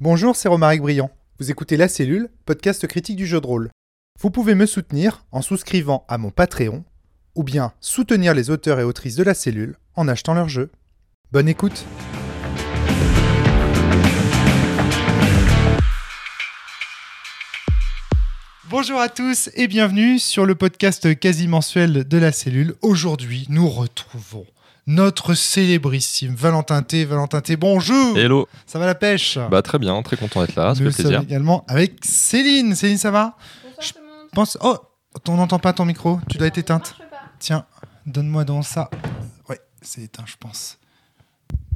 Bonjour, c'est Romaric Briand. Vous écoutez La Cellule, podcast critique du jeu de rôle. Vous pouvez me soutenir en souscrivant à mon Patreon, ou bien soutenir les auteurs et autrices de La Cellule en achetant leur jeu. Bonne écoute Bonjour à tous et bienvenue sur le podcast quasi mensuel de La Cellule. Aujourd'hui, nous retrouvons notre célébrissime Valentin T. Valentin T, bonjour Hello Ça va la pêche Bah très bien, très content d'être là, ça Nous fait plaisir. également avec Céline. Céline, ça va Je pense... Oh, on n'entend pas ton micro, tu dois être éteinte. Tiens, donne-moi donc ça. Ouais, c'est éteint, je pense.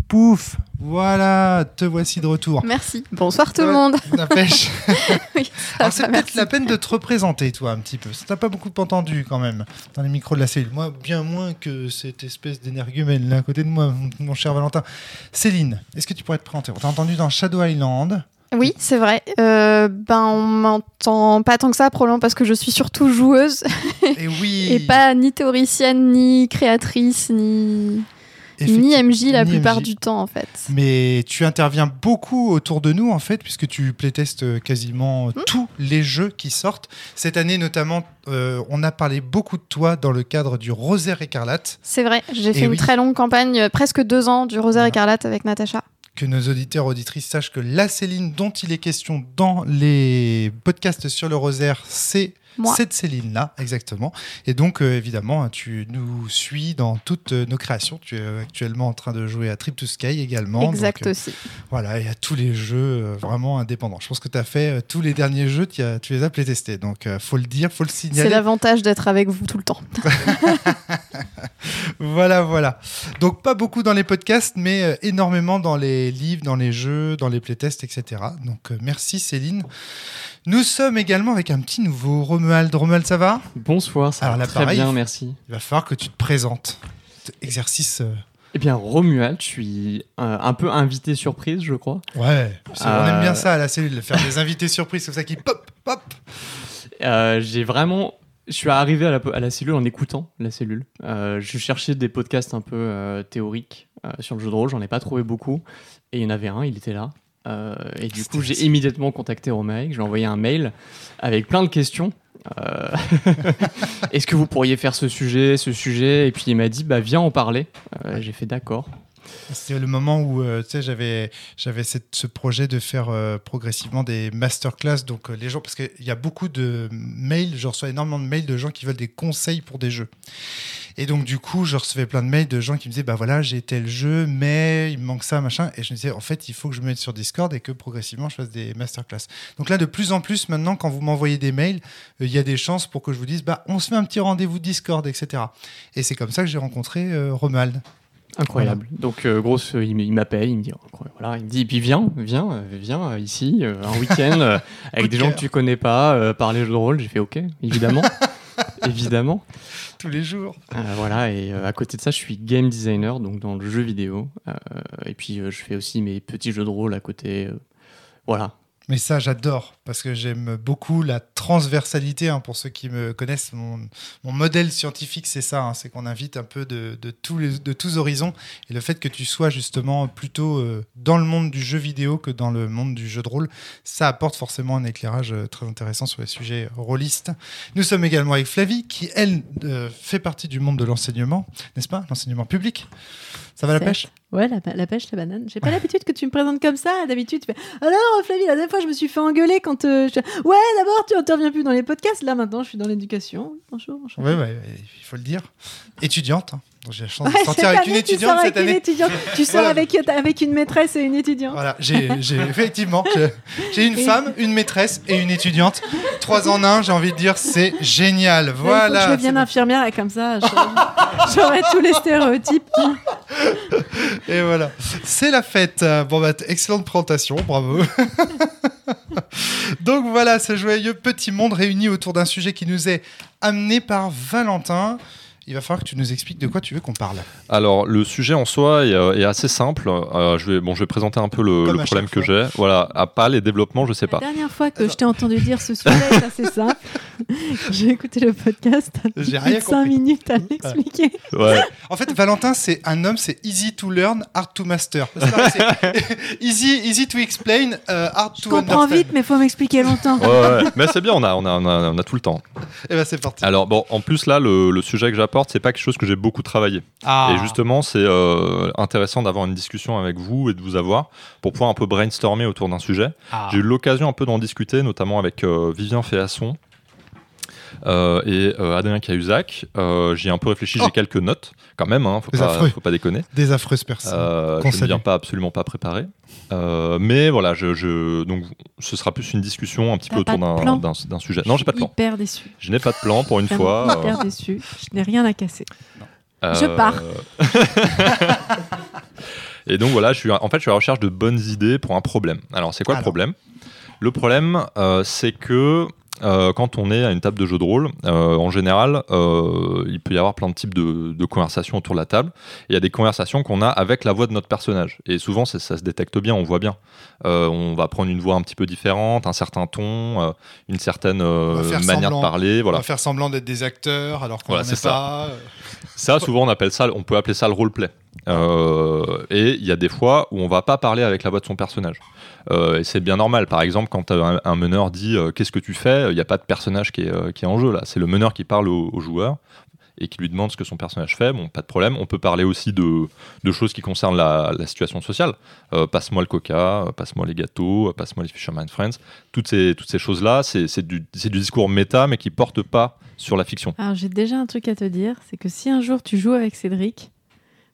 Pouf Voilà, te voici de retour. Merci. Bonsoir tout le monde. La pêche. Oui, Alors, c'est peut-être la peine de te représenter, toi, un petit peu. Ça t'a pas beaucoup entendu, quand même, dans les micros de la cellule. Moi, bien moins que cette espèce d'énergumène là à côté de moi, mon- mon cher Valentin. Céline, est-ce que tu pourrais te présenter? On t'a entendu dans Shadow Island. Oui, c'est vrai. Euh, ben, on m'entend pas tant que ça, probablement parce que je suis surtout joueuse Et oui et pas ni théoricienne, ni créatrice, ni, ni MJ la Ni plupart MJ. du temps, en fait. Mais tu interviens beaucoup autour de nous, en fait, puisque tu playtestes euh, quasiment Hmm. tous les jeux qui sortent. Cette année, notamment, euh, on a parlé beaucoup de toi dans le cadre du Rosaire écarlate, C'est vrai. J'ai fait une très longue campagne, euh, presque deux ans, du Rosaire Voilà. écarlate avec Natacha. que nos auditeurs auditrices sachent que la Céline dont il est question dans les podcasts sur le Rosaire, c'est. Cette Céline-là, exactement. Et donc, euh, évidemment, tu nous suis dans toutes euh, nos créations. Tu es actuellement en train de jouer à Trip to Sky également. exact Donc, euh, aussi. Voilà, il y a tous les jeux vraiment indépendants. Je pense que tu as fait tous les derniers jeux, tu, as- tu les as playtestés. Donc, faut le dire, faut le C'est signaler. l'avantage d'être avec vous tout le temps. Voilà, voilà. Donc, pas beaucoup dans les podcasts, mais énormément dans les livres, dans les jeux, dans les playtests, etc. Donc, merci Céline. Nous sommes également avec un petit nouveau, Romuald. Romuald, ça va? Bonsoir, ça Alors va là, très pareil. bien, merci. Il va falloir que tu te présentes. Exercice. euh, Eh bien, Romuald, je suis euh, un peu invité surprise, je crois. Ouais, on Euh, aime bien ça à la cellule, faire des invités surprises, c'est ça qui pop, pop. Euh, j'ai vraiment. Je suis arrivé à la, à la cellule en écoutant la cellule. Euh, je cherchais des podcasts un peu euh, théoriques euh, sur le jeu de rôle, j'en ai pas trouvé beaucoup. Et il y en avait un, il était là. Euh, et du coup, j'ai immédiatement contacté Romaric, j'ai envoyé un mail avec plein de questions. Euh, Est-ce que vous pourriez faire ce sujet, ce sujet? Et puis il m'a dit, bah viens en parler. Euh, j'ai fait d'accord. C'était le moment où euh, j'avais, j'avais ce projet de faire euh, progressivement des masterclass. Donc, euh, les gens, parce qu'il y a beaucoup de mails, je reçois énormément de mails de gens qui veulent des conseils pour des jeux. Et donc, du coup, je recevais plein de mails de gens qui me disaient Bah voilà, j'ai tel jeu, mais il me manque ça, machin. Et je me disais En fait, il faut que je me mette sur Discord et que progressivement, je fasse des masterclass. Donc, là, de plus en plus, maintenant, quand vous m'envoyez des mails, il y a des chances pour que je vous dise Bah, on se fait un petit rendez-vous Discord, etc. Et c'est comme ça que j'ai rencontré euh, Incroyable. Donc, euh, grosse, euh, il m'appelle, il me dit, voilà, il me dit, et puis viens, viens, euh, viens ici, euh, un week-end, euh, avec de des gens que tu connais pas, parler jeu de rôle. J'ai fait, ok, évidemment, évidemment. Tous les jours. Voilà, et à côté de ça, je suis game designer, donc dans le jeu vidéo. Et puis, je fais aussi mes petits jeux de rôle à côté. voilà. Mais ça, j'adore, parce que j'aime beaucoup la transversalité. hein, pour ceux qui me connaissent, mon, modèle scientifique, c'est ça. hein, c'est qu'on invite un peu de tous horizons. Et le fait que tu sois justement plutôt euh, dans le monde du jeu vidéo que dans le monde du jeu de rôle, ça apporte forcément un éclairage euh, très intéressant sur les sujets rôlistes. Nous sommes également avec Flavie, qui, elle, euh, fait partie du monde de l'enseignement, n'est-ce pas? L'enseignement public. Ça va la pêche? Ouais, la, la pêche, la banane. J'ai pas l'habitude que tu me présentes comme ça. D'habitude, tu fais Alors, Flavie, la dernière fois, je me suis fait engueuler quand. euh, je... Ouais, d'abord, tu interviens plus dans les podcasts. Là, maintenant, je suis dans l'éducation. Bonjour, bonjour. Oui, ouais, il faut le dire. Étudiante. J'ai la chance Ouais, de sortir avec une année, étudiante sors cette année. étudiante. Tu sors Voilà. avec, avec une maîtresse et une étudiante. Voilà, j'ai effectivement, j'ai une femme, une maîtresse et une étudiante. Trois en un, j'ai envie de dire, c'est génial. Voilà. que je devienne c'est infirmière et comme ça, j'aurai tous les stéréotypes. Et voilà. C'est la fête. Bon, bah, excellente présentation, bravo. Donc voilà, ce joyeux petit monde réuni autour d'un sujet qui nous est amené par Valentin. Il va falloir que tu nous expliques de quoi tu veux qu'on parle. Alors, le sujet en soi est, euh, est assez simple. Euh, je, vais, bon, je vais présenter un peu le, problème que j'ai. Voilà, à pas les développements, je sais La pas. dernière fois que je t'ai entendu dire ce sujet est assez simple. J'ai écouté le podcast. J'ai plus rien de 5 compris. minutes à m'expliquer. Ouais. En fait, Valentin, c'est un homme, c'est easy to learn, hard to master. C'est c'est easy, easy to explain, euh, hard Je to comprends understand. vite, mais faut m'expliquer longtemps. Ouais, ouais. Mais c'est bien, on a, on, a, on, a, on a tout le temps. Et ben c'est parti. Alors, bon, en plus, là, le, le sujet que c'est pas quelque chose que j'ai beaucoup travaillé. Ah. Et justement, c'est euh, intéressant d'avoir une discussion avec vous et de vous avoir pour pouvoir un peu brainstormer autour d'un sujet. Ah. J'ai eu l'occasion un peu d'en discuter, notamment avec euh, Vivien Féasson euh, et euh, Adrien Cahuzac. Euh, J'y ai un peu réfléchi, Oh. j'ai quelques notes quand même, hein, faut, pas, affreux. faut pas déconner. Des affreuses personnes. Euh, je ne viens pas absolument pas préparé. Euh, mais voilà, je, je- donc ce sera plus une discussion un petit peu autour d'un- plan d'un d'un sujet. Non, j'ai pas de plan. Hyper déçu. Je n'ai pas de plan pour une fois. Hyper euh, déçu. Je n'ai rien à casser. Je euh, pars. Et donc voilà, je suis, en fait, je suis à la recherche de bonnes idées pour un problème. Alors, c'est quoi le problème? Le problème, euh, c'est que euh, quand on est à une table de jeu de rôle, euh, en général, euh, il peut y avoir plein de types de, de conversations autour de la table. Et Il y a des conversations qu'on a avec la voix de notre personnage. Et souvent, ça, se détecte bien, on voit bien. On va prendre une voix un petit peu différente, un certain ton, une certaine On manière semblant. de parler. On Voilà. va faire semblant d'être des acteurs alors qu'on Voilà, ça. pas. Ça, souvent, on appelle ça, on peut appeler ça le roleplay. Euh, et il y a des fois où on va pas parler avec la voix de son personnage. Euh, et c'est bien normal. Par exemple, quand un, meneur dit euh, qu'est-ce que tu fais, il n'y a pas de personnage qui est, qui est en jeu là. C'est le meneur qui parle au, joueur et qui lui demande ce que son personnage fait. Bon, pas de problème. On peut parler aussi de, de choses qui concernent la, la situation sociale. Passe-moi le coca, passe-moi les gâteaux, passe-moi les Fisherman Friends. Toutes ces, toutes ces choses-là, c'est du, du discours méta, mais qui porte pas sur la fiction. Alors j'ai déjà un truc à te dire, c'est que si un jour tu joues avec Cédric,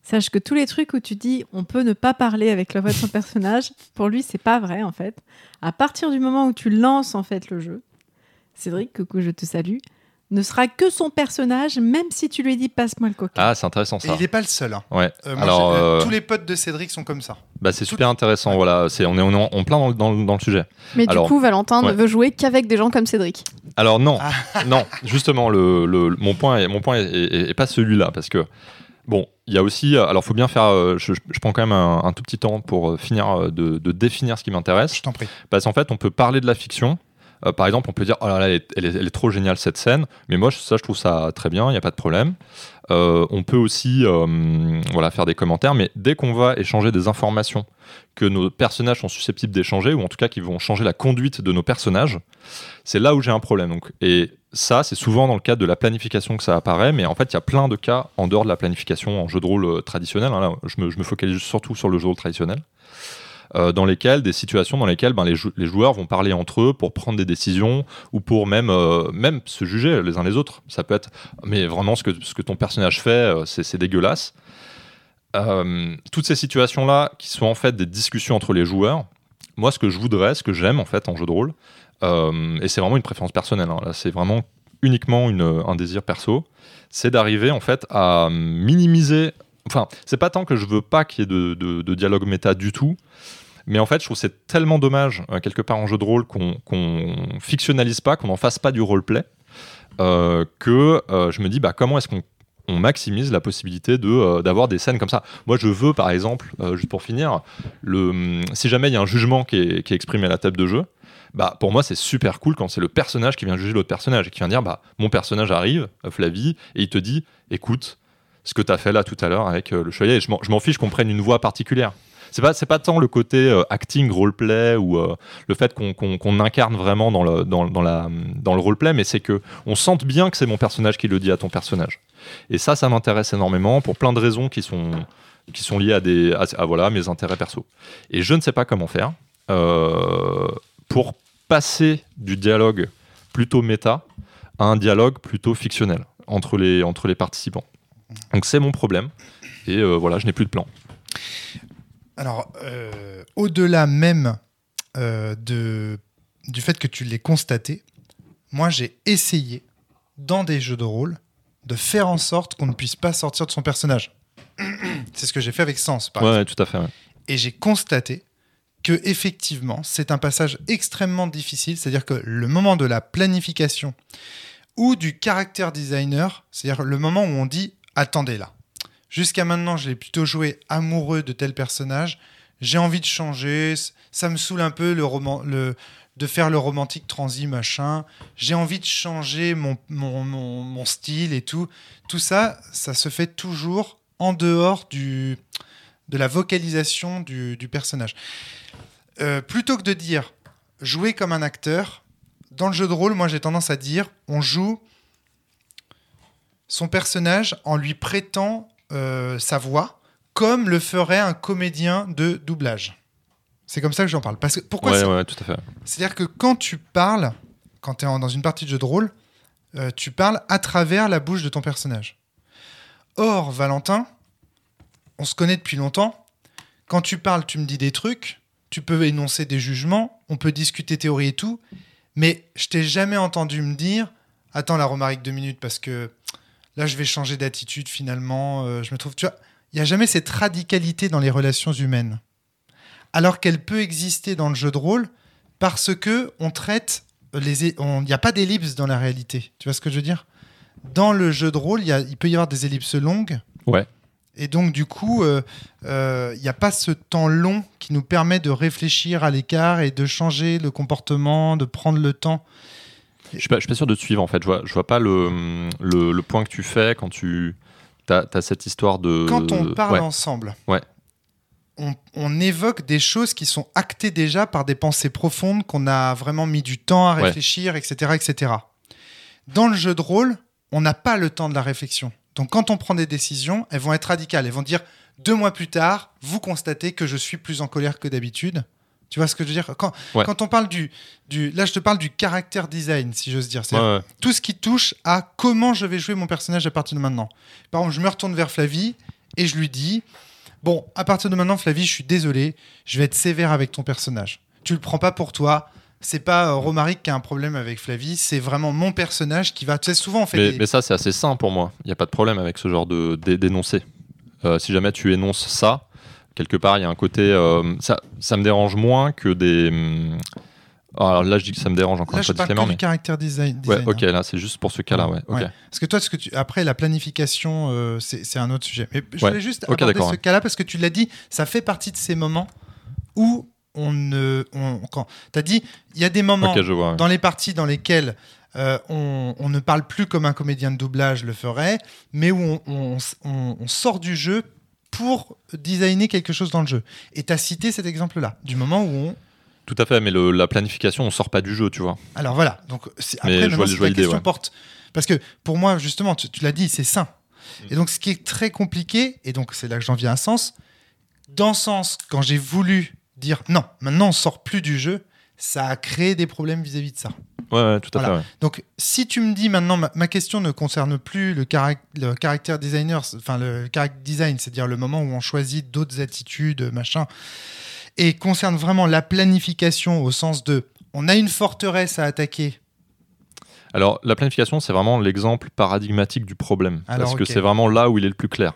sache que tous les trucs où tu dis on peut ne pas parler avec la voix de son personnage, pour lui c'est pas vrai en fait. À partir du moment où tu lances en fait le jeu, Cédric, coucou je te salue, ne sera que son personnage, même si tu lui dis passe-moi le coca. Ah, c'est intéressant Et ça. il n'est pas le seul. hein. Ouais. Euh, moi, Alors, euh, tous les potes de Cédric sont comme ça. Bah, c'est super intéressant, voilà. C'est, on est, on est en, en plein dans, le- dans dans le sujet. Mais Alors, du coup, Valentin ouais. ne veut jouer qu'avec des gens comme Cédric. Alors non, Ah. non, justement, le, le- mon point, est, mon point est, est- est pas celui-là, parce que, bon, il y a aussi, alors faut bien faire, euh, je, je prends quand même un, un tout petit temps pour euh, finir euh, de, de définir ce qui m'intéresse, Je t'en prie. parce qu'en fait, on peut parler de la fiction, Euh, par exemple, on peut dire, oh là là, elle est, elle est- elle est trop géniale cette scène, mais moi, ça, je trouve ça très bien, il n'y a pas de problème. Euh, on peut aussi euh, voilà, faire des commentaires, mais dès qu'on va échanger des informations que nos personnages sont susceptibles d'échanger, ou en tout cas qui vont changer la conduite de nos personnages, c'est là où j'ai un problème. Donc. Et ça, c'est souvent dans le cadre de la planification que ça apparaît, mais en fait, il y a plein de cas en dehors de la planification en jeu de rôle euh, traditionnel. hein. Là, je, me, focalise surtout sur le jeu de rôle traditionnel. euh, dans lesquelles, des situations dans lesquelles ben, les, jou- les joueurs vont parler entre eux pour prendre des décisions ou pour même, euh, même se juger les uns les autres. Ça peut être, mais vraiment, ce que, ton personnage fait, c'est dégueulasse. Toutes ces situations-là, qui sont en fait des discussions entre les joueurs, moi, ce que je voudrais, ce que j'aime en fait en jeu de rôle, euh, et c'est vraiment une préférence personnelle, hein, là, c'est vraiment uniquement un désir perso, c'est d'arriver en fait à minimiser. Enfin, c'est pas tant que je veux pas qu'il y ait de, dialogue méta du tout, mais en fait, je trouve c'est tellement dommage, euh, quelque part en jeu de rôle, qu'on fictionnalise pas, qu'on n'en fasse pas du roleplay, euh, que euh, je me dis, bah, comment est-ce qu'on on maximise la possibilité de, d'avoir des scènes comme ça? Moi, je veux, par exemple, juste pour finir, le, si jamais il y a un jugement qui est, qui est exprimé à la table de jeu, bah, pour moi, c'est super cool quand c'est le personnage qui vient juger l'autre personnage et qui vient dire bah, Mon personnage arrive, Flavie, et il te dit Écoute, ce que tu as fait là tout à l'heure avec euh, le chevalier, je m'en, fiche qu'on prenne une voix particulière. C'est pas, pas tant le côté euh, acting, roleplay ou euh, le fait qu'on, qu'on- qu'on incarne vraiment dans le, dans, dans la, dans le roleplay, mais c'est que on sente bien que c'est mon personnage qui le dit à ton personnage. Et ça, ça m'intéresse énormément pour plein de raisons qui sont, qui sont liées à, des, à, à, mes intérêts perso. Et je ne sais pas comment faire euh, pour passer du dialogue plutôt méta à un dialogue plutôt fictionnel entre les, entre les participants. Donc c'est mon problème. Et euh, voilà, je n'ai plus de plan. Alors, euh, au-delà même euh, de, du fait que tu l'aies constaté, moi j'ai essayé dans des jeux de rôle de faire en sorte qu'on ne puisse pas sortir de son personnage. C'est ce que j'ai fait avec Sens, par exemple. Ouais, tout à fait. ouais. Et j'ai constaté que effectivement, c'est un passage extrêmement difficile. C'est-à-dire que le moment de la planification, ou du character designer, c'est-à-dire le moment où on dit attendez là. Jusqu'à maintenant, je l'ai plutôt joué amoureux de tel personnage. J'ai envie de changer. Ça me saoule un peu le roman, de faire le romantique transi machin. J'ai envie de changer mon, mon, mon, style et tout. Tout ça, ça se fait toujours en dehors du, de la vocalisation du personnage. Euh, plutôt que de dire jouer comme un acteur, dans le jeu de rôle, moi j'ai tendance à dire on joue son personnage en lui prêtant euh, sa voix comme le ferait un comédien de doublage. C'est comme ça que j'en parle. Parce que, pourquoi Ouais, c'est- ouais, tout à fait. C'est-à-dire que quand tu parles, quand tu es dans une partie de jeu de rôle, euh, tu parles à travers la bouche de ton personnage. Or, Valentin, on se connaît depuis longtemps. Quand tu parles, tu me dis des trucs, tu peux énoncer des jugements, on peut discuter théorie et tout, mais je t'ai jamais entendu me dire Attends, la Romaric, deux minutes, parce que là, je vais changer d'attitude finalement. euh, je me trouve. Tu vois, il n'y a jamais cette radicalité dans les relations humaines. Alors qu'elle peut exister dans le jeu de rôle parce que on traite il n'y a pas d'ellipse dans la réalité tu vois ce que je veux dire? Dans le jeu de rôle il peut y avoir des ellipses longues Ouais. Et donc du coup euh, euh, il n'y a pas ce temps long qui nous permet de réfléchir à l'écart et de changer le comportement de prendre le temps Je suis pas, je suis pas sûr de te suivre en fait. Je vois, je vois pas le, le, le point que tu fais quand tu as, cette histoire de. quand on parle Ouais. ensemble Ouais. on, on évoque des choses qui sont actées déjà par des pensées profondes qu'on a vraiment mis du temps à Ouais. réfléchir, etc., etc. Dans le jeu de rôle, on n'a pas le temps de la réflexion. Donc quand on prend des décisions, elles vont être radicales. Elles vont dire deux mois plus tard, vous constatez que je suis plus en colère que d'habitude. Tu vois ce que je veux dire? Quand, Ouais. quand on parle du, du... Là, je te parle du caractère design, si j'ose dire. Ouais, ouais. tout ce qui touche à comment je vais jouer mon personnage à partir de maintenant. Par exemple, je me retourne vers Flavie et je lui dis Bon, à partir de maintenant, Flavie, je suis désolé, je vais être sévère avec ton personnage. Tu le prends pas pour toi. C'est pas euh, Romaric qui a un problème avec Flavie, c'est vraiment mon personnage qui va. Tu sais, souvent on fait Mais, des. mais ça, c'est assez sain pour moi. Il n'y a pas de problème avec ce genre de d'é- d'énoncé. Euh, si jamais tu énonces ça, quelque part, il y a un côté. euh, ça, ça me dérange moins que des. hum, Alors là, je dis que ça me dérange encore Là, je parle que mais. du caractère design. Ouais, ok, hein. là, c'est juste pour ce cas-là, ouais. Parce que toi, ce que tu... après, la planification, euh, c'est un autre sujet. Mais je Ouais. voulais juste Ok, aborder ce cas-là parce que tu l'as dit, ça fait partie de ces moments où on ne. On... Quand... Tu as dit, il y a des moments vois. ouais. dans les parties dans lesquelles euh, on, on ne parle plus comme un comédien de doublage le ferait, mais où on, sort du jeu pour designer quelque chose dans le jeu. Et tu as cité cet exemple-là, du moment où on... Tout à fait, mais le- la planification, on sort pas du jeu, tu vois. Alors voilà, donc après, je vois- si je la question ouais. porte... Parce que pour moi, justement, tu, tu l'as dit, c'est sain. Et donc ce qui est très compliqué, et donc c'est là que j'en viens à Sens, dans Sens, quand j'ai voulu dire non, maintenant on sort plus du jeu, ça a créé des problèmes vis-à-vis de ça. Ouais, ouais, tout à Voilà. fait. ouais. Donc, si tu me dis maintenant, ma, ma question ne concerne plus le, carac- le caractère designer, enfin le character design, c'est-à-dire le moment où on choisit d'autres attitudes, machin, et concerne vraiment la planification au sens de, on a une forteresse à attaquer. Alors, la planification, c'est vraiment l'exemple paradigmatique du problème. Alors, parce que c'est vraiment là où il est le plus clair.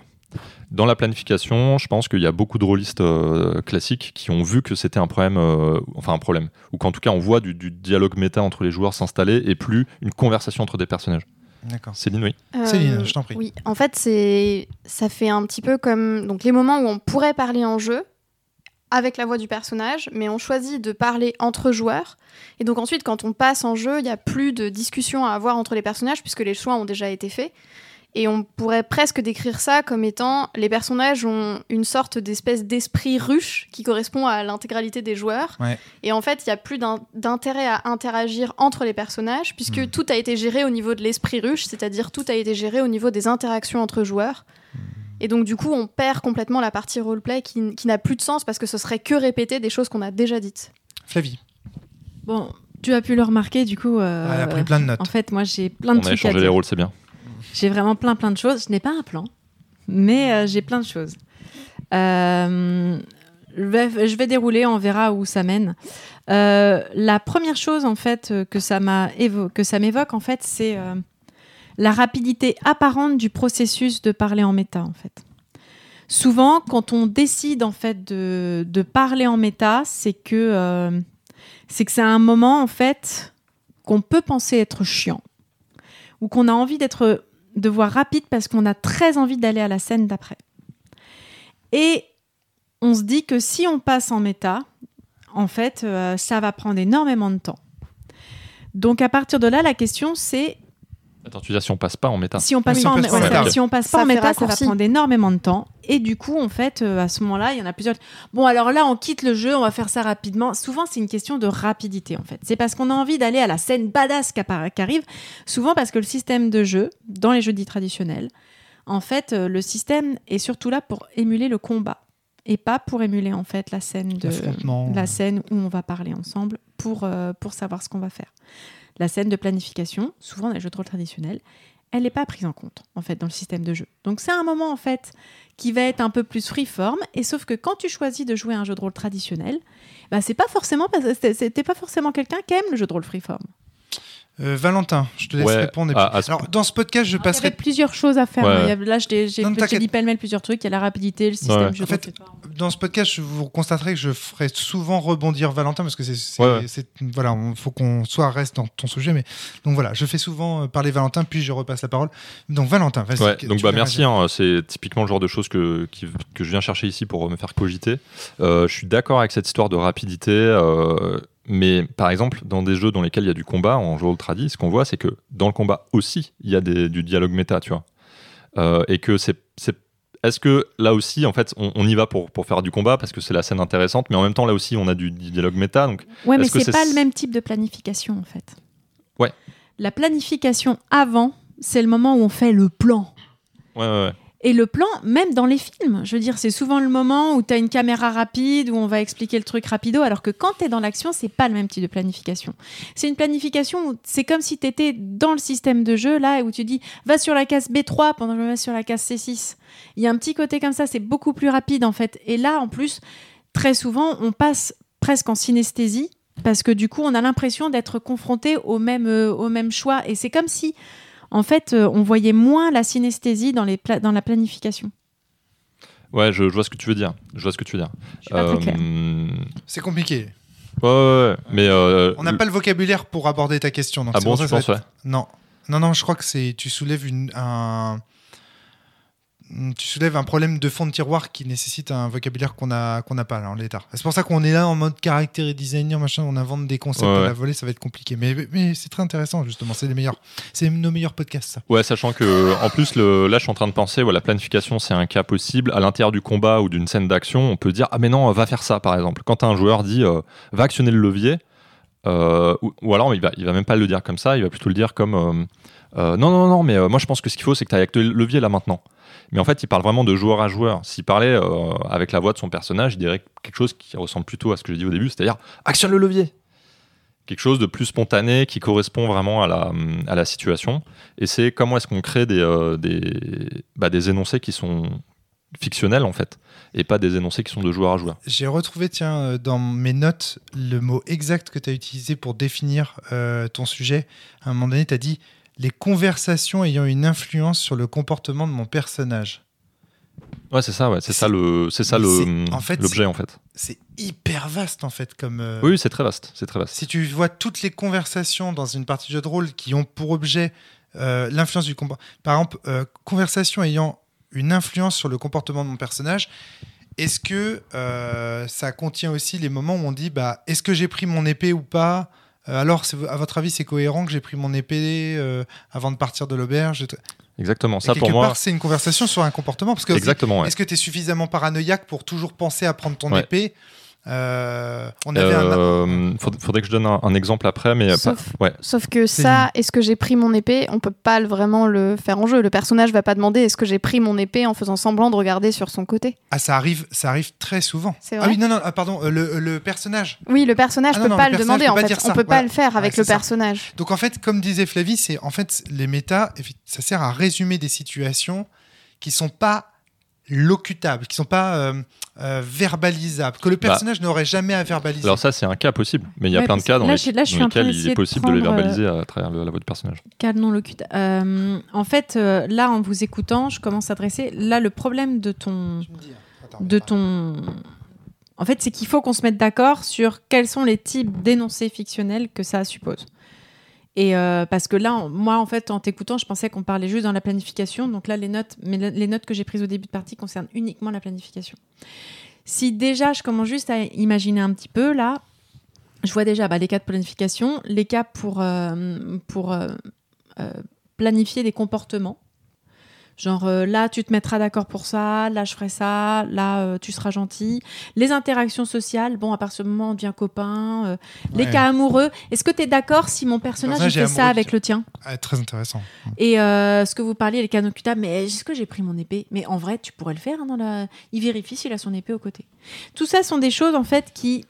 Dans la planification, je pense qu'il y a beaucoup de rôlistes euh, classiques qui ont vu que c'était un problème, euh, enfin un problème, ou qu'en tout cas on voit du, du dialogue méta entre les joueurs s'installer et plus une conversation entre des personnages. D'accord. Céline, oui. Céline, je t'en prie. Euh, Oui, en fait, c'est ça fait un petit peu comme donc les moments où on pourrait parler en jeu avec la voix du personnage, mais on choisit de parler entre joueurs. Et donc ensuite, quand on passe en jeu, il n'y a plus de discussion à avoir entre les personnages puisque les choix ont déjà été faits. Et on pourrait presque décrire ça comme étant les personnages ont une sorte d'espèce d'esprit ruche qui correspond à l'intégralité des joueurs. Ouais. Et en fait, il n'y a plus d'in- d'intérêt à interagir entre les personnages puisque Hmm. tout a été géré au niveau de l'esprit ruche, c'est-à-dire tout a été géré au niveau des interactions entre joueurs. Et donc, du coup, on perd complètement la partie roleplay qui, qui n'a plus de sens parce que ce serait que répéter des choses qu'on a déjà dites. Flavie, Bon, tu as pu le remarquer, du coup. euh, elle a pris plein de notes. En fait, moi, j'ai plein de On a trucs à échangé les rôles, c'est bien. J'ai vraiment plein, plein de choses. Je n'ai pas un plan, mais euh, j'ai plein de choses. Euh, je, vais, dérouler, on verra où ça mène. Euh, la première chose, en fait, que ça m'évoque, en fait, c'est la rapidité apparente du processus de parler en méta, en fait. Souvent, quand on décide en fait de, parler en méta, c'est que c'est c'est un moment en fait qu'on peut penser être chiant ou qu'on a envie d'être de voir rapide parce qu'on a très envie d'aller à la scène d'après. Et on se dit que si on passe en méta, en fait, euh, ça va prendre énormément de temps. Donc à partir de là, la question c'est Attends, tu dis si on passe pas en méta si on passe pas on passe pas en ouais, méta. si on passe Ça pas en méta, ça va prendre énormément de temps. Et du coup, en fait, euh, à ce moment-là, il y en a plusieurs. Bon, alors là, on quitte le jeu, on va faire ça rapidement. Souvent, c'est une question de rapidité, en fait. C'est parce qu'on a envie d'aller à la scène badass qui arrive. Souvent parce que le système de jeu, dans les jeux dits traditionnels, en fait, euh, le système est surtout là pour émuler le combat et pas pour émuler en fait la scène de la scène où on va parler ensemble pour euh, pour savoir ce qu'on va faire. La scène de planification, souvent dans les jeux de rôle traditionnels, elle n'est pas prise en compte en fait dans le système de jeu. Donc c'est un moment en fait qui va être un peu plus freeform et sauf que quand tu choisis de jouer un jeu de rôle traditionnel, bah c'est pas forcément pas forcément quelqu'un qui aime le jeu de rôle freeform. Euh, Valentin, je te laisse Ouais, répondre. et à- puis- à ce Alors, dans ce podcast, je Il y avait passerai. plusieurs choses à faire. Ouais. là, je j'ai dit pêle-mêle plusieurs trucs. Il y a la rapidité, le système Ouais. jeu En fait. Dans ce podcast, vous constaterez que je ferai souvent rebondir Valentin parce que c'est, voilà, il faut qu'on soit reste dans ton sujet. Mais donc voilà, je fais souvent euh, parler Valentin, puis je repasse la parole. Donc Valentin, vas-y. Donc bah merci, hein, c'est typiquement le genre de choses que, qui- que je viens chercher ici pour me faire cogiter. Euh, je suis d'accord avec cette histoire de rapidité, euh, mais par exemple, dans des jeux dans lesquels il y a du combat, en jeu tradi, ce qu'on voit, c'est que dans le combat aussi, il y a des- du dialogue méta, tu vois. Euh, et que c'est. c'est- Est-ce que là aussi, en fait, on, on y va pour, pour faire du combat parce que c'est la scène intéressante, mais en même temps, là aussi, on a du, du dialogue méta, donc Ouais, mais c'est- pas le même type de planification en fait. Ouais. La planification avant, c'est le moment où on fait le plan. ouais, ouais, ouais. Et le plan, même dans les films, je veux dire, c'est souvent le moment où tu as une caméra rapide, où on va expliquer le truc rapido, alors que quand tu es dans l'action, c'est pas le même type de planification. C'est une planification où c'est comme si tu étais dans le système de jeu, là, où tu dis va sur la case B3 pendant que je me sur la case C6. Il y a un petit côté comme ça, c'est beaucoup plus rapide en fait. Et là, en plus, très souvent, on passe presque en synesthésie. Parce que du coup, on a l'impression d'être confronté au même, euh, au même choix. Et c'est comme si, en fait, euh, on voyait moins la synesthésie dans, les pla- dans la planification. Ouais, je, je vois ce que tu veux dire. Je vois ce que tu veux dire. Euh, C'est compliqué. ouais, ouais, ouais, mais. euh, On n'a pas le vocabulaire pour aborder ta question. Donc Ah c'est bon, ça tu ça penses, être- Non. Non, non, je crois que c'est tu soulèves une, un tu soulèves un problème de fond de tiroir qui nécessite un vocabulaire qu'on a qu'on n'a pas là en l'état. C'est pour ça qu'on est là en mode caractère et designer machin, on invente des concepts Ouais, à la volée, ça va être compliqué. Mais, mais c'est très intéressant justement, c'est les meilleurs, c'est nos meilleurs podcasts ça. Ouais, sachant que en plus, le, là, je suis en train de penser, ouais, la planification, c'est un cas possible. À l'intérieur du combat ou d'une scène d'action, on peut dire ah mais non, va faire ça, par exemple. Quand un joueur dit euh, va actionner le levier, euh, ou, ou alors il va, il va même pas le dire comme ça, il va plutôt le dire comme euh, non non non, mais moi je pense que ce qu'il faut, c'est que tu ailles actionner le levier là maintenant. Mais en fait, il parle vraiment de joueur à joueur. S'il parlait euh, avec la voix de son personnage, il dirait quelque chose qui ressemble plutôt à ce que j'ai dit au début, c'est-à-dire actionne le levier. Quelque chose de plus spontané qui correspond vraiment à la, la situation. Et c'est comment est-ce qu'on crée des, euh, bah, des énoncés qui sont fictionnels en fait, et pas des énoncés qui sont de joueur à joueur. J'ai retrouvé tiens euh, dans mes notes le mot exact que tu as utilisé pour définir ton sujet. À un moment donné, tu as dit les conversations ayant une influence sur le comportement de mon personnage. Ouais, c'est ça, ouais, c'est ça le, c'est ça le, en fait, l'objet en fait. C'est hyper vaste en fait comme euh, Oui, c'est très vaste, c'est très vaste. si tu vois toutes les conversations dans une partie de jeu de rôle qui ont pour objet euh, l'influence du comportement, par exemple, euh, conversation ayant une influence sur le comportement de mon personnage, est-ce que euh, ça contient aussi les moments où on dit bah, est-ce que j'ai pris mon épée ou pas? Alors, c'est- à votre avis, c'est cohérent que j'ai pris mon épée euh, avant de partir de l'auberge Exactement. Ça pour moi, c'est une conversation sur un comportement. Parce que exactement. ouais. est-ce que tu es suffisamment paranoïaque pour toujours penser à prendre ton Ouais. épée Euh, On avait un. Euh, faudrait, faudrait que je donne un, un exemple après, mais Sauf- pas- ouais. Sauf que ça, est-ce que j'ai pris mon épée? On peut pas vraiment le faire en jeu. Le personnage va pas demander est-ce que j'ai pris mon épée en faisant semblant de regarder sur son côté? Ah, ça arrive, ça arrive très souvent. Ah oui, non, non, ah, pardon, euh, le, le personnage. Oui, le personnage Ah non, peut non, pas le demander peut en pas fait. dire On peut pas le faire avec Ouais, le ça. personnage. Donc en fait, comme disait Flavie, c'est en fait les méta, ça sert à résumer des situations qui sont pas locutables, qui sont pas euh, euh, verbalisables, que le Bah, personnage n'aurait jamais à verbaliser. Alors ça, c'est un cas possible, mais il y a Ouais, plein de cas dans, là, les- là, lesquels il est possible de, les euh, verbaliser à travers le- la voix du personnage. Cas non locutable. Euh, en fait, euh, là, en vous écoutant, je commence à dresser. Là, le problème de ton. Attends, de ton. En fait, c'est qu'il faut qu'on se mette d'accord sur quels sont les types d'énoncés fictionnels que ça suppose. Et euh, parce que là, moi, en fait, en t'écoutant, je pensais qu'on parlait juste dans la planification. Donc là, les notes, mais le- les notes que j'ai prises au début de partie concernent uniquement la planification. Si déjà, je commence juste à imaginer un petit peu, là, je vois déjà bah, les cas de planification, les cas pour, euh, pour euh, planifier des comportements. Genre euh, là, tu te mettras d'accord pour ça, là, je ferai ça, là, euh, tu seras gentil. Les interactions sociales, bon, à partir du moment où on devient copain. euh, Les cas amoureux, est-ce que tu es d'accord si mon personnage fait ça avec le tien Ah, très intéressant. Et euh, ce que vous parliez, les canons occultables, mais est-ce que j'ai pris mon épée? Mais en vrai, tu pourrais le faire. hein, dans la... Il vérifie s'il a son épée au côté. Tout ça sont des choses, en fait, qui.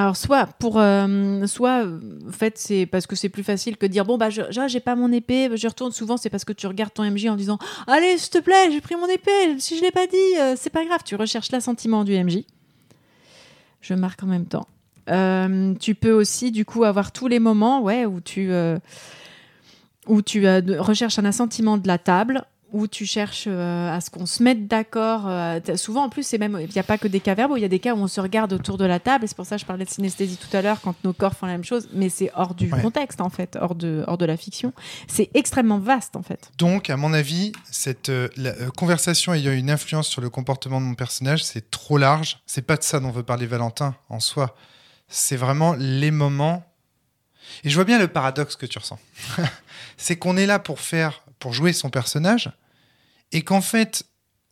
Alors, soit pour. euh, soit, euh, en fait, c'est parce que c'est plus facile que dire bon, bah, je- j'ai pas mon épée, je retourne. Souvent, c'est parce que tu regardes ton MJ en disant Allez, s'il te plaît, j'ai pris mon épée. Si je l'ai pas dit, euh, c'est pas grave. Tu recherches l'assentiment du MJ. Je marque en même temps. Tu peux aussi, du coup, avoir tous les moments ouais, où tu. où tu recherches un assentiment de la table, où tu cherches euh, à ce qu'on se mette d'accord. euh, souvent, en plus, c'est même, il n'y a pas que des cas verbaux, il y a des cas où on se regarde autour de la table. Et c'est pour ça que je parlais de synesthésie tout à l'heure, quand nos corps font la même chose, mais c'est hors du Ouais. contexte, en fait, hors de, hors de la fiction. C'est extrêmement vaste, en fait. Donc, à mon avis, cette euh, la, euh, conversation ayant une influence sur le comportement de mon personnage, c'est trop large. C'est pas de ça dont veut parler Valentin en soi. C'est vraiment les moments. Et je vois bien le paradoxe que tu ressens. c'est qu'on est là pour faire, pour jouer son personnage, et qu'en fait,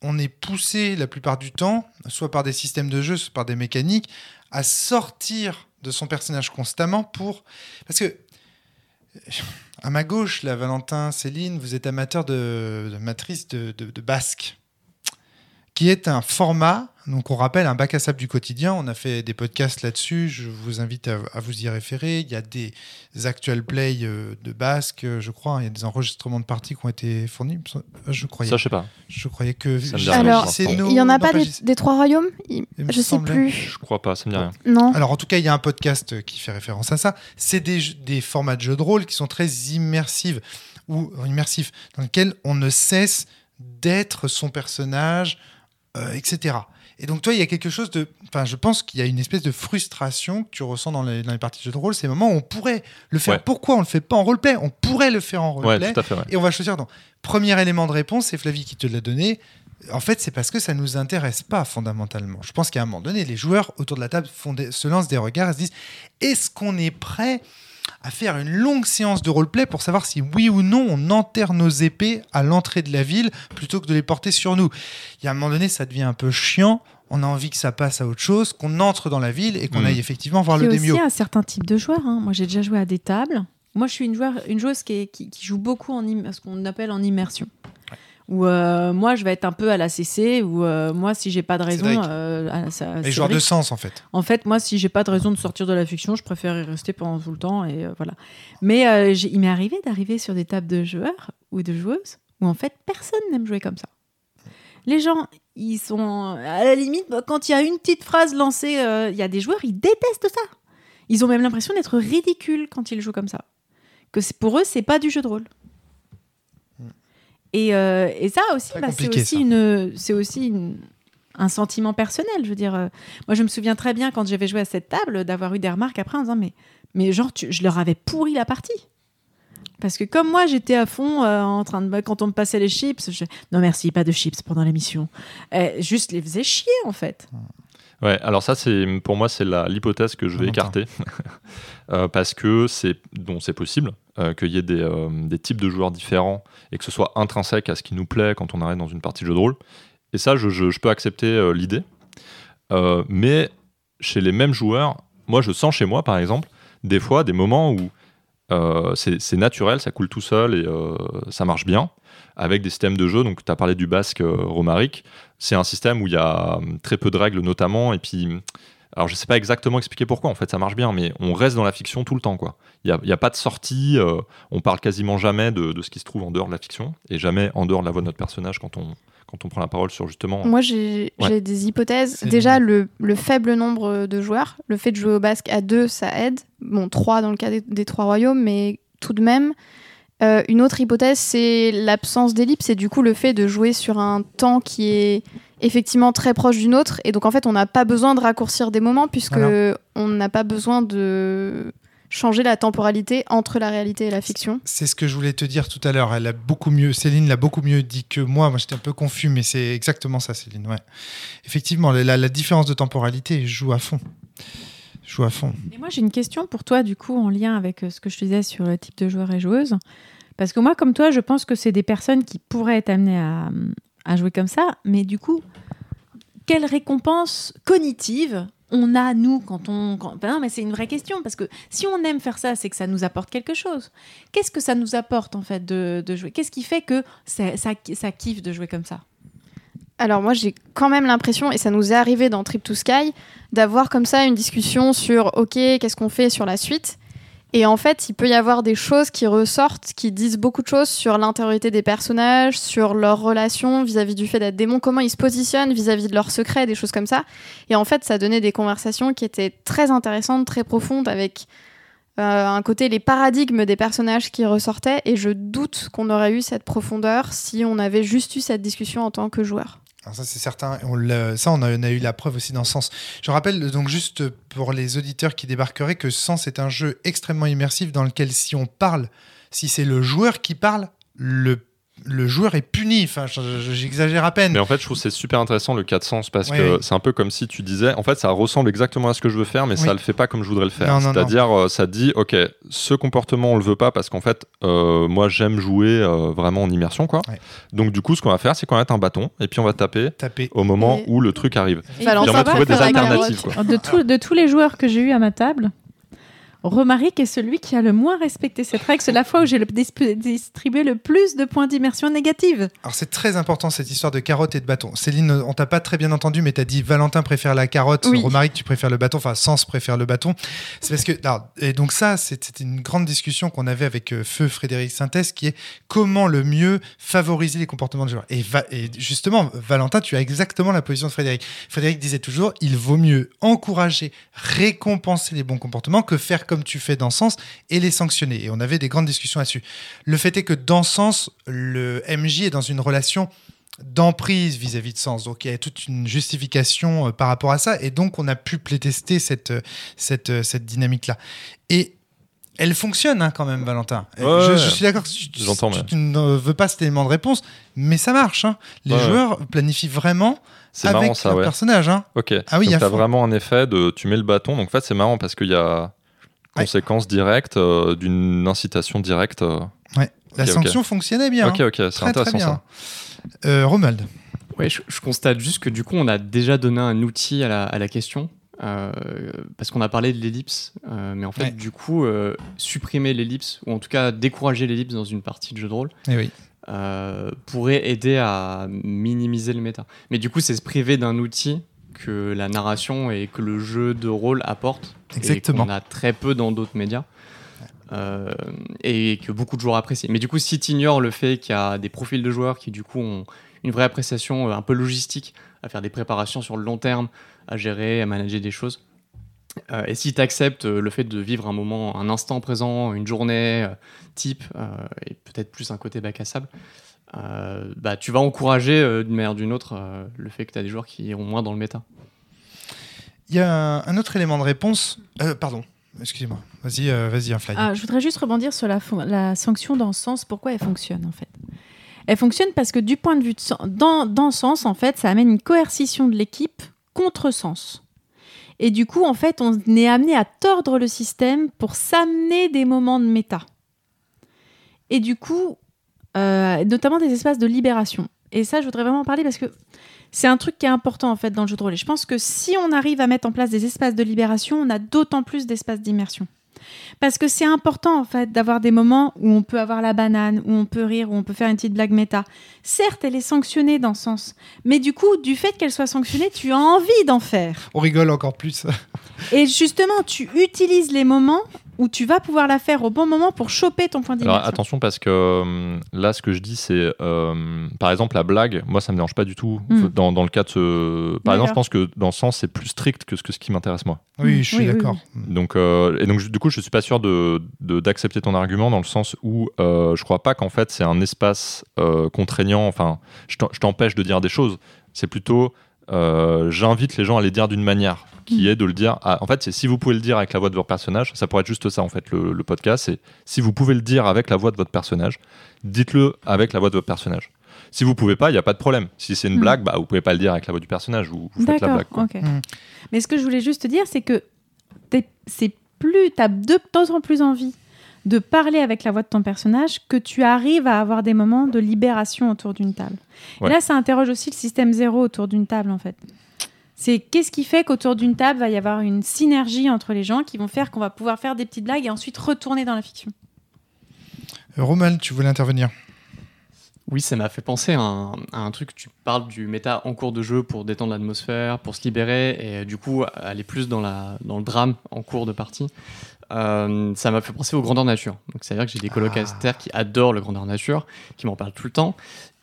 on est poussé la plupart du temps, soit par des systèmes de jeu, soit par des mécaniques, à sortir de son personnage constamment pour. Parce que à ma gauche, là, Valentin, Céline, vous êtes amateur de, matrice de- de basque, qui est un format, donc on rappelle, un bac à sable du quotidien. On a fait des podcasts là-dessus, je vous invite à, à vous y référer. Il y a des actual play euh, de basque, euh, je crois, il y a des enregistrements de parties qui ont été fournis. Euh, Je croyais, Ça, je sais pas. je croyais que. Ça me dit J- rien, Alors, il y en a non, pas des, trois royaumes? Il- il Je sais plus. Je crois pas, ça me dit rien. Non. Alors en tout cas, il y a un podcast qui fait référence à ça. C'est des, jeux- des formats de jeux de rôle qui sont très immersifs ou immersifs, dans lesquels on ne cesse d'être son personnage, euh, etc. Et donc toi, il y a quelque chose de... Enfin, je pense qu'il y a une espèce de frustration que tu ressens dans les, dans les parties de jeux de rôle, ces moments où on pourrait le faire. Ouais. Pourquoi on le fait pas en roleplay? On pourrait le faire en roleplay. Ouais, tout à fait. ouais. Et on va choisir. Donc, premier élément de réponse, c'est Flavie qui te l'a donné. En fait, c'est parce que ça nous intéresse pas fondamentalement. Je pense qu'à un moment donné, les joueurs autour de la table font des- se lancent des regards et se disent est-ce qu'on est prêt à faire une longue séance de roleplay pour savoir si oui ou non on enterre nos épées à l'entrée de la ville plutôt que de les porter sur nous Il y a un moment donné, ça devient un peu chiant. On a envie que ça passe à autre chose, qu'on entre dans la ville et qu'on Mhm. aille effectivement voir Il y le a démio. aussi un certain type de joueur. hein. Moi, j'ai déjà joué à des tables. Moi, je suis une, joueur, une joueuse qui, est- qui- qui joue beaucoup en im- ce qu'on appelle en immersion. Où euh, moi, je vais être un peu à la CC, ou euh, moi, si j'ai pas de raison. Euh, ça- Les joueurs de sens, en fait. En fait, moi, si j'ai pas de raison de sortir de la fiction, je préfère y rester pendant tout le temps. Et voilà. Mais il m'est arrivé d'arriver sur des tables de joueurs ou de joueuses où en fait personne n'aime jouer comme ça. Les gens, ils sont à la limite quand il y a une petite phrase lancée, il y a des joueurs, ils détestent ça. Ils ont même l'impression d'être ridicules quand ils jouent comme ça. Que pour eux, c'est pas du jeu de rôle. Et, euh, et ça aussi, bah, c'est aussi, ça. une, c'est aussi une- un sentiment personnel. Je veux dire, euh, moi, je me souviens très bien quand j'avais joué à cette table d'avoir eu des remarques après en disant mais, mais genre, tu- je leur avais pourri la partie. Parce que comme moi, j'étais à fond euh, en train de quand on me passait les chips, je... non merci, pas de chips pendant l'émission. Euh, juste les faisais chier en fait. Ouais, alors ça, c'est pour moi, c'est la- l'hypothèse que je vais écarter. Euh, parce que c'est bon, c'est possible euh, qu'il y ait des, euh, des types de joueurs différents et que ce soit intrinsèque à ce qui nous plaît quand on arrive dans une partie de jeu de rôle. Et ça, je, peux accepter euh, l'idée. Mais chez les mêmes joueurs, moi, je sens chez moi, par exemple, des fois des moments où c'est naturel, ça coule tout seul et ça marche bien avec des systèmes de jeu. Donc, tu as parlé du basque romarique. C'est un système où il y a très peu de règles, notamment. Et puis, alors je sais pas exactement expliquer pourquoi, en fait, ça marche bien, mais on reste dans la fiction tout le temps, quoi. Il n'y a, il y a pas de sortie, euh, on parle quasiment jamais de, de ce qui se trouve en dehors de la fiction, et jamais en dehors de la voix de notre personnage quand on, quand on prend la parole sur justement. Moi, j'ai Ouais. des hypothèses. Déjà, le, le faible nombre de joueurs, le fait de jouer au basque à deux, ça aide. Bon, trois dans le cas des, des trois royaumes, mais tout de même. Euh, une autre hypothèse, c'est l'absence d'ellipse et du coup le fait de jouer sur un temps qui est effectivement très proche d'une autre. Et donc en fait, on n'a pas besoin de raccourcir des moments puisque Voilà. on n'a pas besoin de changer la temporalité entre la réalité et la fiction. C'est ce que je voulais te dire tout à l'heure. Elle a beaucoup mieux, Céline l'a beaucoup mieux dit que moi. Moi, j'étais un peu confus, mais c'est exactement ça, Céline. Ouais. Effectivement, la, la différence de temporalité joue à fond. Joue à fond. Et moi, j'ai une question pour toi, du coup, en lien avec euh, ce que je te disais sur le type de joueur et joueuse. Parce que moi, comme toi, je pense que c'est des personnes qui pourraient être amenées à, à jouer comme ça. Mais du coup, quelle récompense cognitive on a, nous, quand on... Ben non, mais c'est une vraie question, parce que si on aime faire ça, c'est que ça nous apporte quelque chose. Qu'est-ce que ça nous apporte, en fait, de, jouer? Qu'est-ce qui fait que ça, ça kiffe de jouer comme ça? Alors moi j'ai quand même l'impression, et ça nous est arrivé dans Trip to Sky, d'avoir comme ça une discussion sur ok qu'est-ce qu'on fait sur la suite? Et en fait il peut y avoir des choses qui ressortent, qui disent beaucoup de choses sur l'intériorité des personnages, sur leurs relations vis-à-vis du fait d'être démons, comment ils se positionnent vis-à-vis de leurs secrets, des choses comme ça. Et en fait ça donnait des conversations qui étaient très intéressantes, très profondes, avec euh, un côté les paradigmes des personnages qui ressortaient. Et je doute qu'on aurait eu cette profondeur si on avait juste eu cette discussion en tant que joueur. Ça c'est certain, ça on a, on a eu la preuve aussi dans Sens. Je rappelle donc juste pour les auditeurs qui débarqueraient que Sens est un jeu extrêmement immersif dans lequel si on parle, si c'est le joueur qui parle, le, le joueur est puni. Enfin, je- je- j'exagère à peine. Mais en fait, je trouve que c'est super intéressant le cas de sens parce Ouais, que c'est un peu comme si tu disais, en fait, ça ressemble exactement à ce que je veux faire, mais Oui. ça le fait pas comme je voudrais le faire. C'est-à-dire, euh, ça dit, ok, ce comportement on le veut pas parce qu'en fait, euh, moi j'aime jouer euh, vraiment en immersion, quoi. Donc du coup, ce qu'on va faire, c'est qu'on va mettre un bâton et puis on va taper Taper. au moment Et- où le truc arrive. Et on va trouver des alternatives, quoi. De, tout- de tous les joueurs que j'ai eu à ma table, Romaric est celui qui a le moins respecté cette règle. C'est la fois où j'ai distribué le plus de points d'immersion négative. Alors c'est très important cette histoire de carotte et de bâton. Céline, on t'a pas très bien entendu, mais t'as dit Valentin préfère la carotte, Oui. Romaric tu préfères le bâton, enfin Sens préfère le bâton. C'est parce que alors, et donc ça c'était une grande discussion qu'on avait avec euh, Feu Frédéric Sintès qui est comment le mieux favoriser les comportements de joueurs. Et, va- et justement Valentin, tu as exactement la position de Frédéric. Frédéric disait toujours il vaut mieux encourager, récompenser les bons comportements que faire comme tu fais dans Sens et les sanctionner. Et on avait des grandes discussions là-dessus. Le fait est que dans Sens, le MJ est dans une relation d'emprise vis-à-vis de Sens. Donc il y a toute une justification euh, par rapport à ça. Et donc on a pu playtester cette, euh, cette, euh, cette dynamique-là. Et elle fonctionne hein, quand même, Valentin. Ouais, je, suis d'accord. Tu, tu- tu- mais- tu ne veux pas cet élément de réponse, mais ça marche. hein. Les Ouais, ouais. joueurs planifient vraiment C'est avec marrant ça, leur personnage. hein. Ok. Ah oui, t'as fond. vraiment un effet de, tu mets le bâton. Donc en fait, c'est marrant parce qu'il y a Ouais. conséquence directe euh, d'une incitation directe. euh. Ouais. La sanction fonctionnait bien. Ok, hein. ok, c'est Très, très intéressant bien. ça. Euh, Romuald. Ouais, je, je constate juste que du coup, on a déjà donné un outil à la, à la question. euh, parce qu'on a parlé de l'ellipse, euh, mais en fait, Ouais. du coup, euh, supprimer l'ellipse, ou en tout cas décourager l'ellipse dans une partie de jeu de rôle, Eh oui. euh, pourrait aider à minimiser le méta. Mais du coup, c'est se priver d'un outil que la narration et que le jeu de rôle apporte. Exactement. Et qu'on a très peu dans d'autres médias. Euh, et que beaucoup de joueurs apprécient. Mais du coup, si tu ignores le fait qu'il y a des profils de joueurs qui, du coup, ont une vraie appréciation euh, un peu logistique, à faire des préparations sur le long terme, à gérer, à manager des choses, euh, et si tu acceptes le fait de vivre un moment, un instant présent, une journée euh, type, et peut-être plus un côté bac à sable, euh, bah, tu vas encourager euh, d'une manière ou d'une autre euh, le fait que tu as des joueurs qui iront moins dans le méta. Il y a un, un autre élément de réponse. Euh, pardon. Excusez-moi. Vas-y, euh, vas-y, un fly. Ah, je voudrais juste rebondir sur la, sanction dans Sens. Pourquoi elle fonctionne en fait Elle fonctionne parce que du point de vue de Sens- dans, dans Sens, en fait, ça amène une coercition de l'équipe contre Sens. Et du coup, en fait, on est amené à tordre le système pour s'amener des moments de méta. Et du coup, euh, notamment des espaces de libération. Et ça, je voudrais vraiment en parler parce que c'est un truc qui est important en fait dans le jeu de rôle. Et je pense que si on arrive à mettre en place des espaces de libération, on a d'autant plus d'espaces d'immersion. Parce que c'est important en fait d'avoir des moments où on peut avoir la banane, où on peut rire, où on peut faire une petite blague méta. Certes, elle est sanctionnée dans ce sens, mais du coup, du fait qu'elle soit sanctionnée, tu as envie d'en faire. On rigole encore plus. Et justement, tu utilises les moments où tu vas pouvoir la faire au bon moment pour choper ton point Alors d'immersion. attention parce que euh, là, ce que je dis, c'est euh, par exemple la blague. Moi, ça me dérange pas du tout Mm. dans, dans le cas de ce. Par exemple, je pense que dans ce sens, c'est plus strict que ce, que ce qui m'intéresse moi. Oui, je suis Oui, oui, d'accord. Donc, euh, et donc, du coup, je suis pas sûr de d'accepter ton argument dans le sens où euh, je crois pas qu'en fait c'est un espace euh, contraignant. Enfin, je t'empêche de dire des choses. C'est plutôt euh, j'invite les gens à les dire d'une manière. Qui est de le dire. à- en fait, c'est si vous pouvez le dire avec la voix de votre personnage, ça pourrait être juste ça en fait. Le, le podcast, c'est si vous pouvez le dire avec la voix de votre personnage, dites-le avec la voix de votre personnage. Si vous pouvez pas, il y a pas de problème. Si c'est une Mm. blague, bah vous pouvez pas le dire avec la voix du personnage. Vous, vous faites la blague. quoi. ok. Mm. Mais ce que je voulais juste te dire, c'est que t'es- c'est plus, tu as d'autant plus envie de parler avec la voix de ton personnage que tu arrives à avoir des moments de libération autour d'une table. Ouais. Et là, ça interroge aussi le système zéro autour d'une table, en fait. C'est qu'est-ce qui fait qu'autour d'une table va y avoir une synergie entre les gens qui vont faire qu'on va pouvoir faire des petites blagues et ensuite retourner dans la fiction? Euh, Roman, tu voulais intervenir? Oui, ça m'a fait penser à un, à un truc. Tu parles du méta en cours de jeu pour détendre l'atmosphère, pour se libérer et euh, du coup aller plus dans, la, dans le drame en cours de partie. Euh, ça m'a fait penser au grandeur nature. Donc c'est-à-dire que j'ai des colocataires qui adorent le grandeur nature, qui m'en parlent tout le temps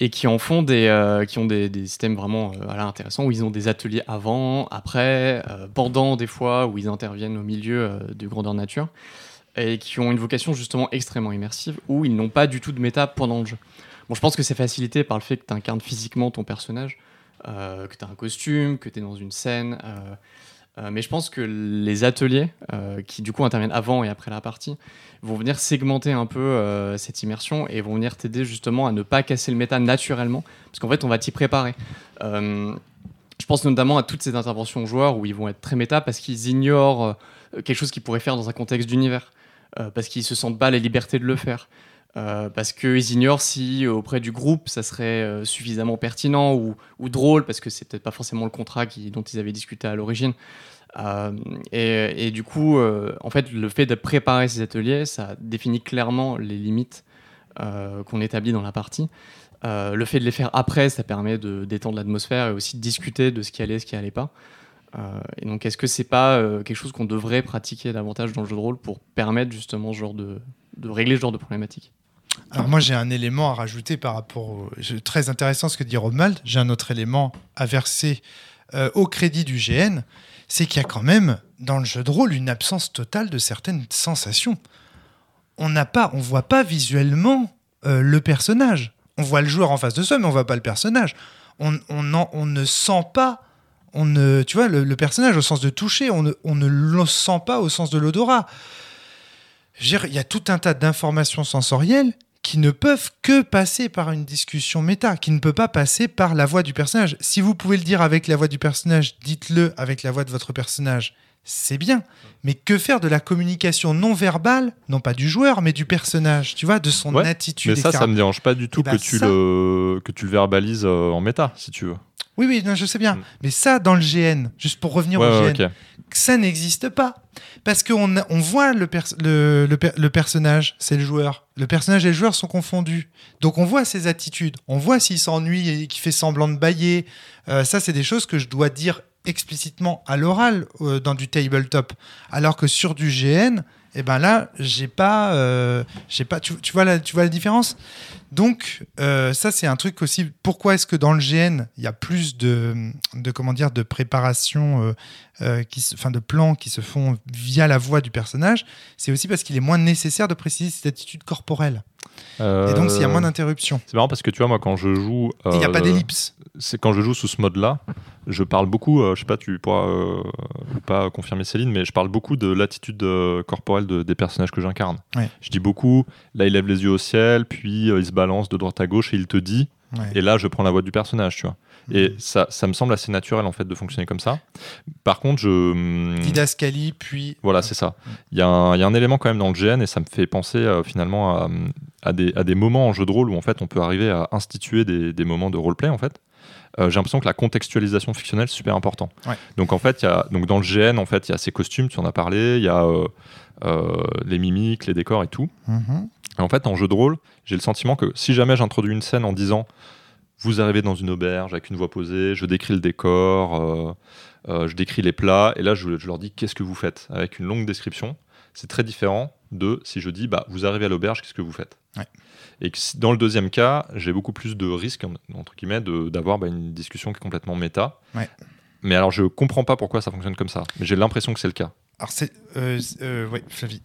et qui en font des, euh, qui ont des, des systèmes vraiment euh, voilà, intéressants où ils ont des ateliers avant, après, euh, pendant des fois où ils interviennent au milieu euh, de grandeur nature et qui ont une vocation justement extrêmement immersive où ils n'ont pas du tout de méta pendant le jeu. Bon, je pense que c'est facilité par le fait que tu incarnes physiquement ton personnage, que tu as un costume, que tu es dans une scène. Euh, mais je pense que les ateliers, euh, qui du coup interviennent avant et après la partie, vont venir segmenter un peu euh, cette immersion et vont venir t'aider justement à ne pas casser le méta naturellement, parce qu'en fait on va t'y préparer. Je pense notamment à toutes ces interventions aux joueurs où ils vont être très méta parce qu'ils ignorent quelque chose qu'ils pourraient faire dans un contexte d'univers, parce qu'ils se sentent pas la liberté de le faire. Euh, parce qu'ils ignorent si euh, auprès du groupe ça serait euh, suffisamment pertinent ou, drôle, parce que c'est peut-être pas forcément le contrat dont ils avaient discuté à l'origine. Et, du coup, en fait, le fait de préparer ces ateliers, ça définit clairement les limites qu'on établit dans la partie. Le fait de les faire après, ça permet de détendre l'atmosphère et aussi de discuter de ce qui allait et ce qui allait pas. Et donc, est-ce que c'est pas quelque chose qu'on devrait pratiquer davantage dans le jeu de rôle pour permettre justement ce genre de, de régler ce genre de problématique? Alors moi j'ai un élément à rajouter par rapport au... Très intéressant ce que dit Romald. J'ai un autre élément à verser euh, au crédit du GN. C'est qu'il y a quand même dans le jeu de rôle une absence totale de certaines sensations. On n'a pas, on voit pas visuellement euh, le personnage. On voit le joueur en face de soi, mais on voit pas le personnage. On ne sent pas, on ne, tu vois, le, le personnage au sens de toucher, on ne, on ne le sent pas au sens de l'odorat. Il y a tout un tas d'informations sensorielles qui ne peuvent que passer par une discussion méta, qui ne peut pas passer par la voix du personnage. Si vous pouvez le dire avec la voix du personnage, dites-le avec la voix de votre personnage, c'est bien. Mais que faire de la communication non verbale, non pas du joueur, mais du personnage, tu vois, de son Ouais, attitude, Mais ça, etc. ça me dérange pas du tout Eh ben, que, tu ça- le, que tu le verbalises euh, en méta, si tu veux. Oui, oui, non, je sais bien. Mm. Mais ça, dans le GN, juste pour revenir Ouais, au ouais, GN, ça n'existe pas. Parce qu'on on voit le, pers- le, le per- le personnage, c'est le joueur. Le personnage et le joueur sont confondus. Donc on voit ses attitudes, on voit s'il s'ennuie et qu'il fait semblant de bailler. Euh, ça, c'est des choses que je dois dire explicitement à l'oral euh, dans du tabletop. Alors que sur du GN, eh ben là, j'ai pas, euh, j'ai pas. Tu, tu vois la, tu vois la différence? Donc euh, ça, c'est un truc aussi. Pourquoi est-ce que dans le GN, il y a plus de, de comment dire, de préparation, euh, qui, se- enfin de plans qui se font via la voix du personnage? C'est aussi parce qu'il est moins nécessaire de préciser cette attitude corporelle. Et donc, s'il y a moins d'interruptions. C'est marrant parce que tu vois, moi, quand je joue. Et Il n'y a pas d'ellipse. C'est quand je joue sous ce mode-là, je parle beaucoup, euh, je sais pas, tu pourras euh, pas confirmer Céline, mais je parle beaucoup de l'attitude euh, corporelle de- des personnages que j'incarne. Ouais. Je dis beaucoup, là il lève les yeux au ciel, puis euh, il se balance de droite à gauche et il te dit, Ouais. et là je prends la voix du personnage, tu vois. Et Mhm. ça, ça me semble assez naturel en fait de fonctionner comme ça. Par contre, je. hum, Didascalie, puis. Voilà, c'est ça. Il y, a un- il y a un élément quand même dans le GN et ça me fait penser euh, finalement à, à des, à des moments en jeu de rôle où en fait on peut arriver à instituer des, des moments de roleplay en fait. Euh, J'ai l'impression que la contextualisation fictionnelle c'est super important. Ouais. Donc en fait, y a, donc dans le GN en fait il y a ces costumes, tu en as parlé, il y a euh, euh, les mimiques, les décors et tout. Mhm. Et en fait, en jeu de rôle, j'ai le sentiment que si jamais j'introduis une scène en disant vous arrivez dans une auberge avec une voix posée, je décris le décor, euh, euh, je décris les plats, et là je, je leur dis qu'est-ce que vous faites? Avec une longue description. C'est très différent de si je dis bah vous arrivez à l'auberge, qu'est-ce que vous faites? Ouais. Et que dans le deuxième cas, j'ai beaucoup plus de risques en- entre guillemets de- d'avoir bah, une discussion qui est complètement méta. Ouais. Mais alors je comprends pas pourquoi ça fonctionne comme ça, mais j'ai l'impression que c'est le cas. Alors, c'est. Euh, euh, ouais, Flavie.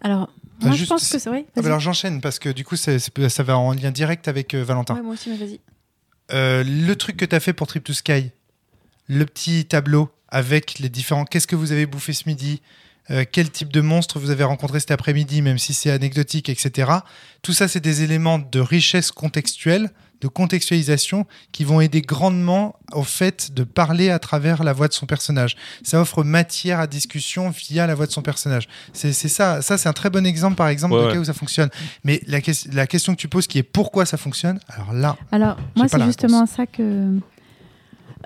Alors, Bah, moi, juste- je pense que c'est vrai. Ah bah alors, j'enchaîne parce que du coup, ça va en lien direct avec euh, Valentin. moi aussi, mais vas-y. Euh, le truc que tu as fait pour Trip to Sky, le petit tableau avec les différents. Qu'est-ce que vous avez bouffé ce midi? Euh, quel type de monstre vous avez rencontré cet après-midi, même si c'est anecdotique, etc. Tout ça, c'est des éléments de richesse contextuelle, de contextualisation, qui vont aider grandement au fait de parler à travers la voix de son personnage. Ça offre matière à discussion via la voix de son personnage. C'est ça, ça c'est un très bon exemple, par exemple, Ouais, de ouais. cas où ça fonctionne. Mais la, ques- la question que tu poses, qui est pourquoi ça fonctionne, alors là, Alors, moi, c'est justement ça que.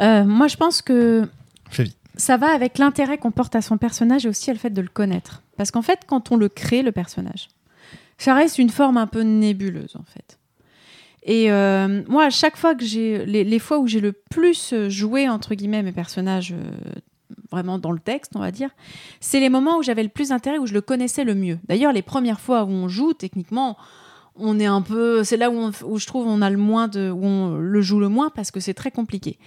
Euh, moi, je pense que Flavie. Ça va avec l'intérêt qu'on porte à son personnage et aussi le fait de le connaître. Parce qu'en fait, quand on le crée, le personnage, ça reste une forme un peu nébuleuse, en fait. Et euh, moi, à chaque fois que j'ai. Les, fois où j'ai le plus joué, entre guillemets, mes personnages. euh, Vraiment dans le texte, on va dire. C'est les moments où j'avais le plus d'intérêt, où je le connaissais le mieux. D'ailleurs, les premières fois où on joue, techniquement, on est un peu. C'est là où, on- où je trouve on a le moins de. où on le joue le moins parce que c'est très compliqué.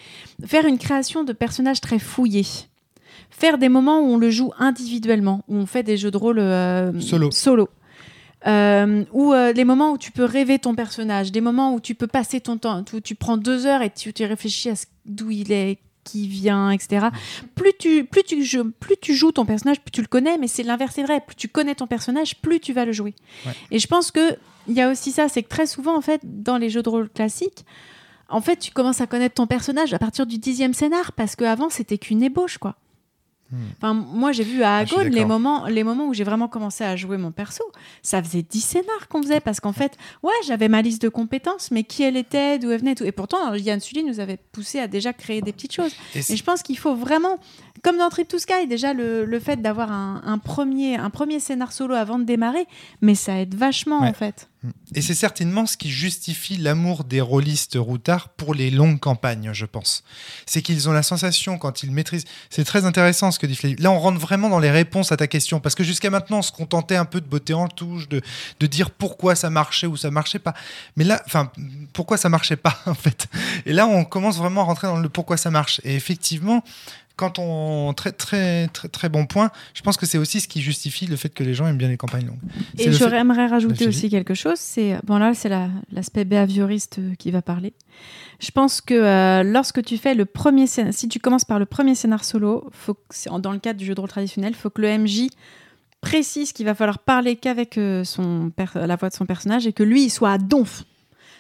Faire une création de personnages très fouillés. Faire des moments où on le joue individuellement, où on fait des jeux de rôle euh, Solo. solo. Euh, ou euh, les moments où tu peux rêver ton personnage, des moments où tu peux passer ton temps, où tu prends deux heures et tu, tu réfléchis à ce- d'où il est, qui vient, etc. Plus tu, plus, tu, joues- plus tu joues ton personnage, plus tu le connais, mais c'est l'inverse, c'est vrai. Plus tu connais ton personnage, plus tu vas le jouer. Ouais. Et je pense que il y a aussi ça, c'est que très souvent, en fait, dans les jeux de rôle classiques, en fait, tu commences à connaître ton personnage à partir du dixième scénar, parce qu'avant, c'était qu'une ébauche, quoi. Hmm. Enfin, moi, j'ai vu à Ah, Agone les moments, les moments où j'ai vraiment commencé à jouer mon perso. Ça faisait 10 scénars qu'on faisait parce qu'en fait, ouais, j'avais ma liste de compétences, mais qui elle était, d'où elle venait, tout. Et pourtant, Yann Sully nous avait poussé à déjà créer des petites choses. Et Et je pense qu'il faut vraiment, comme dans Trip to Sky, déjà le, le fait d'avoir un, un premier, un premier scénar solo avant de démarrer, mais ça aide vachement Ouais. en fait. Et c'est certainement ce qui justifie l'amour des rôlistes routards pour les longues campagnes, je pense. C'est qu'ils ont la sensation, quand ils maîtrisent. C'est très intéressant ce que dit Flavie. Là, on rentre vraiment dans les réponses à ta question. Parce que jusqu'à maintenant, on se contentait un peu de botter en touche, de, de dire pourquoi ça marchait ou ça marchait pas. Mais là, enfin, pourquoi ça marchait pas, en fait? Et là, on commence vraiment à rentrer dans le pourquoi ça marche. Et effectivement. Quand on très très très très bon point, je pense que c'est aussi ce qui justifie le fait que les gens aiment bien les campagnes longues. Et fait- j'aimerais rajouter Vas-y. aussi quelque chose. C'est bon là, c'est la- l'aspect behavioriste euh, qui va parler. Je pense que euh, lorsque tu fais le premier, scén- si tu commences par le premier scénar solo, faut que, dans le cadre du jeu de rôle traditionnel, faut que le MJ précise qu'il va falloir parler qu'avec euh, son la voix de son personnage et que lui il soit à donf,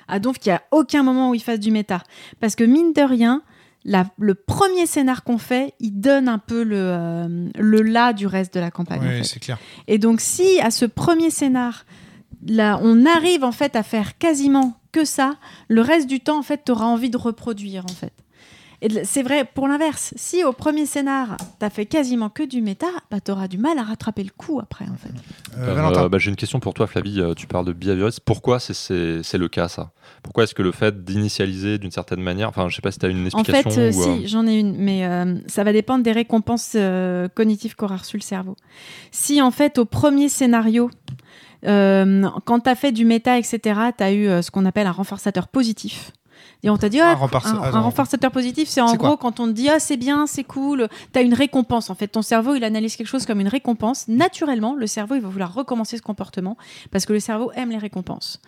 à donf qu'il n'y a aucun moment où il fasse du méta, parce que mine de rien. La- le premier scénar qu'on fait, il donne un peu le, euh, le là du reste de la campagne. en fait. c'est clair. Et donc, si à ce premier scénar, là, on arrive en fait à faire quasiment que ça, le reste du temps, en fait, tu auras envie de reproduire, en fait. Et c'est vrai pour l'inverse. Si au premier scénar, tu as fait quasiment que du méta, bah, tu auras du mal à rattraper le coup après, en fait. Euh, Euh, bah, J'ai une question pour toi, Flavie. Euh, Tu parles de behaviorisme. Pourquoi c'est- le cas, ça? Pourquoi est-ce que le fait d'initialiser d'une certaine manière, enfin, je sais pas si tu as une En explication fait, euh, ou, euh, si, j'en ai une, mais euh, ça va dépendre des récompenses euh, cognitives qu'aura reçu le cerveau. Si, en fait, au premier scénario, euh, quand tu as fait du méta, etc., tu as eu euh, ce qu'on appelle un renforçateur positif. Et on t'a dit, Un ah, un, ah, un non. renforçateur positif, c'est en gros quand on te dit, ah, c'est bien, c'est cool, tu as une récompense. En fait, ton cerveau, il analyse quelque chose comme une récompense. Naturellement, le cerveau, il va vouloir recommencer ce comportement parce que le cerveau aime les récompenses.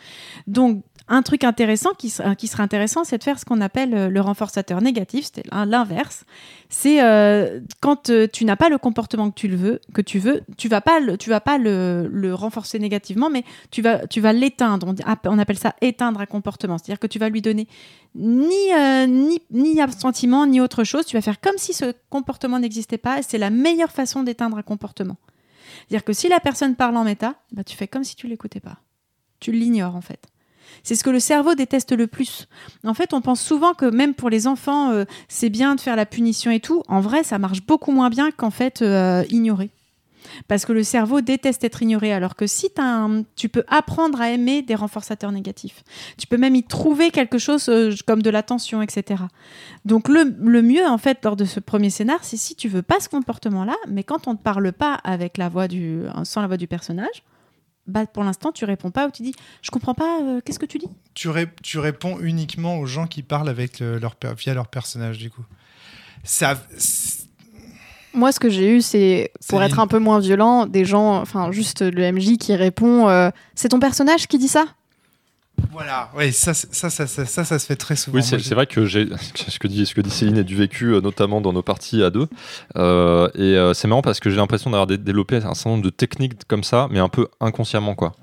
Donc, un truc intéressant qui, qui serait intéressant, c'est de faire ce qu'on appelle euh, le renforçateur négatif, c'est l'in- l'inverse. C'est euh, quand euh, tu n'as pas le comportement que tu le veux, que tu veux, tu vas pas le, renforcer négativement, mais tu vas, l'éteindre. On, dit- on appelle ça éteindre un comportement, c'est-à-dire que tu vas lui donner ni, euh, ni, ni autre chose. Tu vas faire comme si ce comportement n'existait pas. C'est la meilleure façon d'éteindre un comportement. C'est-à-dire que si la personne parle en méta, bah, tu fais comme si tu l'écoutais pas. Tu l'ignores en fait. C'est ce que le cerveau déteste le plus. En fait, on pense souvent que même pour les enfants, euh, c'est bien de faire la punition et tout. En vrai, ça marche beaucoup moins bien qu'en fait euh, ignorer. Parce que le cerveau déteste être ignoré, alors que si tu peux apprendre à aimer des renforçateurs négatifs, tu peux même y trouver quelque chose euh, comme de l'attention, etc. Donc le, le mieux, en fait, lors de ce premier scénar, c'est si tu veux pas ce comportement-là, mais quand on ne parle pas avec la voix du, sans la voix du personnage, bah, pour l'instant, tu réponds pas ou tu dis Je comprends pas, euh, qu'est-ce que tu dis? Tu, ré- tu réponds uniquement aux gens qui parlent avec le- leur via leur personnage, du coup. Ça, Moi, ce que j'ai eu, c'est, pour être un peu moins violent, des gens, enfin, juste le MJ qui répond euh, C'est ton personnage qui dit ça? Voilà, oui, ça, ça, ça, ça, ça, ça se fait très souvent. Oui, c'est vrai que j'ai ce que dit ce que dit Céline est du vécu, euh, notamment dans nos parties à deux. Euh, et euh, c'est marrant parce que j'ai l'impression d'avoir dé- développé un certain nombre de techniques comme ça, mais un peu inconsciemment quoi.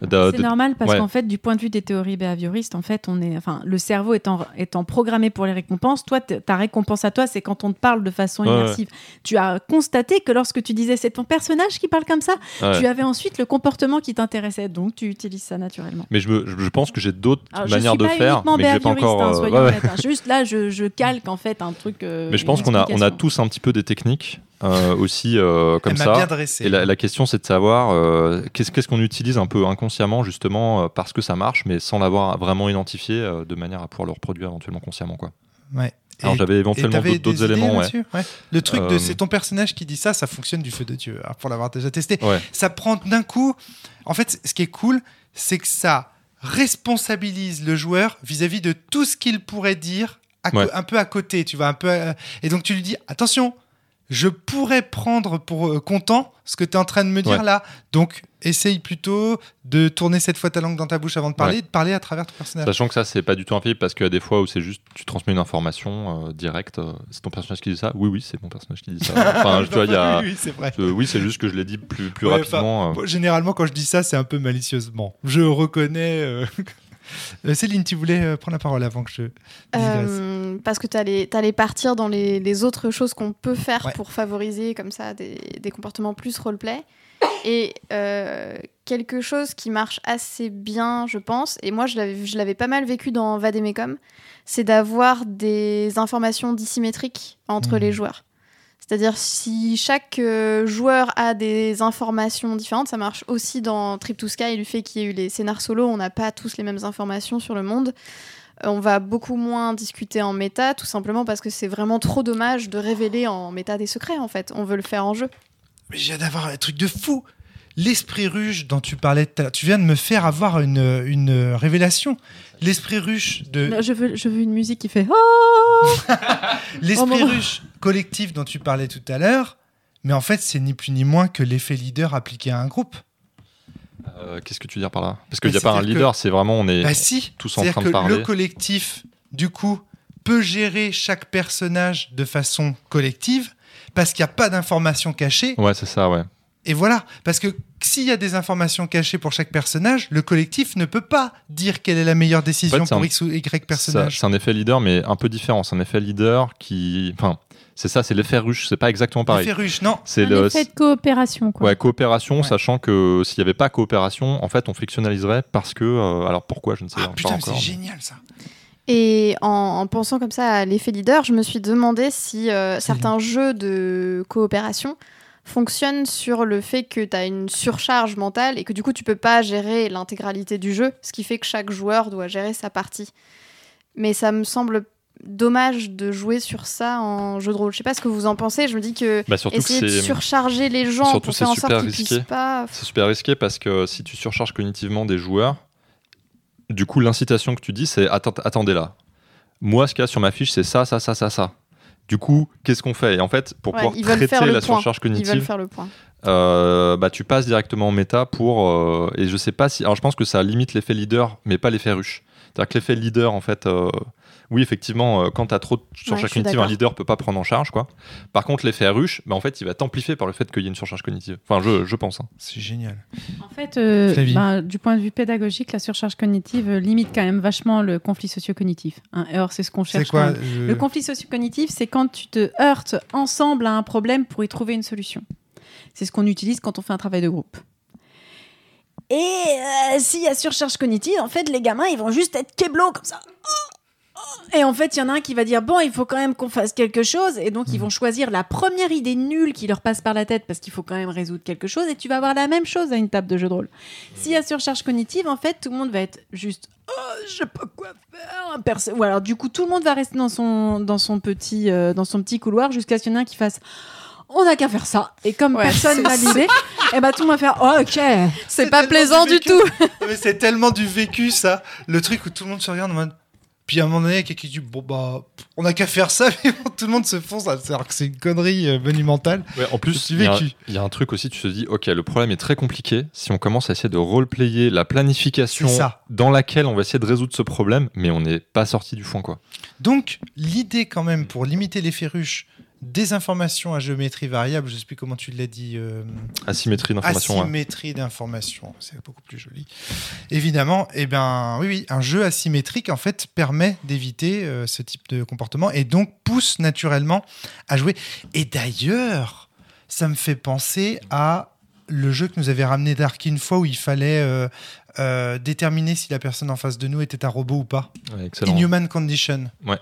C'est normal parce ouais. qu'en fait, du point de vue des théories behavioristes, en fait, on est, enfin, le cerveau étant, étant programmé pour les récompenses, toi, ta récompense à toi, c'est quand on te parle de façon Ouais, immersive. Tu as constaté que lorsque tu disais c'est ton personnage qui parle comme ça, ouais. tu avais ensuite le comportement qui t'intéressait, donc tu utilises ça naturellement. Mais je, me- je je pense que j'ai d'autres manières de faire, mais que j'ai pas encore. hein, euh, ouais, ouais. hein. Juste là, je, je calque en fait un truc. euh, Mais je pense qu'on a, on a tous un petit peu des techniques euh, aussi euh, comme Elle ça. bien dressé. Et la, la question, c'est de savoir euh, qu'est-ce qu'est-ce qu'on utilise un peu inconsciemment, justement, euh, parce que ça marche, mais sans l'avoir vraiment identifié, euh, de manière à pouvoir le reproduire éventuellement consciemment. Quoi. Ouais. Alors j'avais éventuellement d'autres éléments. Ouais. là-dessus Ouais. Le truc de c'est ton personnage qui dit ça, ça fonctionne du feu de Dieu, alors, pour l'avoir déjà testé. Ouais. Ça prend d'un coup. En fait, ce qui est cool, c'est que ça responsabilise le joueur vis-à-vis de tout ce qu'il pourrait dire à co- Ouais. un peu à côté, tu vois, un peu. à- Et donc tu lui dis attention, je pourrais prendre pour euh, content ce que tu es en train de me dire Ouais. là. Donc essaye plutôt de tourner cette fois ta langue dans ta bouche avant de parler, et de parler à travers ton personnage. Sachant que ça, c'est pas du tout infaillible parce qu'il y a des fois où c'est juste tu transmets une information euh, directe. euh, c'est ton personnage qui dit ça Oui, oui, c'est mon personnage qui dit ça. Enfin, tu vois, il y a. oui, oui, c'est vrai. euh, oui, c'est juste que je l'ai dit plus, plus Ouais, rapidement. généralement, quand je dis ça, c'est un peu malicieusement. Je reconnais. Euh, Céline, tu voulais euh, prendre la parole avant que je. Euh, parce que tu allais, t'allais partir dans les, les autres choses qu'on peut faire Ouais. pour favoriser comme ça des, des comportements plus roleplay. Et euh, quelque chose qui marche assez bien, je pense, et moi je l'avais, pas mal vécu dans Vademecum, c'est d'avoir des informations dissymétriques entre Mhm. les joueurs. C'est-à-dire si chaque euh, joueur a des informations différentes, ça marche aussi dans Trip to Sky, du fait qu'il y ait eu les scénars solo, on n'a pas tous les mêmes informations sur le monde. Euh, On va beaucoup moins discuter en méta, tout simplement parce que c'est vraiment trop dommage de révéler en méta des secrets, en fait. On veut le faire en jeu. Mais j'ai d'avoir un truc de fou. L'esprit ruche dont tu parlais tout à l'heure, tu viens de me faire avoir une, une révélation. L'esprit ruche de Je veux, je veux une musique qui fait. Oh l'esprit Oh, ruche collectif dont tu parlais tout à l'heure. Mais en fait, c'est ni plus ni moins que l'effet leader appliqué à un groupe. Euh, Qu'est-ce que tu veux dire par là? Parce qu'il Bah, n'y a pas un leader, c'est vraiment on est Bah si, tous en c'est-à-dire train que de parler. le collectif, du coup, peut gérer chaque personnage de façon collective parce qu'il n'y a pas d'informations cachées. Ouais, c'est ça, ouais. Et voilà, parce que s'il y a des informations cachées pour chaque personnage, le collectif ne peut pas dire quelle est la meilleure décision En fait, c'est pour un- X ou Y personnage. C'est un effet leader, mais un peu différent. C'est un effet leader qui. Enfin, c'est ça, c'est l'effet ruche. C'est pas exactement pareil. L'effet ruche, non. C'est le. effet de coopération, quoi. Ouais, coopération, Ouais. sachant que s'il n'y avait pas coopération, en fait, on fictionnaliserait parce que. euh, alors pourquoi Je ne sais Ah pas putain, mais encore. c'est génial ça. Et en, en pensant comme ça à l'effet leader, je me suis demandé si euh, certains jeux de coopération fonctionnent sur le fait que tu as une surcharge mentale et que du coup tu peux pas gérer l'intégralité du jeu, ce qui fait que chaque joueur doit gérer sa partie. Mais ça me semble dommage de jouer sur ça en jeu de rôle. Je sais pas ce que vous en pensez, je me dis que Bah, que essayer de c'est. surcharger les gens surtout pour c'est faire en sorte super qu'ils risqué. puissent pas... C'est super risqué parce que si tu surcharges cognitivement des joueurs, du coup, l'incitation que tu dis, c'est attendez là. Moi, ce qu'il y a sur ma fiche, c'est ça, ça, ça, ça, ça. Du coup, qu'est-ce qu'on fait? Et en fait, pour Ouais, pouvoir traiter faire la point. surcharge Ils veulent cognitive, faire le point. euh, bah, tu passes directement en méta pour. euh, et je sais pas si. Alors, je pense que ça limite l'effet leader, mais pas l'effet ruche. C'est-à-dire que l'effet leader, en fait. euh, oui, effectivement, euh, quand tu as trop de surcharge cognitive, un leader peut pas prendre en charge. quoi. Par contre, l'effet ruche, bah, en fait, il va t'amplifier par le fait qu'il y ait une surcharge cognitive. Enfin, je, je pense. hein. C'est génial. En fait, euh, ben, du point de vue pédagogique, la surcharge cognitive euh, limite quand même vachement le conflit socio-cognitif. hein. Or, c'est ce qu'on cherche. C'est quoi quand même. Le conflit socio-cognitif, c'est quand tu te heurtes ensemble à un problème pour y trouver une solution. C'est ce qu'on utilise quand on fait un travail de groupe. Et euh, s'il y a surcharge cognitive, en fait, les gamins, ils vont juste être keblo comme ça. Oh. Et en fait, il y en a un qui va dire bon, il faut quand même qu'on fasse quelque chose, et donc ils vont choisir la première idée nulle qui leur passe par la tête parce qu'il faut quand même résoudre quelque chose, et tu vas avoir la même chose à une table de jeu de rôle. S'il y a surcharge cognitive, en fait, tout le monde va être juste oh, je sais pas quoi faire. Perso- Ou alors, du coup, tout le monde va rester dans son, dans son, petit, euh, dans son petit couloir jusqu'à ce qu'il y en ait un qui fasse on n'a qu'à faire ça. Et comme Ouais, personne n'a l'idée, et ben tout le monde va faire oh, ok. C'est pas plaisant du du tout. Mais c'est tellement du vécu ça. Le truc où tout le monde se regarde en mode Puis à un moment donné, il y a quelqu'un qui dit Bon, bah, on n'a qu'à faire ça, mais bon, tout le monde se fonce, alors que c'est une connerie euh, monumentale. Ouais, en plus, il y, a il y a un truc aussi, tu te dis, ok, le problème est très compliqué. Si on commence à essayer de roleplayer la planification dans laquelle on va essayer de résoudre ce problème, mais on n'est pas sorti du fond, quoi. Donc, l'idée, quand même, pour limiter les ruches des informations à géométrie variable, je ne sais plus comment tu l'as dit. euh, Asymétrie d'information. ouais. Asymétrie d'information, c'est beaucoup plus joli. Évidemment, eh ben, oui, oui, un jeu asymétrique en fait permet d'éviter euh, ce type de comportement et donc pousse naturellement à jouer. Et d'ailleurs, ça me fait penser à le jeu que nous avait ramené Dark une fois où il fallait euh, déterminer si la personne en face de nous était un robot ou pas. Ouais, excellent. Inhuman Condition. Ouais.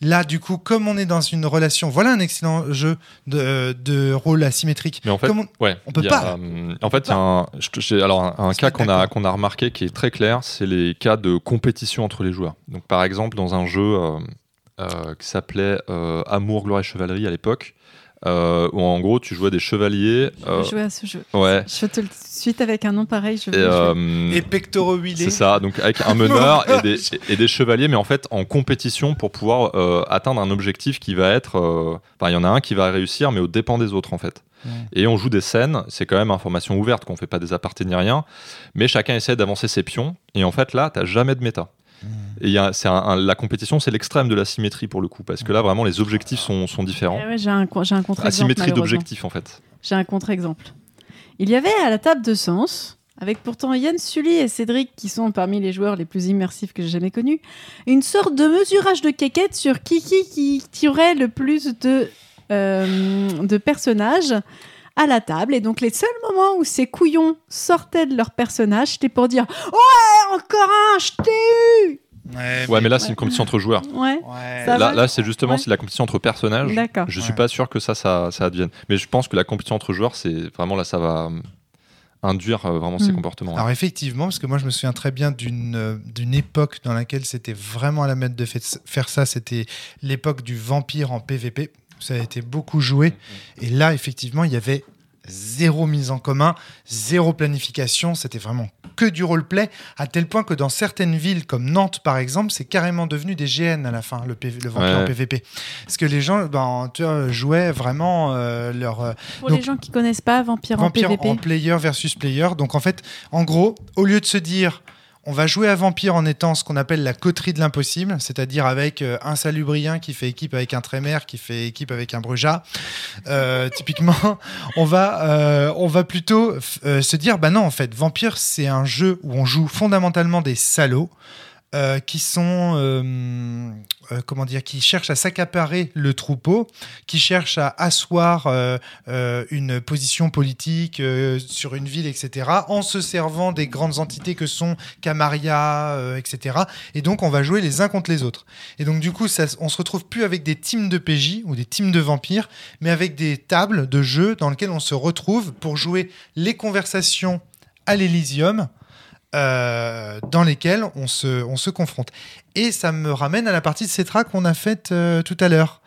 Là, du coup, comme on est dans une relation, voilà un excellent jeu de, de rôle asymétrique. Mais en fait, Comme on- ouais, on peut a, pas. euh, en fait, il y a un, je te- j'ai- alors un, un cas qu'on a qu'on a remarqué qui est très clair, c'est les cas de compétition entre les joueurs. Donc, par exemple, dans un jeu euh, euh, qui s'appelait euh, Amour, gloire et chevalerie à l'époque, euh, où en gros tu jouais des chevaliers. Je euh, vais jouer à ce jeu. ouais. Je te le suite avec un nom pareil. Je Et, vais jouer. euh, Et pectoraux huilés. C'est ça, donc avec un meneur et des, et des chevaliers, mais en fait en compétition pour pouvoir euh, atteindre un objectif qui va être. euh, Enfin, il y en a un qui va réussir, mais au dépend des autres en fait. Ouais. Et on joue des scènes, c'est quand même information ouverte, qu'on fait pas des apartés ni rien, mais chacun essaie d'avancer ses pions, et en fait là, t'as jamais de méta. Mmh. Et un- un- la compétition, c'est l'extrême de la symétrie pour le coup, parce que là vraiment les objectifs sont, sont différents. Ouais, j'ai un, un contre-exemple. Asymétrie d'objectifs en fait. J'ai un contre-exemple. Il y avait à la table de Sens, avec pourtant Yann Sully et Cédric, qui sont parmi les joueurs les plus immersifs que j'ai jamais connus, une sorte de mesurage de quéquette sur qui qui, qui tirait le plus de, euh, de personnages à la table. Et donc, les seuls moments où ces couillons sortaient de leur personnage, c'était pour dire Ouais, encore un, je t'ai eu Ouais, Ouais, mais là c'est ouais. une compétition entre joueurs. Ouais, Là, là c'est justement Ouais. c'est la compétition entre personnages. d'accord. Je suis Ouais. pas sûr que ça, ça, ça advienne. Mais je pense que la compétition entre joueurs, c'est vraiment là, ça va euh, induire euh, vraiment ces Mm. comportements. Alors effectivement, parce que moi je me souviens très bien d'une euh, d'une époque dans laquelle c'était vraiment à la mode de fait- faire ça, c'était l'époque du vampire en PVP. Ça a été beaucoup joué. Et là, effectivement, il y avait zéro mise en commun, zéro planification, c'était vraiment que du roleplay, à tel point que dans certaines villes comme Nantes par exemple, c'est carrément devenu des GN à la fin, le, PV le vampire Ouais. en PVP. Parce que les gens ben, tu vois, jouaient vraiment euh, leur, euh, Pour Donc, les gens qui connaissent pas Vampire, Vampire en PVP. en player versus player. Donc en fait, en gros, au lieu de se dire on va jouer à Vampire en étant ce qu'on appelle la coterie de l'impossible, c'est-à-dire avec euh, un salubrien qui fait équipe avec un trémère, qui fait équipe avec un bruja. Euh, typiquement, on va, euh, plutôt se dire bah non, en fait, Vampire, c'est un jeu où on joue fondamentalement des salauds. Euh, qui sont euh, euh, comment dire qui cherchent à s'accaparer le troupeau qui cherchent à asseoir une position politique sur une ville, etc., en se servant des grandes entités que sont Camarilla, euh, etc. Et donc, on va jouer les uns contre les autres. Et donc, du coup, ça, on se retrouve plus avec des teams de PJ ou des teams de vampires, mais avec des tables de jeux dans lesquelles on se retrouve pour jouer les conversations à l'Elysium. Euh, dans lesquelles on se, on se confronte. Et ça me ramène à la partie de Cetra qu'on a faite euh, tout à l'heure.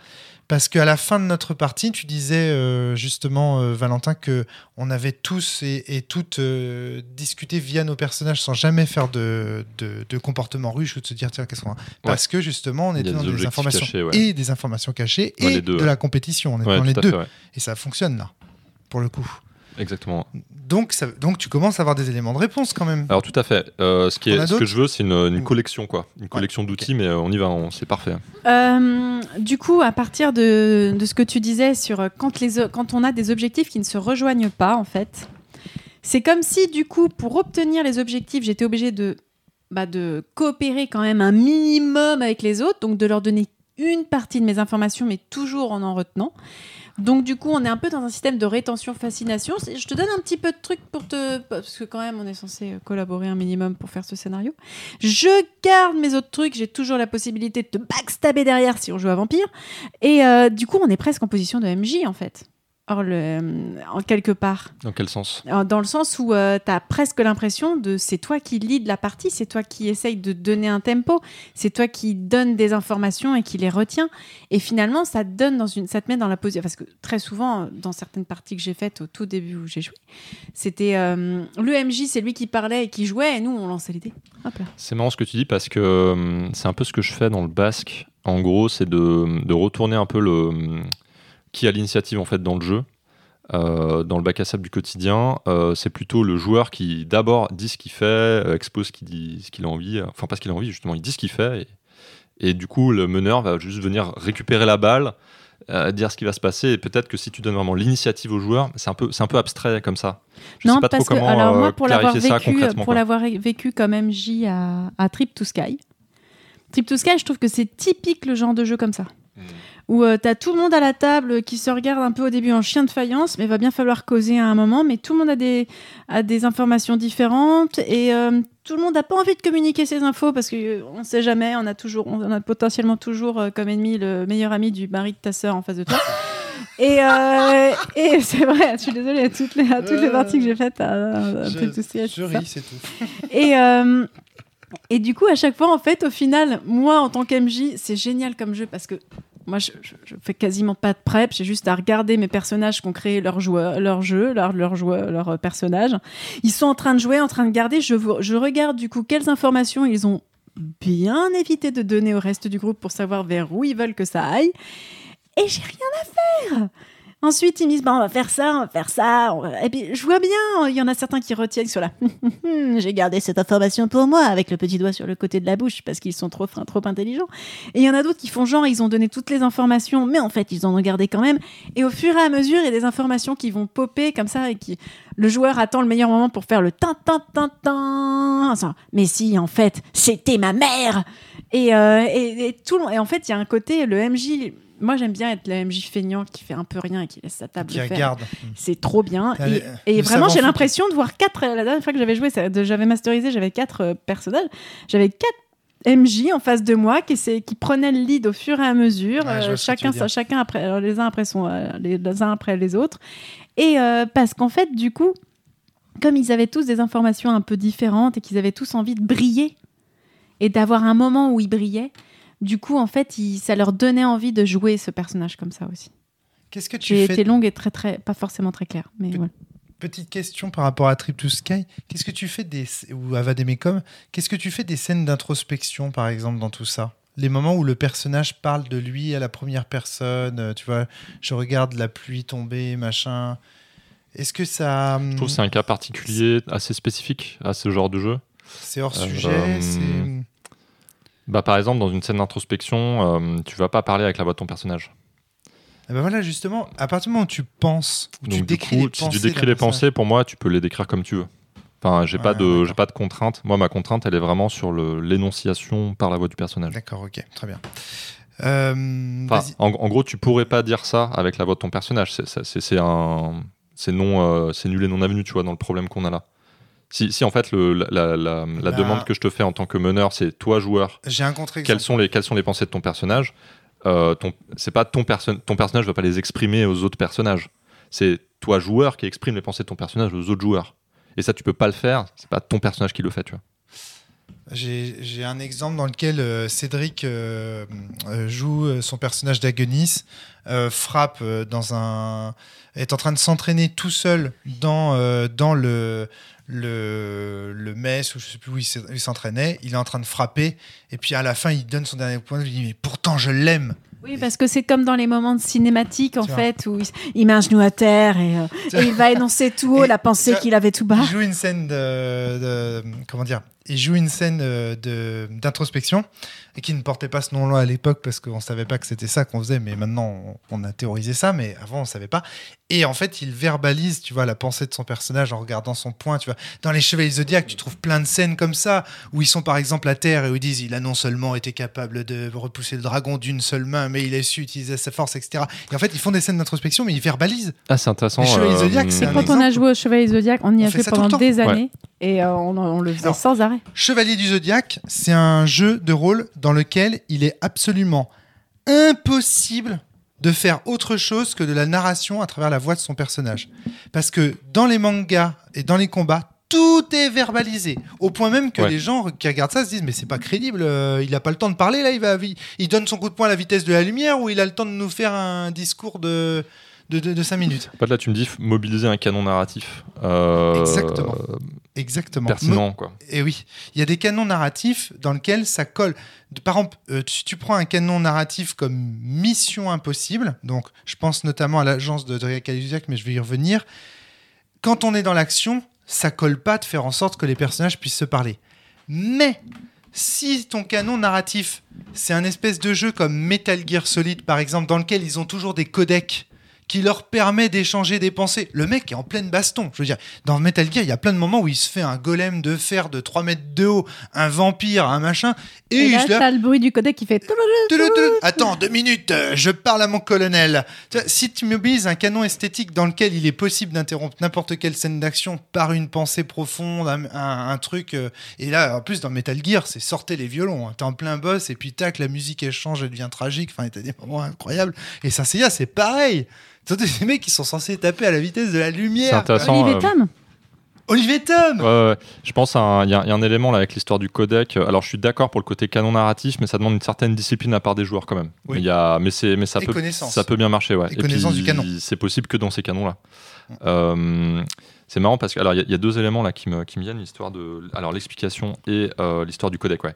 Parce qu'à la fin de notre partie, tu disais euh, justement, Valentin, que on avait tous et, et toutes discuté via nos personnages sans jamais faire de, de, de comportement ruche ou de se dire tiens qu'est-ce qu'on a Parce que justement, on était dans des informations cachés, ouais. et des informations cachées Ouais, et deux, de la compétition. On est dans les deux fait, et ça fonctionne là, pour le coup. Exactement. Donc, ça, donc tu commences à avoir des éléments de réponse quand même. Alors tout à fait. Euh, ce, qui est, ce que je veux, c'est une, une collection, quoi. Une collection d'outils, mais euh, on y va, on- c'est parfait. Euh, du coup, à partir de, de ce que tu disais sur quand, les, quand on a des objectifs qui ne se rejoignent pas, en fait, c'est comme si, du coup, pour obtenir les objectifs, j'étais obligée de, bah, de coopérer quand même un minimum avec les autres, donc de leur donner une partie de mes informations, mais toujours en en retenant. Donc du coup, on est un peu dans un système de rétention-fascination. Je te donne un petit peu de trucs pour te... Parce que quand même, on est censé collaborer un minimum pour faire ce scénario. Je garde mes autres trucs. J'ai toujours la possibilité de te backstabber derrière si on joue à Vampire. Et euh, du coup, on est presque en position de MJ, en fait. Le, euh, en quelque part. Dans quel sens? Euh, Dans le sens où tu as presque l'impression de c'est toi qui lead la partie, c'est toi qui essaye de donner un tempo, c'est toi qui donne des informations et qui les retient. Et finalement, ça te donne dans une, ça te met dans la position. Parce que très souvent, dans certaines parties que j'ai faites au tout début où j'ai joué, c'était euh, le MJ, c'est lui qui parlait et qui jouait, et nous on lançait les dés. C'est marrant ce que tu dis parce que hum, c'est un peu ce que je fais dans le basque. En gros, c'est de, de retourner un peu le qui a l'initiative en fait dans le jeu. Euh, dans le bac à sable du quotidien, euh, c'est plutôt le joueur qui d'abord dit ce qu'il fait, euh, expose ce qu'il dit, ce qu'il a envie, enfin pas ce qu'il a envie justement, il dit ce qu'il fait et, et du coup le meneur va juste venir récupérer la balle, euh, dire ce qui va se passer et peut-être que si tu donnes vraiment l'initiative au joueur, c'est un peu c'est un peu abstrait comme ça. Je non, sais pas parce trop que comment alors moi pour l'avoir vécu, pour l'avoir vécu comme MJ à, à Trip to Sky. Trip to Sky, je trouve que c'est typique le genre de jeu comme ça. Mm. Où tu t'as tout le monde à la table qui se regarde un peu au début en chien de faïence, mais va bien falloir causer à un moment. Mais tout le monde a des, a des informations différentes et euh, tout le monde n'a pas envie de communiquer ses infos parce qu'on on sait jamais, on a, toujours, on a potentiellement toujours euh, comme ennemi le meilleur ami du mari de ta sœur en face de toi. Et, euh, et c'est vrai, je suis désolée, à toutes les, à toutes les parties que j'ai faites à, à Je, Sky, je c'est ça. ris, c'est tout. Et, euh, et du coup, à chaque fois, en fait, au final, moi, en tant qu'MJ, c'est génial comme jeu parce que moi, je, je, fais quasiment pas de prep. J'ai juste à regarder mes personnages qui ont créé leur, joueur, leur jeu, leur, leur, euh, personnage. Ils sont en train de jouer, en train de garder. Je, je regarde du coup quelles informations ils ont bien évité de donner au reste du groupe pour savoir vers où ils veulent que ça aille. Et j'ai rien à faire. Ensuite, ils me disent, bah, on va faire ça, on va faire ça. Et puis, je vois bien, il y en a certains qui retiennent sur la j'ai gardé cette information pour moi avec le petit doigt sur le côté de la bouche parce qu'ils sont trop trop intelligents. Et il y en a d'autres qui font genre ils ont donné toutes les informations, mais en fait ils en ont gardé quand même. Et au fur et à mesure, il y a des informations qui vont popper comme ça et qui le joueur attend le meilleur moment pour faire le tin tin tin tin. Mais si en fait c'était ma mère. Et, euh, et, tout et en fait il y a un côté le MJ. Moi j'aime bien être le MJ feignant qui fait un peu rien et qui laisse sa table Qui faire. regarde. C'est trop bien. Et, vraiment, j'ai l'impression de voir quatre. La dernière fois que j'avais joué, j'avais masterisé, j'avais quatre euh, personnages. J'avais quatre MJ en face de moi qui, qui prenaient le lead au fur et à mesure, euh, chacun, après, alors les uns après son, euh, les, les uns après les autres. Et euh, parce qu'en fait, du coup, comme ils avaient tous des informations un peu différentes et qu'ils avaient tous envie de briller et d'avoir un moment où ils brillaient, du coup, en fait, ça leur donnait envie de jouer ce personnage comme ça aussi. Qu'est-ce que tu fais été longue et très, très, pas forcément très claire, mais Pe- voilà. Petite question par rapport à Trip to Sky. Qu'est-ce que tu fais des ou Qu'est-ce que tu fais des scènes d'introspection par exemple dans tout ça? Les moments où le personnage parle de lui à la première personne, euh, tu vois, je regarde la pluie tomber, machin. Est-ce que ça hum, Je trouve que c'est un cas particulier assez spécifique à ce genre de jeu. c'est hors Euh, sujet, euh, c'est Bah, par exemple, dans une scène d'introspection, euh, tu vas pas parler avec la voix de ton personnage. Eh ben voilà justement, à partir du moment où tu penses, où tu Donc, du décris coup, les si pensées tu décris les pensées, pour moi, tu peux les décrire comme tu veux. Enfin, j'ai pas Ouais, de, d'accord. j'ai pas de contrainte. Moi, ma contrainte, elle est vraiment sur l'énonciation par la voix du personnage. D'accord, ok, très bien. Euh, Enfin, en, en gros, tu pourrais pas dire ça avec la voix de ton personnage. C'est- C'est c'est- c'est un, c'est non, euh, c'est nul et non avenu, tu vois, dans le problème qu'on a là. Si, si en fait le, la, la- la- la Bah. demande que je te fais en tant que meneur, c'est toi joueur, J'ai un contre-exemple. quelles sont les, quelles sont les pensées de ton personnage euh, ton, C'est pas ton personne, ton personnage va pas les exprimer aux autres personnages. C'est toi joueur qui exprime les pensées de ton personnage aux autres joueurs. Et ça, tu peux pas le faire. C'est pas ton personnage qui le fait, tu vois. J'ai un exemple dans lequel euh, Cédric euh, joue son personnage d'Agonis, euh, frappe dans un. est en train de s'entraîner tout seul dans, dans le, le, le mess, ou je sais plus où il s'entraînait. Il est en train de frapper, et puis à la fin, il donne son dernier point. Il dit Mais pourtant, je l'aime Oui, parce que c'est comme dans les moments de cinématique, en fait, où il, il met un genou à terre et, euh, et il va énoncer tout haut la pensée qu'il avait tout bas. Il joue une scène de, de- comment dire Il joue une scène euh, de d'introspection et qui ne portait pas ce nom-là à l'époque parce qu'on savait pas que c'était ça qu'on faisait, mais maintenant on, on a théorisé ça, mais avant on savait pas. Et en fait, il verbalise, tu vois, la pensée de son personnage en regardant son point. Tu vois, dans les Chevaliers Zodiac, tu trouves plein de scènes comme ça où ils sont par exemple à terre et où ils disent il a non seulement été capable de repousser le dragon d'une seule main, mais il a su utiliser sa force, etc. Et en fait, ils font des scènes d'introspection, mais ils verbalisent. Ah, c'est intéressant. Les Chevaliers Zodiac, c'est quand on a joué au Chevalier Zodiac, on y On a fait tout pendant des années et euh, on, on le faisait Alors, sans arrêt. Chevalier du Zodiaque, c'est un jeu de rôle dans lequel il est absolument impossible de faire autre chose que de la narration à travers la voix de son personnage. Parce que dans les mangas et dans les combats, tout est verbalisé. Au point même que Ouais. les gens qui regardent ça se disent Mais c'est pas crédible, euh, il a pas le temps de parler là, il, va, il donne son coup de poing à la vitesse de la lumière ou il a le temps de nous faire un discours de, de, de, 5 minutes. En fait, là, tu me dis mobiliser un canon narratif. euh, Exactement. Exactement. Pertinent, quoi. Et oui, il y a des canons narratifs dans lesquels ça colle. Par exemple, euh, si tu prends un canon narratif comme Mission Impossible, donc je pense notamment à l'agence de Drea Calusiac, mais je vais y revenir. Quand on est dans l'action, ça colle pas de faire en sorte que les personnages puissent se parler. Mais si ton canon narratif, c'est un espèce de jeu comme Metal Gear Solid, par exemple, dans lequel ils ont toujours des codecs qui leur permet d'échanger des pensées. Le mec est en pleine baston. Je veux dire, dans Metal Gear, il y a plein de moments où il se fait un golem de fer de 3 mètres de haut, un vampire, un machin, et, Et là, je le bruit du codec qui fait. Attends, deux minutes, euh, je parle à mon colonel. Si tu mobilises un canon esthétique dans lequel il est possible d'interrompre n'importe quelle scène d'action par une pensée profonde, un, un- un truc. euh, et là, en plus, dans Metal Gear, c'est sortez les violons. hein. T'es en plein boss et puis tac, la musique elle change, elle devient tragique. Enfin, t'as des moments incroyables. Et ça, c'est c'est pareil. C'est des mecs qui sont censés taper à la vitesse de la C'est lumière. intéressant. Olivier euh, Tom Olivier Tom. Je pense à un- il y, a il y a un élément là avec l'histoire du codec. Alors je suis d'accord pour le côté canon narratif, mais ça demande une certaine discipline à part des joueurs quand même. Oui. Il y a, mais c'est, mais ça peut, connaissance. ça peut bien marcher, ouais. Et connaissance puis, du canon. C'est possible que dans ces canons-là. Euh, c'est marrant parce que alors il y, a- il y a deux éléments là qui me, qui me viennent, l'histoire de, alors l'explication et euh, l'histoire du codec, ouais.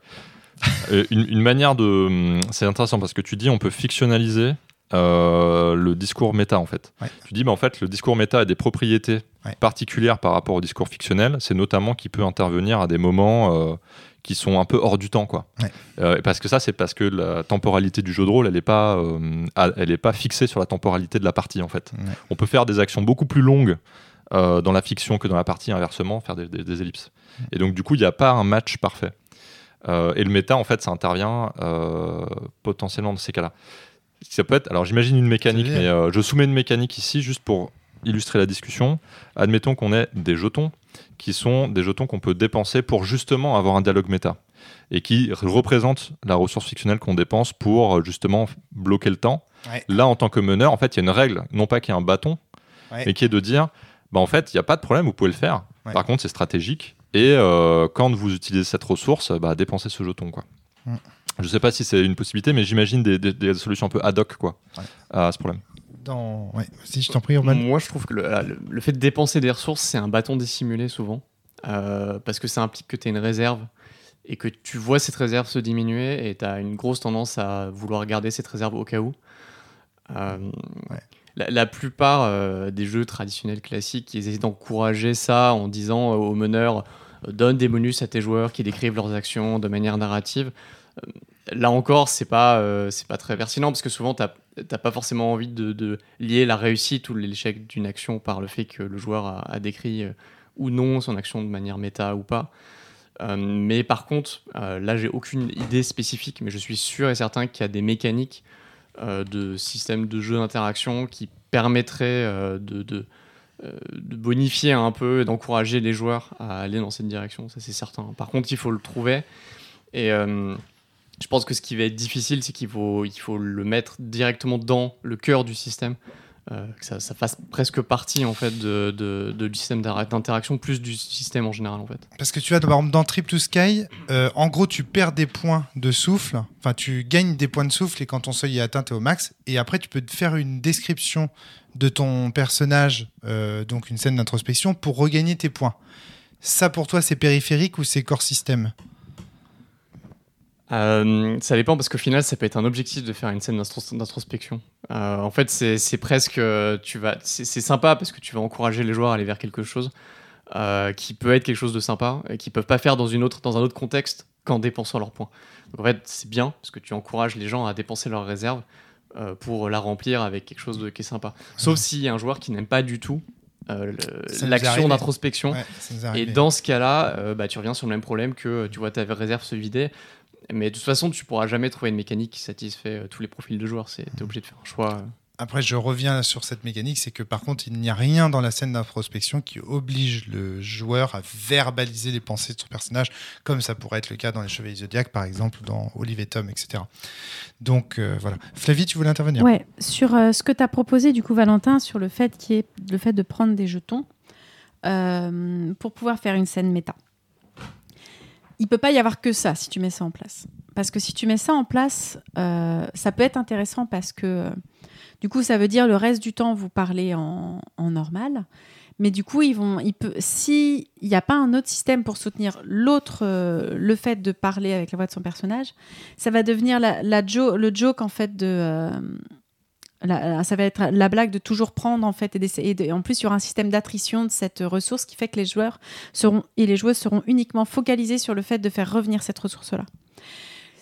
Une, une manière de, hum, c'est intéressant parce que tu dis on peut fictionnaliser euh, le discours méta en fait. Ouais. Tu dis bah, en fait le discours méta a des propriétés Ouais. particulières par rapport au discours fictionnel. C'est notamment qu'il peut intervenir à des moments euh, qui sont un peu hors du temps quoi. Ouais. Euh, parce que ça c'est parce que la temporalité du jeu de rôle elle n'est pas, elle est pas fixée sur la temporalité de la partie en fait. On peut faire des actions beaucoup plus longues dans la fiction que dans la partie inversement, faire des, des- des ellipses. Et donc du coup il n'y a pas un match parfait. Euh, et le méta, en fait, ça intervient euh, potentiellement dans ces cas-là. Ça peut être. Alors, j'imagine une mécanique, mais euh, je soumets une mécanique ici juste pour illustrer la discussion. Admettons qu'on ait des jetons qui sont des jetons qu'on peut dépenser pour justement avoir un dialogue méta et qui représentent la ressource fictionnelle qu'on dépense pour euh, justement bloquer le temps. Ouais. Là, en tant que meneur, en fait, il y a une règle, non pas qu'il y a un bâton, Ouais. mais qui est de dire, bah, en fait, il n'y a pas de problème, vous pouvez le faire. Ouais. Par contre, c'est stratégique. Et euh, quand vous utilisez cette ressource, bah, dépensez ce jeton. Quoi. Mm. Je sais pas si c'est une possibilité, mais j'imagine des, des- des solutions un peu ad hoc quoi, Ouais. à ce problème. Dans... ouais. Si je t'en prie, Urban. Moi, je trouve que le, le- le fait de dépenser des ressources, c'est un bâton dissimulé souvent. Euh, parce que ça implique que tu as une réserve et que tu vois cette réserve se diminuer et tu as une grosse tendance à vouloir garder cette réserve au cas où. Euh, Ouais. la, la plupart euh, des jeux traditionnels classiques, ils essaient d'encourager ça en disant aux meneurs donne des bonus à tes joueurs qui décrivent leurs actions de manière narrative. Là encore, c'est pas, euh, pas très pertinent parce que souvent, tu n'as pas forcément envie de, lier la réussite ou l'échec d'une action par le fait que le joueur a, décrit euh, ou non son action de manière méta ou pas. Euh, mais par contre, là, j'ai aucune idée spécifique, mais je suis sûr et certain qu'il y a des mécaniques de système de jeu d'interaction qui permettraient de, de, bonifier un peu et d'encourager les joueurs à aller dans cette direction, ça c'est certain. Par contre, il faut le trouver. Et je pense que ce qui va être difficile, c'est qu'il faut, le mettre directement dans le cœur du système, euh, que ça, fasse presque partie en fait de, du système d'interaction, plus du système en général en fait. Parce que tu exemple, dans Trip to Sky, euh, en gros, tu perds des points de souffle. Enfin, tu gagnes des points de souffle et quand ton seuil est atteint, tu es au max. Et après, tu peux te faire une description de ton personnage, euh, donc une scène d'introspection, pour regagner tes points. Ça, pour toi, c'est périphérique ou c'est corps système Euh, ça dépend parce qu'au final, ça peut être un objectif de faire une scène d'intros- d'introspection. Euh, en fait, c'est presque, euh, tu vas, c'est sympa parce que tu vas encourager les joueurs à aller vers quelque chose euh, qui peut être quelque chose de sympa et qu'ils peuvent pas faire dans une autre, dans un autre contexte qu'en dépensant leurs points. Donc en fait, c'est bien parce que tu encourages les gens à dépenser leurs réserves pour la remplir avec quelque chose de, qui est sympa. Sauf s'il y a un joueur qui n'aime pas du tout euh, l'action d'introspection. Ouais, Et dans ce cas-là, euh, bah, tu reviens sur le même problème que tu vois ta réserve se vider. Mais de toute façon, tu pourras jamais trouver une mécanique qui satisfait euh, tous les profils de joueurs. C'est Mhm. es obligé de faire un choix. euh. après, je reviens sur cette mécanique, c'est que par contre, il n'y a rien dans la scène d'introspection qui oblige le joueur à verbaliser les pensées de son personnage, comme ça pourrait être le cas dans les Chevaliers Zodiac, par exemple, dans Olive et Tom, etc. Donc euh, voilà. Flavie, tu voulais intervenir? Ouais, sur euh, ce que tu as proposé, du coup, Valentin, sur le fait, qui est, le fait de prendre des jetons euh, pour pouvoir faire une scène méta. Il peut pas y avoir que ça si tu mets ça en place. Parce que si tu mets ça en place, euh, ça peut être intéressant parce que euh, du coup, ça veut dire le reste du temps, vous parlez en, normal. Mais du coup, ils vont, il peut, si il n'y a pas un autre système pour soutenir l'autre, euh, le fait de parler avec la voix de son personnage, ça va devenir la, jo- le joke en fait de, la- ça va être la blague de toujours prendre en fait et, d'essayer de- et en plus il y aura un système d'attrition de cette ressource qui fait que les joueurs seront et les joueuses seront uniquement focalisés sur le fait de faire revenir cette ressource là.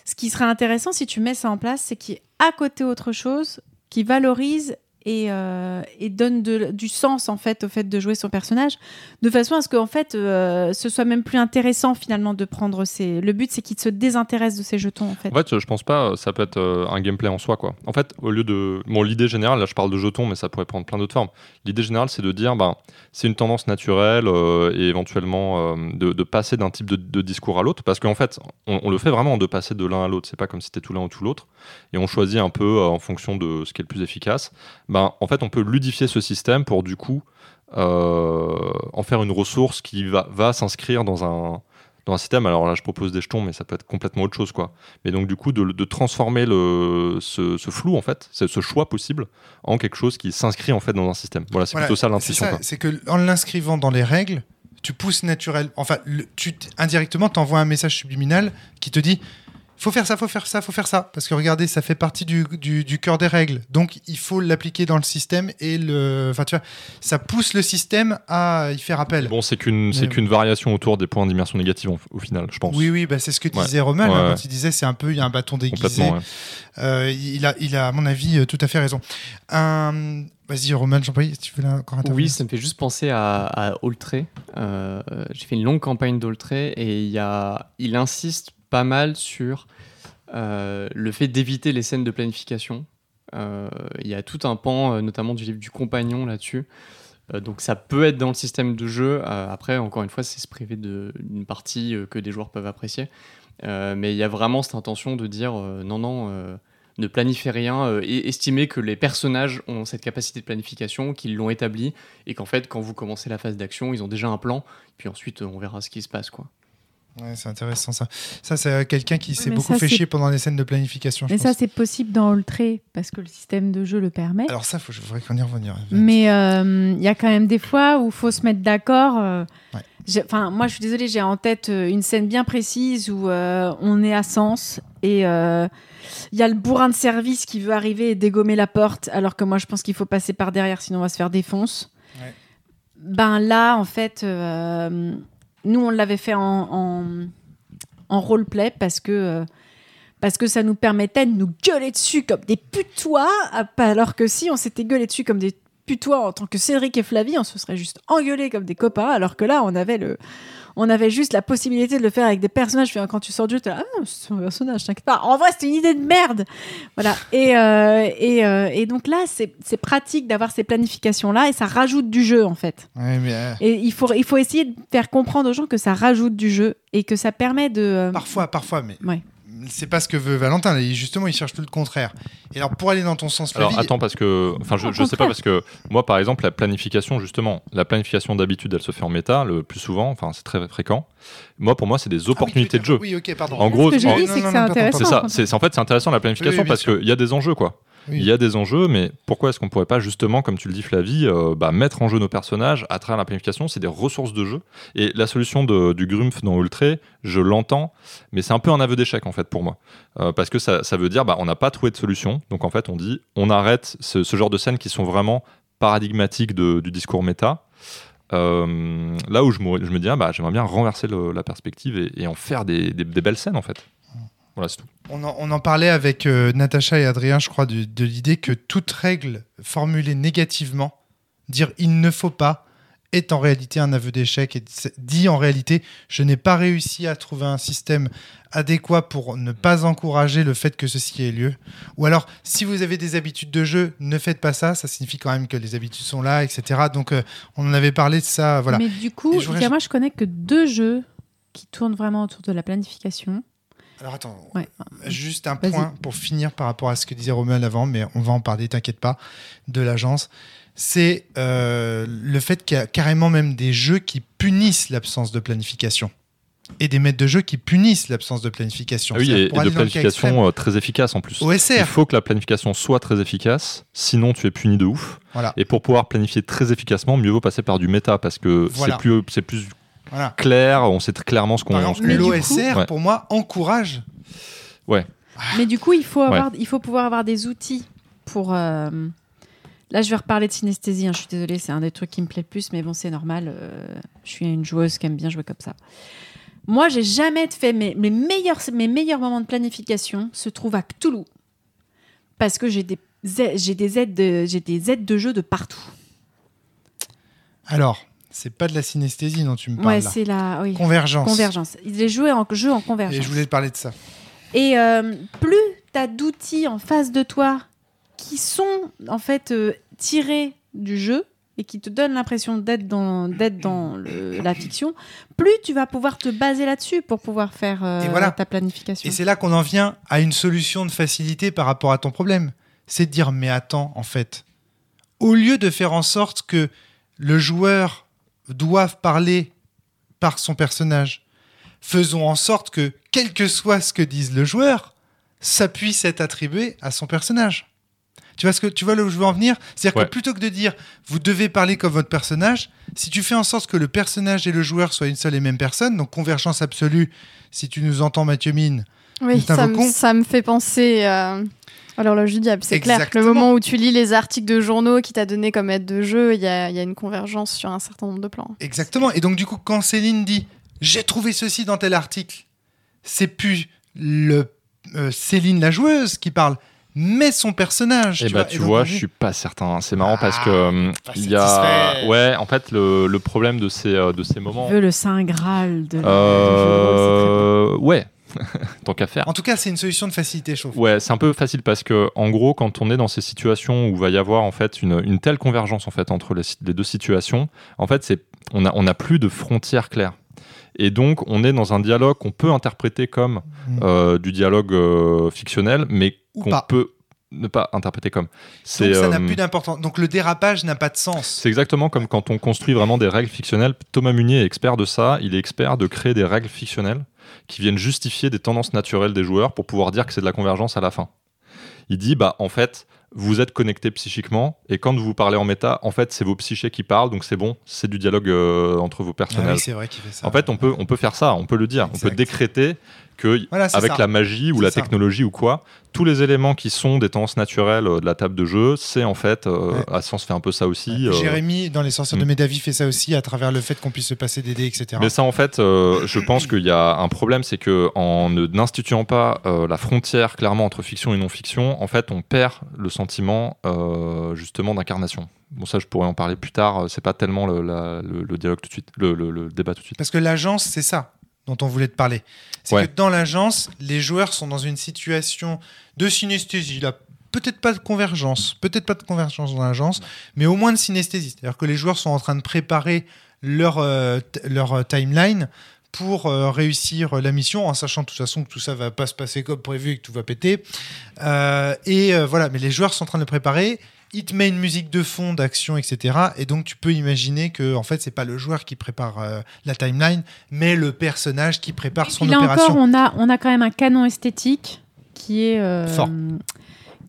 Ce qui serait intéressant si tu mets ça en place, c'est qu'il y à côté autre chose qui valorise et, euh, et donne du sens en fait au fait de jouer son personnage, de façon à ce qu'en fait euh, ce soit même plus intéressant finalement de prendre ses. Le but c'est qu'il se désintéresse de ses jetons en fait. En fait, je pense pas, ça peut être euh, un gameplay en soi, quoi. En fait, au lieu de. Bon, l'idée générale, là, je parle de jetons, mais ça pourrait prendre plein d'autres formes. L'idée générale, c'est de dire, ben, c'est une tendance naturelle et éventuellement de, passer d'un type de, discours à l'autre, parce qu'en fait, on, le fait vraiment de passer de l'un à l'autre. C'est pas comme si c'était tout l'un ou tout l'autre, et on choisit un peu en fonction de ce qui est le plus efficace. Ben, en fait, on peut ludifier ce système pour du coup euh, en faire une ressource qui va, va s'inscrire dans un dans un système. Alors là, je propose des jetons, mais ça peut être complètement autre chose, quoi. Mais donc, du coup, de, de transformer le, ce, ce flou, en fait, ce ce choix possible, en quelque chose qui s'inscrit, en fait, dans un système. Voilà, c'est Voilà, plutôt ça l'intuition. C'est que en l'inscrivant dans les règles, tu pousses naturellement. Enfin, le- tu indirectement t'envoies un message subliminal qui te dit faut faire ça, faut faire ça, faut faire ça. Parce que regardez, ça fait partie du, du, du cœur des règles. Donc il faut l'appliquer dans le système et le. Enfin, tu vois, ça pousse le système à y faire appel. Bon, c'est qu'une c'est qu'une variation autour des points d'immersion négative, au final, je pense. Oui, oui, bah, c'est ce que Ouais. disait Roman hein, Ouais, ouais. quand il disait c'est un peu, il y a un bâton déguisé. Euh, il, a, il a, à mon avis, euh, tout à fait raison. Un- Vas-y, Roman, j'en prie, si tu veux là encore intervenir. Oui, ça me fait juste penser à, à Oltré. Euh, J'ai fait une longue campagne d'Oltré et il, y a, il insiste pas mal sur euh, le fait d'éviter les scènes de planification. Euh, Il y a tout un pan, euh, notamment du livre du compagnon là-dessus. Donc ça peut être dans le système de jeu. Après, encore une fois, c'est se priver d'une partie que des joueurs peuvent apprécier. Mais il y a vraiment cette intention de dire non, non, ne planifiez rien et estimer que les personnages ont cette capacité de planification, qu'ils l'ont établi et qu'en fait, quand vous commencez la phase d'action, ils ont déjà un plan. Puis ensuite, on verra ce qui se passe. quoi. Ouais, c'est intéressant ça. Ça, c'est euh, quelqu'un qui s'est beaucoup ça, fait chier pendant les scènes de planification. je Mais ça c'est possible dans Ultra parce que le système de jeu le permet. Alors ça, faut, je voudrais qu'on y revienne. Mais euh, il y a quand même des fois où il faut se mettre d'accord. euh, Ouais. j'ai- Enfin, moi, je suis désolée, j'ai en tête une scène bien précise où euh, on est à Sens et il y a le bourrin de service qui veut arriver et dégommer la porte, alors que moi, je pense qu'il faut passer par derrière, sinon on va se faire défonce. Ouais. Ben là, en fait, nous, on l'avait fait en, en, roleplay parce que. euh, parce que ça nous permettait de nous gueuler dessus comme des putois, alors que si on s'était gueulé dessus comme des putois en tant que Cédric et Flavie, on se serait juste engueulé comme des copains, alors que là, on avait le, on avait juste la possibilité de le faire avec des personnages. Puis, Quand tu sors du jeu, t'es là, ah, c'est un personnage, t'inquiète pas. En vrai, c'était une idée de merde. Voilà. Et, euh, et, euh, et donc là, c'est c'est pratique d'avoir ces planifications-là et ça rajoute du jeu, en fait. Ouais, mais euh, Et il faut, il faut essayer de faire comprendre aux gens que ça rajoute du jeu et que ça permet de. parfois, parfois, mais Ouais. C'est pas ce que veut Valentin. Il- Justement, il cherche tout le contraire. Et alors, pour aller dans ton sens, Alors Flavie, attends parce que enfin je, je sais pas parce que moi par exemple la planification justement la planification d'habitude elle se fait en méta le plus souvent enfin c'est très fréquent moi pour moi c'est des Ah oui, opportunités tu de jeu. Oui, ok, pardon. En gros, ce que j'ai dit, c'est que c'est intéressant. c'est ça c'est en fait c'est intéressant la planification Oui, oui, bien parce qu'il y a des enjeux quoi. Oui. il y a des enjeux mais pourquoi est-ce qu'on pourrait pas justement comme tu le dis Flavie euh, bah, mettre en jeu nos personnages à travers la planification? C'est des ressources de jeu. Et la solution de- du Grumpf dans Ultra je l'entends mais c'est un peu un aveu d'échec en fait pour moi. Euh, parce que ça, ça veut dire bah, on n'a pas trouvé de solution. Donc en fait on dit on arrête ce, ce genre de scènes qui sont vraiment paradigmatiques de- du discours méta Euh, là où je me, dis ah, bah, j'aimerais bien renverser la perspective et, en faire des, belles scènes en fait. Voilà c'est tout. On en, parlait avec euh, Natacha et Adrien, je crois, de l'idée que toute règle formulée négativement, dire il ne faut pas, est en réalité un aveu d'échec et dit en réalité je n'ai pas réussi à trouver un système adéquat pour ne pas encourager le fait que ceci ait lieu. Ou alors, si vous avez des habitudes de jeu, ne faites pas ça. Ça signifie quand même que les habitudes sont là, etc. Donc, euh, on en avait parlé de ça. Voilà. Mais du coup, je moi, je connais que deux jeux qui tournent vraiment autour de la planification. Alors, attends. Ouais. Juste un point pour finir par rapport à ce que disait Romuald avant, mais on va en parler, t'inquiète pas, de l'agence. C'est euh, le fait qu'il y a carrément même des jeux qui punissent l'absence de planification. Et des maîtres de jeu qui punissent l'absence de planification. Ah oui, et, de planification euh, très efficace en plus. Il OSR. faut que la planification soit très efficace, sinon tu es puni de ouf. Voilà. Et pour pouvoir planifier très efficacement, mieux vaut passer par du méta parce que Voilà. c'est plus, c'est plus Voilà. clair, on sait très clairement ce qu'on coup- l'OSR, Ouais. pour moi, encourage. Mais du coup, il faut, avoir, il faut pouvoir avoir des outils pour. euh, Là, je vais reparler de synesthésie. hein, je suis désolée, c'est un des trucs qui me plaît le plus, mais bon, c'est normal. euh, je suis une joueuse qui aime bien jouer comme ça. Moi, j'ai jamais fait mes, mes meilleurs, mes meilleurs moments de planification se trouvent à Cthulhu. Parce que j'ai des, ai- j'ai des, aides de, j'ai des aides de jeu de partout. Alors, c'est pas de la synesthésie dont tu me parles Ouais, c'est la oui, Convergence. convergence. Il est joué en jeu en Et convergence. je voulais te parler de ça. Et euh, plus tu as d'outils en face de toi qui sont en fait euh, tirés du jeu et qui te donnent l'impression d'être dans, d'être dans le- la fiction, plus tu vas pouvoir te baser là-dessus pour pouvoir faire euh, voilà. ta planification. Et c'est là qu'on en vient à une solution de facilité par rapport à ton problème. C'est de dire, mais attends, en fait, au lieu de faire en sorte que le joueur doive parler par son personnage, faisons en sorte que, quel que soit ce que dise le joueur, ça puisse être attribué à son personnage. Tu vois, ce que, tu vois là où je veux en venir? C'est-à-dire Ouais. que plutôt que de dire vous devez parler comme votre personnage, si tu fais en sorte que le personnage et le joueur soient une seule et même personne, donc convergence absolue, si tu nous entends Mathieu Mine, Oui, ça, me- t'invoquons. ça me fait penser euh, à l'horloge du diable, c'est clair. Le moment où tu lis les articles de journaux qui t'a donné comme aide de jeu, il y a, il y a une convergence sur un certain nombre de plans. Exactement. Et donc, du coup, quand Céline dit J'ai trouvé ceci dans tel article, c'est plus le euh, Céline la joueuse qui parle, mais son personnage. Et bah Et tu donc, vois, on je dit- suis pas certain. C'est marrant parce que Ah, hum, il y a, ouais, en fait le, le problème de ces euh, de ces Tu moments. veux le saint graal de, la- Euh, ouais, tant qu'à faire. En tout cas, c'est une solution de facilité, je trouve. Ouais, c'est un peu facile parce que en gros, quand on est dans ces situations où va y avoir en fait une, une telle convergence en fait entre les, les deux situations, en fait, c'est on a on a plus de frontières claires. Et donc, on est dans un dialogue qu'on peut interpréter comme Mm. euh, du dialogue euh, fictionnel, mais qu'on peut ne pas interpréter comme. C'est Donc, ça n'a euh, plus d'importance. Donc, le dérapage n'a pas de sens. c'est exactement comme quand on construit vraiment des règles fictionnelles. Thomas Munier est expert de ça. Il est expert de créer des règles fictionnelles qui viennent justifier des tendances naturelles des joueurs pour pouvoir dire que c'est de la convergence à la fin. Il dit, bah en fait, vous êtes connectés psychiquement et quand vous parlez en méta, en fait, c'est vos psychés qui parlent, donc c'est bon, c'est du dialogue euh, entre vos Ah personnages. oui, c'est vrai qu'il fait ça. en fait, on peut, on peut faire ça, on peut le dire, on peut décréter que Voilà, avec ça. la magie ou la ça. technologie ou quoi, tous les éléments qui sont des tendances naturelles euh, de la table de jeu, c'est en fait, euh, Ouais. Assens fait un peu ça aussi. euh, Jérémy, dans Les Sorcières de Mm. Médavie, fait ça aussi à travers le fait qu'on puisse se passer des dés, etc. Mais ça, en fait, euh, je pense qu'il y a un problème, c'est que en n'instituant pas la frontière clairement entre fiction et non-fiction, en fait, on perd le sentiment justement d'incarnation. Bon, ça, je pourrais en parler plus tard. C'est pas tellement le, la- le- le dialogue tout de suite, le débat tout de suite. Parce que l'agence, c'est ça dont on voulait te parler. C'est Ouais. que dans l'agence, les joueurs sont dans une situation de synesthésie. Là, peut-être pas de convergence, peut-être pas de convergence dans l'agence, mais au moins de synesthésie. C'est-à-dire que les joueurs sont en train de préparer leur, euh, leur euh, timeline pour euh, réussir la mission, en sachant de toute façon que tout ça va pas se passer comme prévu et que tout va péter. Euh, et voilà, mais les joueurs sont en train de le préparer. Il te met une musique de fond, d'action, etc. Et donc tu peux imaginer que en fait c'est pas le joueur qui prépare euh, la timeline, mais le personnage qui prépare son là opération. encore, on a, on a quand même un canon esthétique qui est, euh, Fort.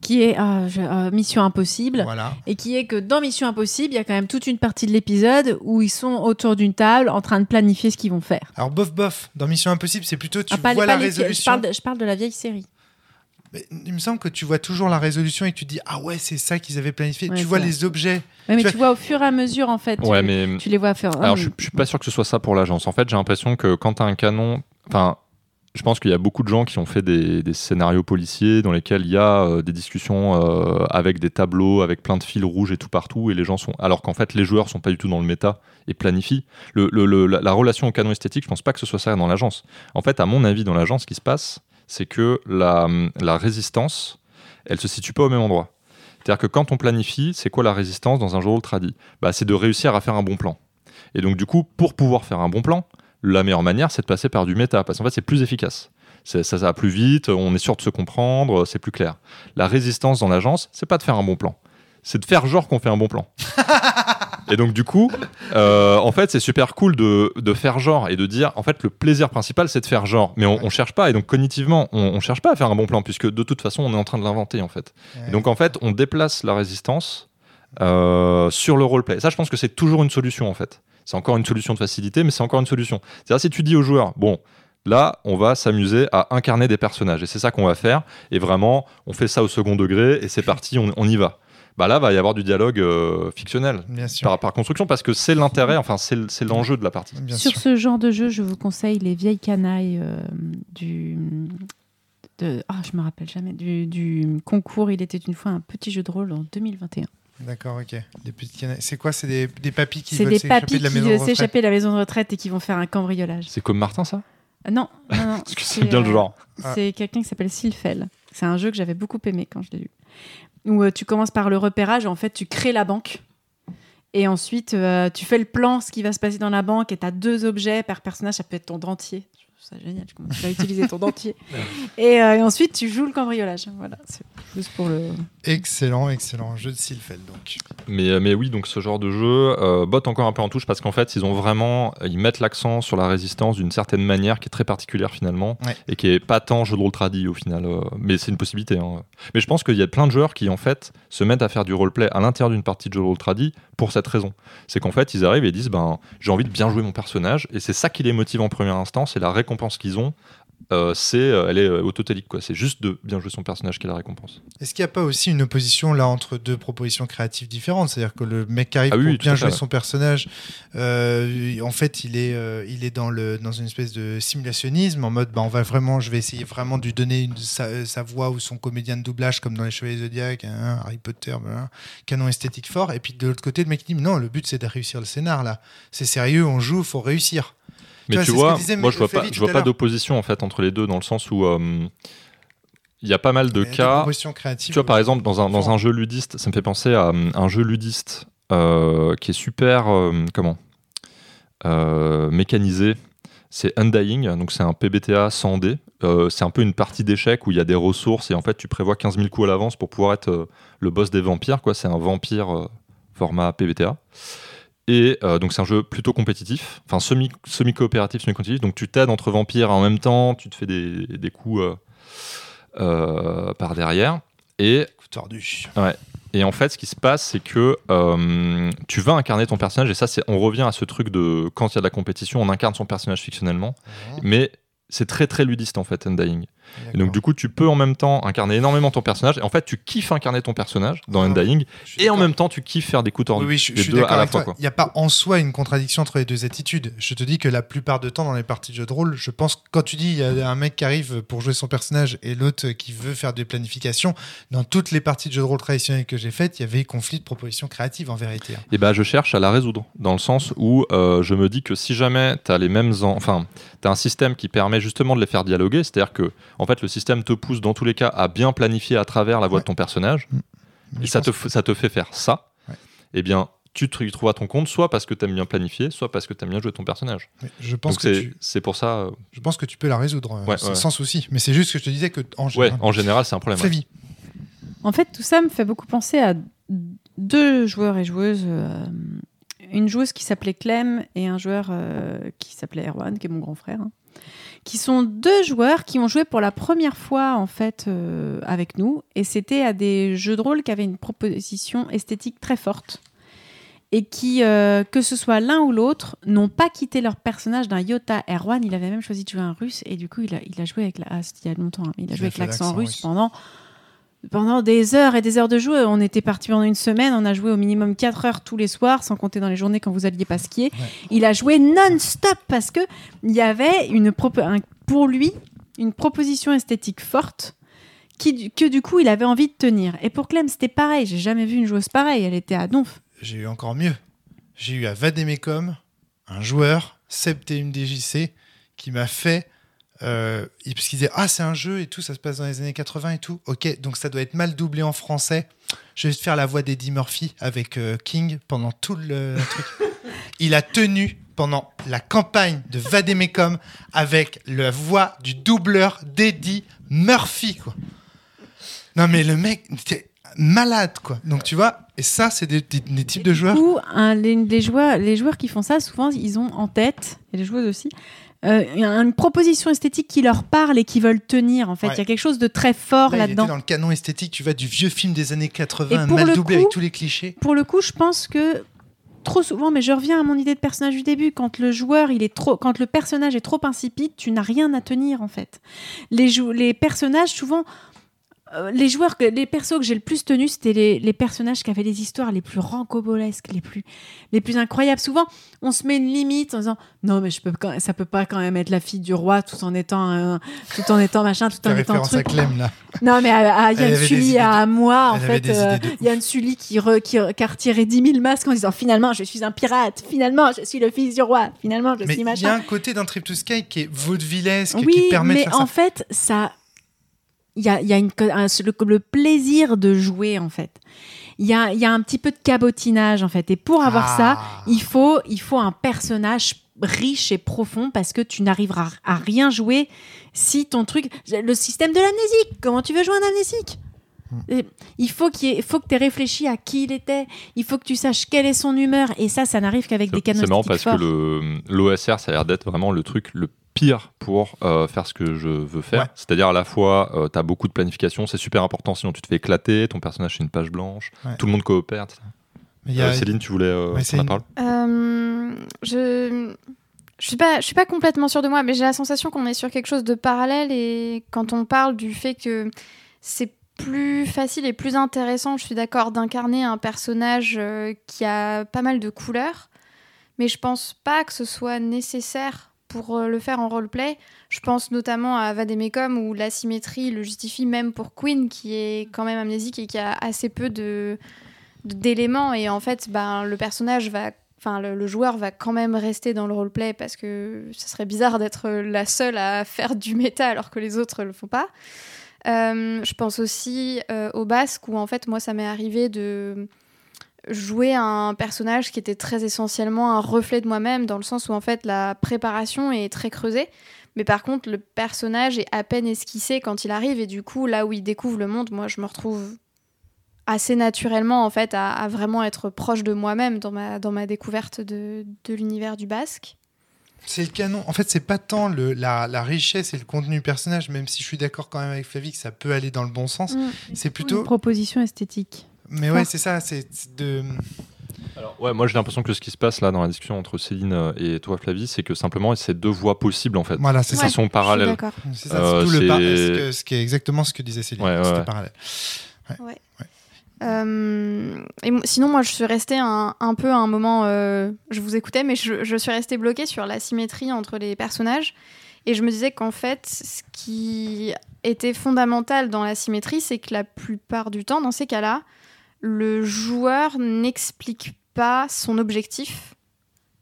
qui est ah, euh, Mission Impossible. Voilà. Et qui est que dans Mission Impossible, il y a quand même toute une partie de l'épisode où ils sont autour d'une table en train de planifier ce qu'ils vont faire. Alors bof bof, dans Mission Impossible, c'est plutôt tu Ah, pas- vois pas la les- résolution. je, parle de, je parle de la vieille série. Mais il me semble que tu vois toujours la résolution et que tu dis ah ouais c'est ça qu'ils avaient planifié. Ouais, tu vois vrai. les objets. Ouais, mais Tu tu vois au fur et à mesure, en fait, Ouais, tu, mais tu les vois faire. alors je, je suis pas sûr que ce soit ça pour l'agence. En fait, j'ai l'impression que quand tu as un canon, enfin, je pense qu'il y a beaucoup de gens qui ont fait des, des scénarios policiers dans lesquels il y a euh, des discussions euh, avec des tableaux, avec plein de fils rouges et tout partout, et les gens sont. Alors qu'en fait, les joueurs sont pas du tout dans le méta et planifient. Le, le- le- la, la relation au canon esthétique, je pense pas que ce soit ça dans l'agence. En fait, à mon avis, dans l'agence, ce qui se passe, c'est que la, résistance, elle se situe pas au même endroit. C'est-à-dire que quand on planifie, c'est quoi la résistance dans un jeu rôle tradi bah, C'est de réussir à faire un bon plan. Et donc, du coup, pour pouvoir faire un bon plan, la meilleure manière, c'est de passer par du méta, parce qu'en fait, c'est plus efficace. Ça, ça va plus vite, on est sûr de se comprendre, c'est plus clair. La résistance dans l'agence, c'est pas de faire un bon plan, c'est de faire genre qu'on fait un bon plan. et donc, du coup, euh, en fait, c'est super cool de, de faire genre et de dire, en fait, le plaisir principal, c'est de faire genre. Mais on, on cherche pas, et donc cognitivement, on, on cherche pas à faire un bon plan, puisque de toute façon, on est en train de l'inventer, en fait. Et donc, en fait, on déplace la résistance euh, sur le roleplay. Ça, je pense que c'est toujours une solution, en fait. C'est encore une solution de facilité, mais c'est encore une solution. C'est-à-dire, si tu dis aux joueurs, bon, là, on va s'amuser à incarner des personnages, et c'est ça qu'on va faire, et vraiment, on fait ça au second degré, et c'est parti, on, on y va. Bah là, va y avoir du dialogue euh, fictionnel. Bien sûr. Par, par construction, parce que c'est l'intérêt, enfin, c'est l'enjeu de la partie. Bien Sur sûr. ce genre de jeu, je vous conseille les vieilles canailles euh, du. De, ah, je me rappelle jamais. Du, du concours Il était une fois un petit jeu de rôle en 2021. D'accord, ok. Des petites cana- C'est quoi? C'est des, des papis qui veulent s'échapper de la maison de retraite s'échapper de la maison de retraite et qui vont faire un cambriolage. C'est comme Martin, ça? Non, c'est bien le. Ah. Quelqu'un qui s'appelle Silfel. C'est un jeu que j'avais beaucoup aimé quand je l'ai lu. Où euh, tu commences par le repérage, en fait, tu crées la banque. Et ensuite, euh, tu fais le plan, ce qui va se passer dans la banque, et tu as deux objets par personnage. Ça peut être ton dentier. Ça génial. Tu commences à utiliser ton dentier. Et, euh, et ensuite, tu joues le cambriolage. Voilà, c'est juste pour le. Excellent, excellent. Jeu de Silfeld, donc. Mais, euh, mais oui, donc ce genre de jeu euh, botte encore un peu en touche parce qu'en fait, ils ont vraiment, ils mettent l'accent sur la résistance d'une certaine manière qui est très particulière finalement Ouais. et qui est pas tant jeu de rôle tradi au final. euh, mais c'est une possibilité. hein. Mais je pense qu'il y a plein de joueurs qui en fait se mettent à faire du roleplay à l'intérieur d'une partie de jeu de rôle tradi pour cette raison. C'est qu'en fait, ils arrivent et disent ben j'ai envie de bien jouer mon personnage et c'est ça qui les motive en premier instant, c'est la récompense qu'ils ont. Euh, c'est, euh, elle est euh, autotélique quoi. C'est juste de bien jouer son personnage qui est la récompense. Est-ce qu'il n'y a pas aussi une opposition là entre deux propositions créatives différentes? C'est-à-dire que le mec qui arrive Ah oui, pour bien jouer ouais. son personnage, euh, en fait, il est, euh, il est dans, le, dans une espèce de simulationnisme en mode bah, on va vraiment, je vais essayer vraiment de lui donner une- sa, sa voix ou son comédien de doublage comme dans Les Chevaliers Zodiac, hein, Harry Potter, blablabla, canon esthétique fort. Et puis de l'autre côté, le mec il dit non, le but c'est de réussir le scénar là. C'est sérieux, on joue, faut réussir. Mais tu vois, disait moi je vois pas, je vois pas d'opposition en fait entre les deux dans le sens où euh, il y a pas mal de cas. Tu vois, par exemple, dans un, dans un jeu ludiste, ça me fait penser à euh, un jeu ludiste euh, qui est super, euh, comment Euh, Mécanisé. C'est Undying, donc c'est un PBTA sans. Euh, c'est un peu une partie d'échecs où il y a des ressources et en fait tu prévois 15 000 coups à l'avance pour pouvoir être le boss des vampires. quoi. C'est un vampire format PBTA. Et euh, donc c'est un jeu plutôt compétitif, enfin semi, semi-coopératif, semi-compétitif. Donc tu t'aides entre vampires en même temps, tu te fais des, des coups euh, euh, par derrière. Et Tordu. et en fait, ce qui se passe, c'est que tu vas incarner ton personnage, et ça, c'est, on revient à ce truc de quand il y a de la compétition, on incarne son personnage fictionnellement, mais c'est très très ludiste en fait, Undying. Et donc du coup, tu peux en même temps incarner énormément ton personnage, et en fait, tu kiffes incarner ton personnage dans Ah, Undying, et en même temps, tu kiffes faire des coups tordus. Oui, oui, je, suis d'accord à la avec fois. toi. Il n'y a pas en soi une contradiction entre les deux attitudes. Je te dis que la plupart du temps, dans les parties de jeux de rôle, je pense que quand tu dis il y a un mec qui arrive pour jouer son personnage et l'autre qui veut faire des planifications, dans toutes les parties de jeux de rôle traditionnelles que j'ai faites, il y avait conflit de propositions créatives en vérité. hein. Et bah, je cherche à la résoudre, dans le sens où euh, je me dis que si jamais tu as les mêmes. en- Enfin, tu as un système qui permet justement de les faire dialoguer, c'est-à-dire que en fait, le système te pousse dans tous les cas à bien planifier à travers la voix Ouais. de ton personnage, Mais et ça te, ça te fait faire ça, Ouais. eh bien, tu te y trouves à ton compte, soit parce que tu aimes bien planifier, soit parce que tu aimes bien jouer ton personnage. mais je pense Donc que c'est tu, pour ça. euh, je pense que tu peux la résoudre euh, Ouais, sans, ouais. sans souci. Mais c'est juste que je te disais que en Ouais, général, en général, c'est un problème. ouais. Flavie. En fait, tout ça me fait beaucoup penser à deux joueurs et joueuses. euh, une joueuse qui s'appelait Clem et un joueur euh, qui s'appelait Erwan, qui est mon grand frère. hein, qui sont deux joueurs qui ont joué pour la première fois en fait euh, avec nous. Et c'était à des jeux de rôle qui avaient une proposition esthétique très forte. Et qui, euh, que ce soit l'un ou l'autre, n'ont pas quitté leur personnage d'un iota. Erwan, il avait même choisi de jouer un russe et du coup, il a, il a joué avec la, ah, il y a longtemps, hein, mais il a Il joué a avec l'accent l'accent russe, russe. pendant pendant des heures et des heures de jeu. On était parti pendant une semaine, on a joué au minimum 4 heures tous les soirs, sans compter dans les journées quand vous alliez pas skier. Il a joué non-stop parce que il y avait une propo- un- pour lui une proposition esthétique forte qui, que du coup il avait envie de tenir. Et pour Clem, c'était pareil. J'ai jamais vu une joueuse pareille. Elle était à donf. J'ai eu encore mieux. J'ai eu à Vademecum un joueur, SebTMDJC, qui m'a fait. Euh, parce qu'il disait Ah, c'est un jeu et tout, ça se passe dans les années 80 et tout. Ok, donc ça doit être mal doublé en français. Je vais te faire la voix d'Eddie Murphy avec euh, King pendant tout le truc. il a tenu pendant la campagne de Vademecum avec la voix du doubleur d'Eddie Murphy, quoi. Non, mais le mec était malade, quoi. Donc, tu vois, et ça, c'est des, des- des types de joueurs. Du coup, les, les joueurs, les joueurs qui font ça, souvent, ils ont en tête, et les joueuses aussi, euh, une proposition esthétique qui leur parle et qui veulent tenir. En fait, il Ouais. y a quelque chose de très fort Là, là-dedans. dans le canon esthétique, tu vois, du vieux film des années 80, Et pour mal doublé coup- avec tous les clichés. Pour le coup, je pense que trop souvent, mais je reviens à mon idée de personnage du début, quand le joueur, il est trop, quand le personnage est trop insipide, tu n'as rien à tenir en fait. Les, les personnages, souvent, euh, les joueurs, que, les persos que j'ai le plus tenus, c'était les, les personnages qui avaient les histoires les plus rancobolesques, les plus, les plus incroyables. Souvent, on se met une limite en disant non, mais je peux, quand- ça peut pas quand même être la fille du roi tout en étant, tout en étant machin, tout en étant à truc. Clem, là. Non, mais à, à Yann Sully, à moi, en fait, euh. Yann Sully qui, re- qui, a retiré 10 000 masques en disant finalement, je suis un pirate, finalement, je suis le fils du roi, finalement, je Mais suis il y a machin. un côté d'un Trip to Sky qui est vaudevillesque, Oui, qui permet mais de faire en ça. fait, ça. Il y a, il y a une, un- le, le plaisir de jouer, en fait. Il y a, il y a un petit peu de cabotinage, en fait. Et pour avoir ça, Ah. il faut, il faut un personnage riche et profond parce que tu n'arriveras à rien jouer si ton truc. Le système de l'amnésique, comment tu veux jouer un amnésique? Hmm. Il faut, qu'il ait- faut que tu aies réfléchi à qui il était, il faut que tu saches quelle est son humeur, et ça, ça n'arrive qu'avec des canons c'est marrant parce que forts. l'OSR, ça a l'air d'être vraiment le truc le pire pour euh, faire ce que je veux faire. Ouais. C'est-à-dire à la fois, tu as beaucoup de planification, c'est super important, sinon tu te fais éclater, ton personnage c'est une page blanche, Ouais. tout le monde coopère. etc. Mais il y a- Euh, Céline, tu voulais euh, parle Euh, je je suis pas je suis pas complètement sûre de moi, mais j'ai la sensation qu'on est sur quelque chose de parallèle et quand on parle du fait que c'est plus facile et plus intéressant, je suis d'accord, d'incarner un personnage euh, qui a pas mal de couleurs, mais je pense pas que ce soit nécessaire pour euh, le faire en roleplay. Je pense notamment à Vademecum où l'asymétrie le justifie même pour Queen qui est quand même amnésique et qui a assez peu d'éléments et en fait ben, le personnage va enfin le, le joueur va quand même rester dans le roleplay parce que ce serait bizarre d'être la seule à faire du méta alors que les autres le font pas Euh, je pense aussi euh, au basque où en fait moi ça m'est arrivé de jouer un personnage qui était très essentiellement un reflet de moi-même dans le sens où en fait la préparation est très creusée mais par contre le personnage est à peine esquissé quand il arrive et du coup là où il découvre le monde moi je me retrouve assez naturellement en fait à, à vraiment être proche de moi-même dans ma, dans ma découverte de, de l'univers du basque. C'est le canon. En fait, c'est pas tant le, la, la richesse et le contenu personnage, même si je suis d'accord quand même avec Flavie que ça peut aller dans le bon sens. C'est Une plutôt. proposition esthétique. Mais ouais, Fort. c'est ça. C'est de. Alors, ouais, moi j'ai l'impression que ce qui se passe là dans la discussion entre Céline euh, et toi, Flavie, c'est que simplement c'est deux voies possibles en fait. Voilà, c'est Qui Ouais. ça. sont parallèles. C'est ça. Euh, c'est tout le par- c'est- ce, que- ce qui est exactement ce que disait Céline. Ouais, ouais, C'était ouais. parallèle. Euh, et sinon, moi, je suis restée un, un peu à un moment, euh, je vous écoutais, mais je, je suis restée bloquée sur la symétrie entre les personnages. Et je me disais qu'en fait, ce qui était fondamental dans la symétrie, c'est que la plupart du temps, dans ces cas-là, le joueur n'explique pas son objectif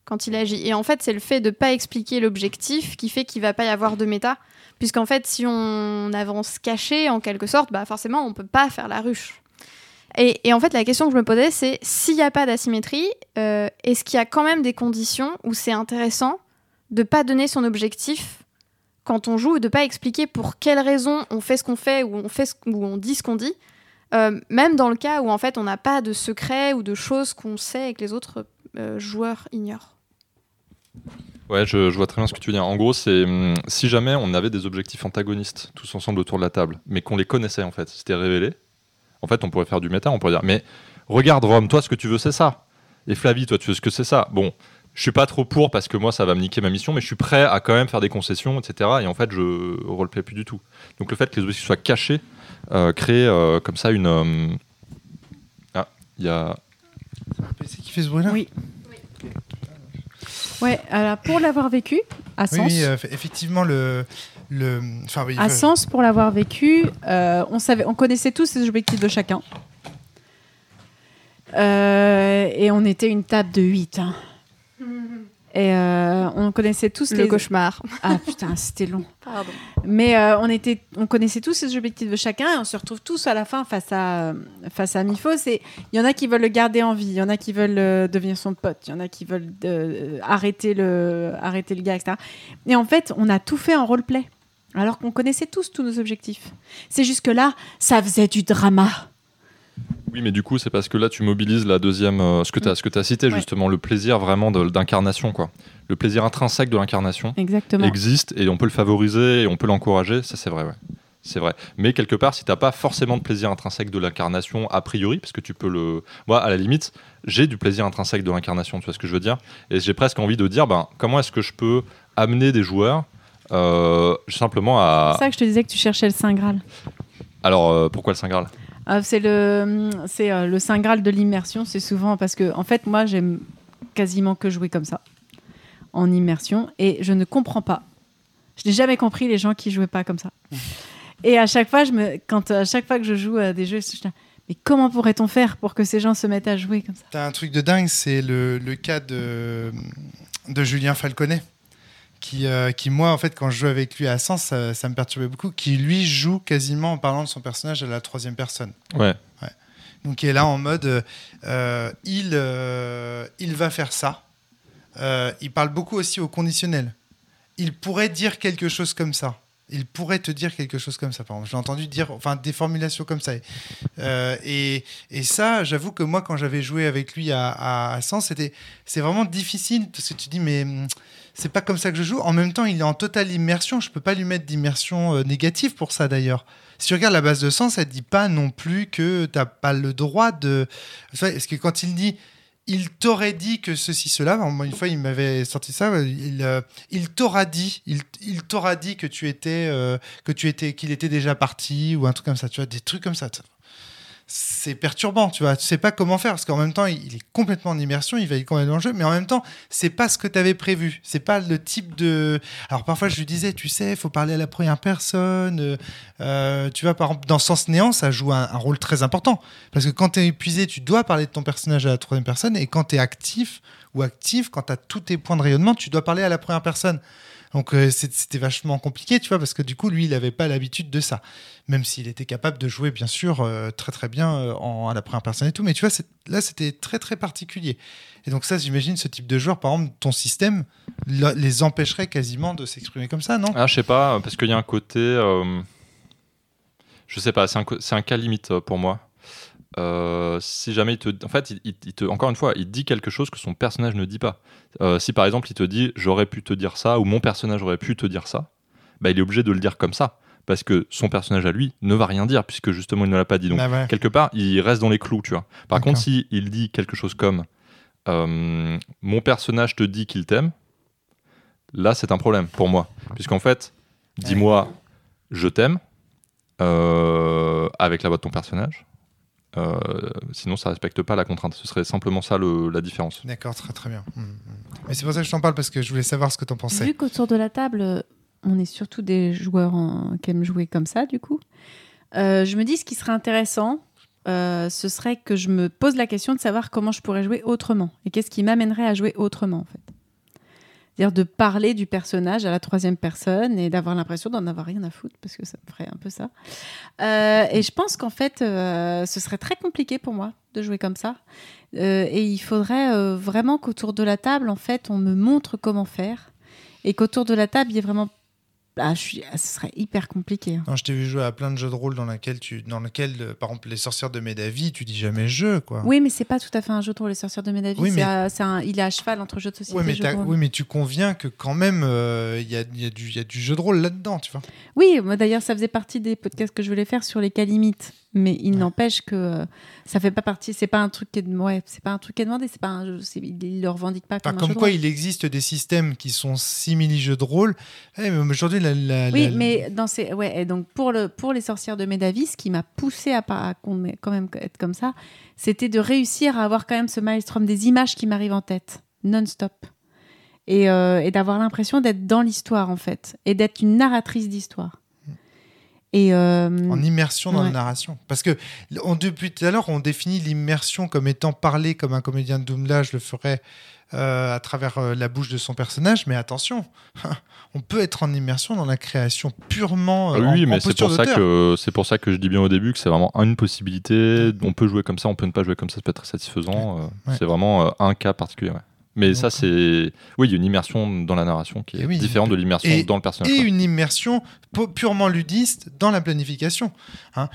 quand il agit. Et en fait, c'est le fait de ne pas expliquer l'objectif qui fait qu'il va pas y avoir de méta. Puisqu'en fait, si on avance caché, en quelque sorte, bah forcément, on peut pas faire la ruche. Et, en fait, la question que je me posais, c'est s'il n'y a pas d'asymétrie, euh, est-ce qu'il y a quand même des conditions où c'est intéressant de pas donner son objectif quand on joue, ou de pas expliquer pour quelles raisons on fait ce qu'on fait ou on fait ou on dit ce qu'on dit, euh, même dans le cas où en fait on n'a pas de secret ou de choses qu'on sait et que les autres euh, joueurs ignorent. Ouais, je, vois très bien ce que tu veux dire. En gros, c'est hum, si jamais on avait des objectifs antagonistes tous ensemble autour de la table, mais qu'on les connaissait en fait, c'était révélé, en fait, on pourrait faire du méta, on pourrait dire, mais regarde Rome, toi, ce que tu veux, c'est ça. Et Flavie, toi, tu veux ce que c'est ça. Bon, je suis pas trop pour parce que moi, ça va me niquer ma mission, mais je suis prêt à quand même faire des concessions, etc. Et en fait, je roleplay plus du tout. Donc le fait que les objectifs soient cachés euh, crée euh, comme ça une. euh, Ah, il y a. C'est qui fait ce bruit-là Oui. Ouais, alors pour l'avoir vécu à Oui, Sens, oui, euh, effectivement, le. le enfin, oui, à euh, Sens pour l'avoir vécu, euh, on savait, on connaissait tous les objectifs de chacun. Euh, et on était une table de 8. Et euh, on connaissait tous Le les cauchemar. Ah putain, c'était long. Pardon. Mais euh, on, était, on connaissait tous les objectifs de chacun et on se retrouve tous à la fin face à, face à Mifos. Et il y en a qui veulent le garder en vie, il y en a qui veulent euh, devenir son pote, il y en a qui veulent euh, arrêter, le, arrêter le gars, etc. Et en fait, on a tout fait en roleplay. Alors qu'on connaissait tous tous nos objectifs. C'est juste que là, ça faisait du drama. Oui, mais du coup, c'est parce que là, tu mobilises la deuxième, euh, ce que tu as, cité, Ouais. justement, le plaisir vraiment de- d'incarnation, quoi. Le plaisir intrinsèque de l'incarnation existe et on peut le favoriser et on peut l'encourager, ça c'est vrai, ouais. C'est vrai. Mais quelque part, si t'as pas forcément de plaisir intrinsèque de l'incarnation a priori, parce que tu peux le. Moi, à la limite, j'ai du plaisir intrinsèque de l'incarnation, tu vois ce que je veux dire? Et j'ai presque envie de dire, ben, comment est-ce que je peux amener des joueurs euh, simplement à. C'est ça que je te disais que tu cherchais le Saint Graal. Alors, euh, pourquoi le Saint Graal? Euh, c'est le, c'est euh, le Saint Graal de l'immersion. C'est souvent parce que, en fait, moi, j'aime quasiment que jouer comme ça, en immersion, et je ne comprends pas. Je n'ai jamais compris les gens qui jouaient pas comme ça. Et à chaque fois, je me, quand à chaque fois que je joue à des jeux, je dis, mais comment pourrait-on faire pour que ces gens se mettent à jouer comme ça? T'as un truc de dingue, c'est le, le cas de, de Julien Falconet. Qui, euh, qui, moi, en fait, quand je joue avec lui à Sens, ça, ça me perturbait beaucoup. Qui, lui, joue quasiment en parlant de son personnage à la troisième personne. Ouais. Donc, il est là en mode euh, il, euh, il va faire ça. Il parle beaucoup aussi au conditionnel. Il pourrait dire quelque chose comme ça. Il pourrait te dire quelque chose comme ça. Par exemple, j'ai entendu dire, enfin, des formulations comme ça. Et, et ça, j'avoue que moi, quand j'avais joué avec lui à, à, à Sens, c'était, c'est vraiment difficile parce que tu dis, mais c'est pas comme ça que je joue. En même temps, il est en totale immersion. Je peux pas lui mettre d'immersion euh, négative pour ça d'ailleurs. Si tu regardes la base de sens, elle dit pas non plus que tu n'as pas le droit de. Parce que quand il dit il t'aurait dit que ceci, cela, une fois il m'avait sorti ça, il, euh, il t'aura dit, il, il t'aura dit que tu étais, euh, que tu étais, qu'il était déjà parti ou un truc comme ça, tu vois, des trucs comme ça. C'est perturbant, tu vois. Tu sais pas comment faire parce qu'en même temps, il est complètement en immersion, il va être complètement le jeu, mais en même temps, c'est pas ce que tu avais prévu. C'est pas le type de. Alors parfois, je lui disais, tu sais, il faut parler à la première personne. Euh, tu vois, par exemple, dans Sens Néant, ça joue un, un rôle très important parce que quand tu es épuisé, tu dois parler de ton personnage à la troisième personne, et quand tu es actif ou actif, quand tu as tous tes points de rayonnement, tu dois parler à la première personne. Donc euh, c'était vachement compliqué, tu vois, parce que du coup, lui, il n'avait pas l'habitude de ça. Même s'il était capable de jouer, bien sûr, euh, très très bien euh, en, à la première personne et tout. Mais tu vois, là, c'était très très particulier. Et donc ça, j'imagine, ce type de joueur, par exemple, ton système les empêcherait quasiment de s'exprimer comme ça, non? Ah, je sais pas, parce qu'il y a un côté... Euh, je sais pas, c'est un, un, cas limite pour moi. Euh, si jamais il te, en fait, il, il, te, encore une fois, il dit quelque chose que son personnage ne dit pas. Euh, si par exemple il te dit j'aurais pu te dire ça ou mon personnage aurait pu te dire ça, bah, il est obligé de le dire comme ça parce que son personnage à lui ne va rien dire puisque justement il ne l'a pas dit. Donc bah ouais. quelque part il reste dans les clous, tu vois. Par contre, si il dit quelque chose comme euh, mon personnage te dit qu'il t'aime, là c'est un problème pour moi puisqu'en fait, dis-moi je t'aime avec la voix de ton personnage. Euh, sinon, ça respecte pas la contrainte. Ce serait simplement ça le, la différence. D'accord, très très bien. Mmh, mmh. Mais c'est pour ça que je t'en parle parce que je voulais savoir ce que tu en pensais. Vu qu'autour de la table, on est surtout des joueurs en... qui aiment jouer comme ça, du coup, euh, je me dis ce qui serait intéressant, euh, ce serait que je me pose la question de savoir comment je pourrais jouer autrement et qu'est-ce qui m'amènerait à jouer autrement, en fait. C'est-à-dire de parler du personnage à la troisième personne et d'avoir l'impression d'en avoir rien à foutre, parce que ça me ferait un peu ça. Euh, et je pense qu'en fait, euh, ce serait très compliqué pour moi de jouer comme ça. Euh, et il faudrait vraiment qu'autour de la table, en fait, on me montre comment faire. Et qu'autour de la table, il y ait vraiment ah, je suis... ce serait hyper compliqué. Hein. Non, je t'ai vu jouer à plein de jeux de rôle dans lesquels, tu... dans lequel, euh, par exemple, les sorcières de Médavie, tu dis jamais jeu, quoi. Oui, mais c'est pas tout à fait un jeu de rôle, les sorcières de Médavie. Oui, mais... un... un... Il est à cheval entre jeux de société oui, mais et jeux de rôle. Oui, mais tu conviens que quand même, il euh, y, a, y, a du, y a du jeu de rôle là-dedans, tu vois. Oui, moi d'ailleurs, ça faisait partie des podcasts que je voulais faire sur les cas limites. Mais il ouais. n'empêche que euh, ça fait pas partie. C'est pas un truc qui est, ouais, c'est pas un truc qui est demandé. C'est pas un, il le revendique pas comme enfin, un Comme jeu quoi, de rôle. il existe des systèmes qui sont simili jeux de rôle. Eh, mais aujourd'hui, la, la, Oui, la... mais dans ces, ouais, et donc pour le pour les sorcières de Médavis, ce qui m'a poussé à, à, quand même être comme ça, c'était de réussir à avoir quand même ce maelstrom des images qui m'arrivent en tête, non-stop. et, euh, et d'avoir l'impression d'être dans l'histoire en fait et d'être une narratrice d'histoire. Et euh, En immersion dans la narration. Parce que on- depuis tout à l'heure, on définit l'immersion comme étant parler comme un comédien de doublage le ferait euh, à travers euh, la bouche de son personnage. Mais attention, on peut être en immersion dans la création purement euh, Ah oui, en, mais c'est pour ça que c'est pour ça que je dis bien au début que c'est vraiment une possibilité. On peut jouer comme ça, on peut ne pas jouer comme ça, ça peut être très satisfaisant. Ouais. C'est vraiment euh, un cas particulier. ouais. Mais Donc, ça, c'est oui, il y a une immersion dans la narration qui est Et oui. différente de l'immersion Et- dans le personnage. et une immersion pu- purement ludiste dans la planification. Hein.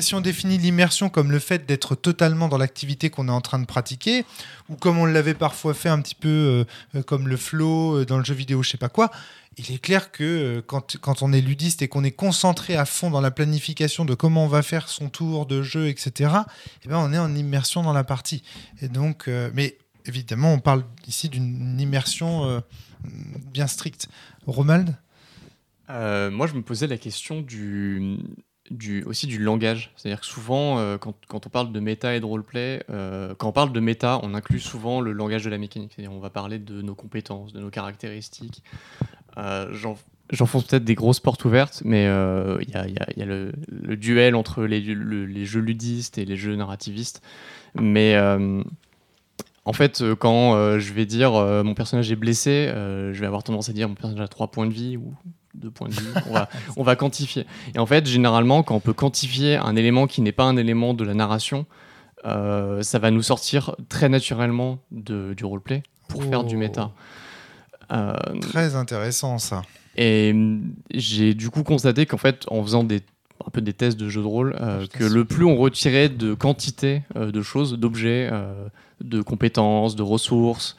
Si on définit l'immersion comme le fait d'être totalement dans l'activité qu'on est en train de pratiquer, ou comme on l'avait parfois fait un petit peu euh, euh, comme le flow euh, dans le jeu vidéo, je sais pas quoi, il est clair que euh, quand, quand on est ludiste et qu'on est concentré à fond dans la planification de comment on va faire son tour de jeu, etc., eh ben on est en immersion dans la partie. Et donc, euh, mais évidemment, on parle ici d'une immersion euh, bien stricte. Romald? Euh, moi, je me posais la question du, aussi du langage. C'est-à-dire que souvent, euh, quand, on parle de méta et de roleplay, quand on parle de méta, on inclut souvent le langage de la mécanique. C'est-à-dire on va parler de nos compétences, de nos caractéristiques. Euh, j'en- J'enfonce peut-être des grosses portes ouvertes, mais il y a, le, duel entre les, le- les jeux ludistes et les jeux narrativistes. Mais en fait, euh, quand euh, je vais dire euh, mon personnage est blessé, euh, je vais avoir tendance à dire mon personnage a 3 points de vie ou 2 points de vie. On va, on va quantifier. Et en fait, généralement, quand on peut quantifier un élément qui n'est pas un élément de la narration, ça va nous sortir très naturellement de, du roleplay pour faire du Oh. méta. Très intéressant ça. et j'ai du coup constaté qu'en fait, en faisant des, un peu des tests de jeux de rôle, euh, Ah, que le plus on retirait de quantité euh, de choses, d'objets, euh, de compétences, de ressources,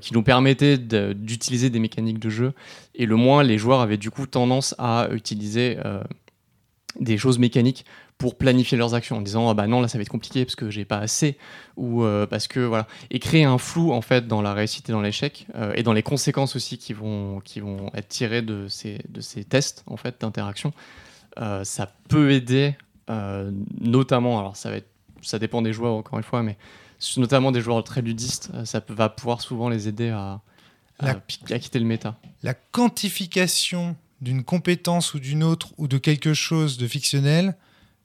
qui nous permettaient de- d'utiliser des mécaniques de jeu, et le moins les joueurs avaient du coup tendance à utiliser des choses mécaniques pour planifier leurs actions en disant ah bah non là ça va être compliqué parce que j'ai pas assez ou euh, parce que voilà. Et créer un flou en fait dans la réussite et dans l'échec euh, et dans les conséquences aussi qui vont qui vont être tirées de ces de ces tests en fait d'interaction euh, ça peut aider euh, notamment alors ça va être ça dépend des joueurs encore une fois mais notamment des joueurs très ludistes euh, ça peut, va pouvoir souvent les aider à à, La- pi- à quitter le méta. La quantification d'une compétence ou d'une autre ou de quelque chose de fictionnel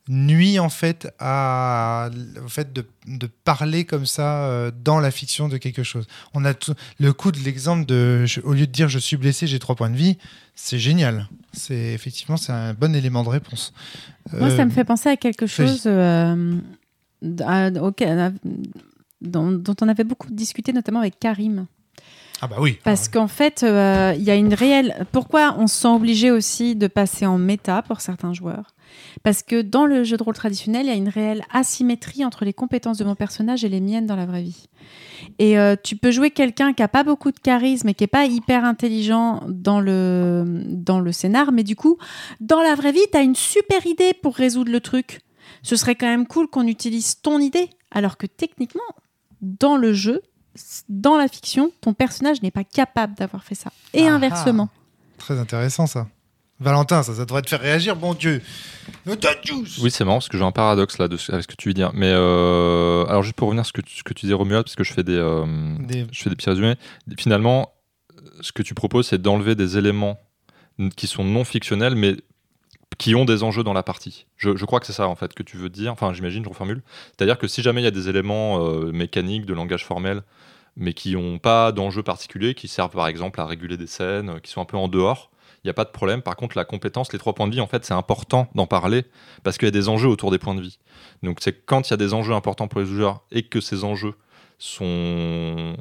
nuit en fait à, au fait de, de parler comme ça euh, dans la fiction de quelque chose. On a tout- le coup de l'exemple de je- au lieu de dire je suis blessé, j'ai trois points de vie, c'est génial. C'est effectivement c'est un bon élément de réponse. Moi, ça Euh, me fait penser à quelque chose euh, à- auquel- à- dont, dont on avait beaucoup discuté, notamment avec Karim. Ah bah oui. Parce qu'en fait, euh, il y a une réelle. Pourquoi on se sent obligé aussi de passer en méta pour certains joueurs? Parce que dans le jeu de rôle traditionnel, il y a une réelle asymétrie entre les compétences de mon personnage et les miennes dans la vraie vie. Et euh, tu peux jouer quelqu'un qui a pas beaucoup de charisme et qui est pas hyper intelligent dans le, dans le scénar, mais du coup, dans la vraie vie, tu as une super idée pour résoudre le truc. Ce serait quand même cool qu'on utilise ton idée, alors que techniquement, dans le jeu, dans la fiction, ton personnage n'est pas capable d'avoir fait ça. Et Ah inversement. Très intéressant ça. Valentin, ça, ça devrait te faire réagir, bon Dieu. Oui, c'est marrant parce que j'ai un paradoxe là de ce- avec ce que tu veux dire. Mais euh, alors juste pour revenir à ce que tu, ce que tu disais Romuald, parce que je fais des, euh, Des- je fais des petits résumés. Finalement, ce que tu proposes, c'est d'enlever des éléments qui sont non fictionnels, mais qui ont des enjeux dans la partie. Je, je crois que c'est ça en fait que tu veux dire. Enfin, j'imagine, je reformule. C'est-à-dire que si jamais il y a des éléments euh, mécaniques, de langage formel, mais qui n'ont pas d'enjeu particulier, qui servent par exemple à réguler des scènes, qui sont un peu en dehors, il n'y a pas de problème. Par contre, la compétence, les trois points de vie, en fait, c'est important d'en parler parce qu'il y a des enjeux autour des points de vie. Donc, c'est quand il y a des enjeux importants pour les joueurs et que ces enjeux sont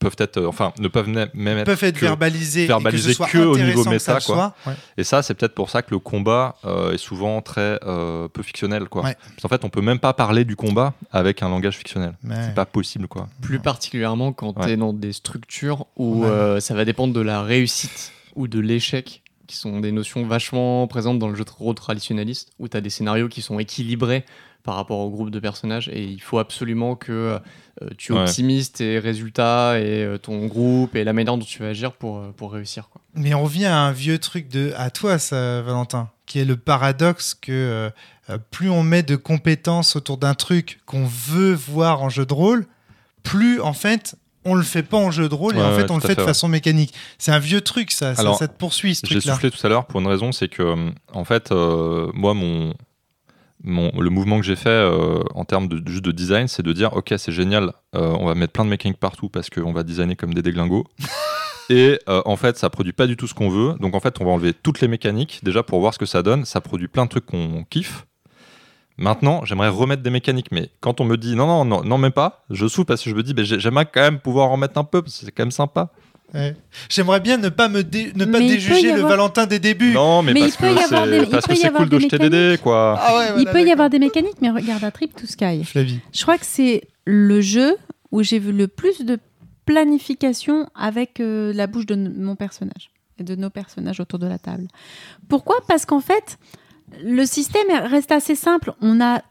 peuvent être, euh, enfin, ne peuvent même être peuvent être que- verbalisés, verbalisés que, au niveau méta, quoi. soit. Ouais. Et ça, c'est peut-être pour ça que le combat euh, est souvent très euh, peu fictionnel, quoi. Ouais. Parce qu'en fait, on peut même pas parler du combat avec un langage fictionnel. Mais- C'est pas possible, quoi. plus particulièrement quand Ouais. tu es dans des structures où Ouais. euh, ça va dépendre de la réussite ou de l'échec, qui sont des notions vachement présentes dans le jeu de rôle traditionnaliste, où tu as des scénarios qui sont équilibrés par rapport au groupe de personnages, et il faut absolument que euh, tu Ouais. optimises tes résultats et euh, ton groupe et la manière dont tu vas agir pour, euh, pour réussir. Quoi. Mais on revient à un vieux truc de à toi, ça, Valentin, qui est le paradoxe que euh, plus on met de compétences autour d'un truc qu'on veut voir en jeu de rôle, plus en fait on le fait pas en jeu de rôle et en fait ouais, on le fait de ouais. façon mécanique. C'est un vieux truc ça, ça, Alors, ça te poursuit ce J'ai truc-là. soufflé tout à l'heure pour une raison, c'est que euh, en fait, euh, moi, mon, mon, le mouvement que j'ai fait euh, en termes de, juste de design, c'est de dire, ok, c'est génial, euh, on va mettre plein de mécaniques partout parce qu'on va designer comme des déglingos. Et en fait, ça produit pas du tout ce qu'on veut. Donc en fait, on va enlever toutes les mécaniques déjà pour voir ce que ça donne. Ça produit plein de trucs qu'on kiffe. Maintenant, j'aimerais remettre des mécaniques, mais quand on me dit non, non, non, non, même pas, je souffle parce que je me dis, ben, j'ai- j'aimerais quand même pouvoir en mettre un peu, parce que c'est quand même sympa. Ouais. J'aimerais bien ne pas me dé- ne pas Mais déjuger le Valentin des débuts. Non, mais, Mais il parce que avoir c'est des- cool de des jeter des dés, quoi. Ah ouais, Il peut y avoir des mécaniques, mais regarde un Trip to Sky. Flavie. Je crois que c'est le jeu où j'ai vu le plus de planification avec euh, la bouche de mon personnage et de nos personnages autour de la table. Pourquoi? Parce qu'en fait, le système reste assez simple. On a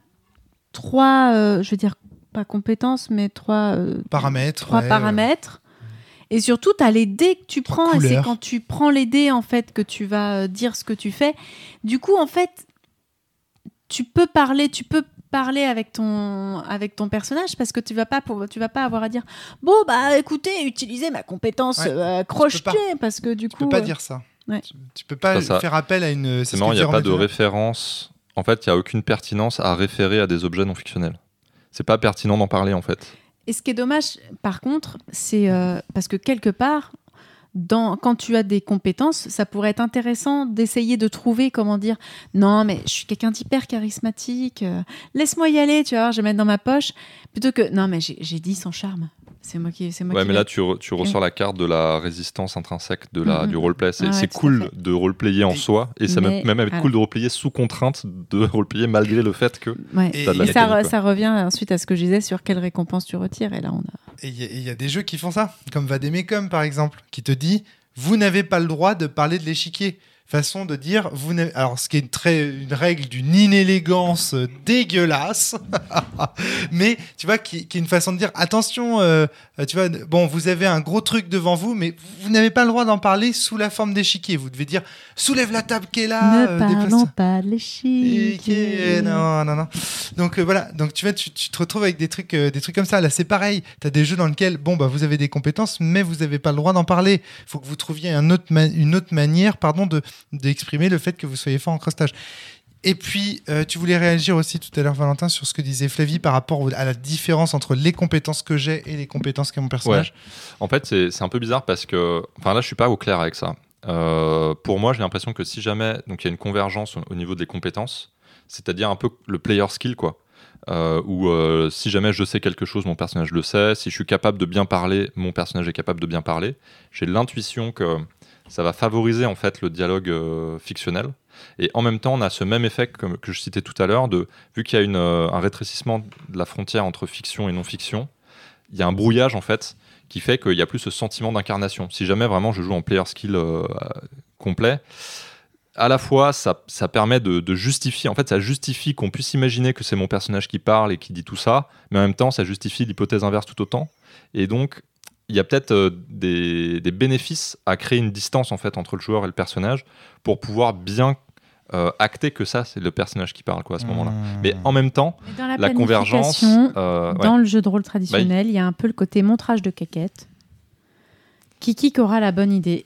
trois, euh, je veux dire, pas compétences, mais trois, euh, Paramètres. trois ouais, paramètres. Et surtout, tu as les dés que tu prends, et c'est quand tu prends les dés, en fait, que tu vas euh, dire ce que tu fais. Du coup, en fait, tu peux parler, tu peux parler avec ton, avec ton personnage parce que tu vas pas pour, tu vas pas avoir à dire bon bah écoutez utilisez ma compétence Ouais, euh, parce que du Tu coup peux pas euh, dire ça. Ouais. Tu, tu peux pas Ça, ça- faire appel à une. C'est ce marrant, il n'y a pas de référence. En fait, il n'y a aucune pertinence à référer à des objets non fictionnels. C'est pas pertinent d'en parler, en fait. Et ce qui est dommage, par contre, c'est euh, parce que quelque part, dans, quand tu as des compétences, ça pourrait être intéressant d'essayer de trouver comment dire non, mais je suis quelqu'un d'hyper charismatique, euh, laisse-moi y aller, tu vois, je vais mettre dans ma poche, plutôt que non, mais j'ai j'ai dit sans charme. C'est moi qui. C'est moi Ouais, qui mais là, tu, re- tu ressors la carte de la résistance intrinsèque de la, Mhm. du roleplay. C'est Ah ouais, cool de roleplayer en soi, et ça Mais- même, même être ah. cool de roleplayer sous contrainte de roleplayer malgré le fait que. Ouais. Et T'as de la Et ça, re- ça revient ensuite à ce que je disais sur quelle récompense tu retires. Et là, on a. Et il y, a- et il y a des jeux qui font ça, comme Vademecum par exemple, qui te dit vous n'avez pas le droit de parler de l'échiquier. Façon de dire, vous alors ce qui est une, très, une règle d'une inélégance euh, dégueulasse, mais tu vois, qui, qui est une façon de dire attention, euh, euh, tu vois, bon, vous avez un gros truc devant vous, mais vous n'avez pas le droit d'en parler sous la forme d'échiquier. Vous devez dire soulève la table qui est là, ne euh, parlons pas de l'échiquier. qui- Non, non, non. Donc euh, voilà, donc tu vois, tu, tu te retrouves avec des trucs, des trucs comme ça. Là, c'est pareil. Tu as des jeux dans lesquels, bon, bah, vous avez des compétences, mais vous n'avez pas le droit d'en parler. Il faut que vous trouviez un autre ma- une autre manière pardon, de- d'exprimer le fait que vous soyez fort en crostage. Et puis, euh, tu voulais réagir aussi tout à l'heure, Valentin, sur ce que disait Flavie par rapport à la différence entre les compétences que j'ai et les compétences qu'a mon personnage. En fait, c'est un peu bizarre parce que. Enfin, là, je suis pas au clair avec ça. Euh, pour moi, j'ai l'impression que si jamais donc il y a une convergence au, au niveau des compétences, c'est-à-dire un peu le player skill, quoi. Euh, où euh, si jamais je sais quelque chose, mon personnage le sait. Si je suis capable de bien parler, mon personnage est capable de bien parler. J'ai l'intuition que ça va favoriser en fait le dialogue euh, fictionnel. Et en même temps, on a ce même effet que, je citais tout à l'heure, de vu qu'il y a une, euh, un rétrécissement de la frontière entre fiction et non-fiction, il y a un brouillage en fait qui fait qu'il n'y a plus ce sentiment d'incarnation. Si jamais vraiment je joue en player skill euh, complet, à la fois ça, ça permet de justifier, en fait ça justifie qu'on puisse imaginer que c'est mon personnage qui parle et qui dit tout ça, mais en même temps ça justifie l'hypothèse inverse tout autant. Et donc il y a peut-être euh, des, des bénéfices à créer une distance en fait entre le joueur et le personnage pour pouvoir bien euh, acter que ça c'est le personnage qui parle quoi à ce moment-là. Mmh. Mais en même temps, dans la, la convergence, euh, ouais. Dans le jeu de rôle traditionnel, il y a un peu le côté montrage de caquette. Kiki qui aura la bonne idée.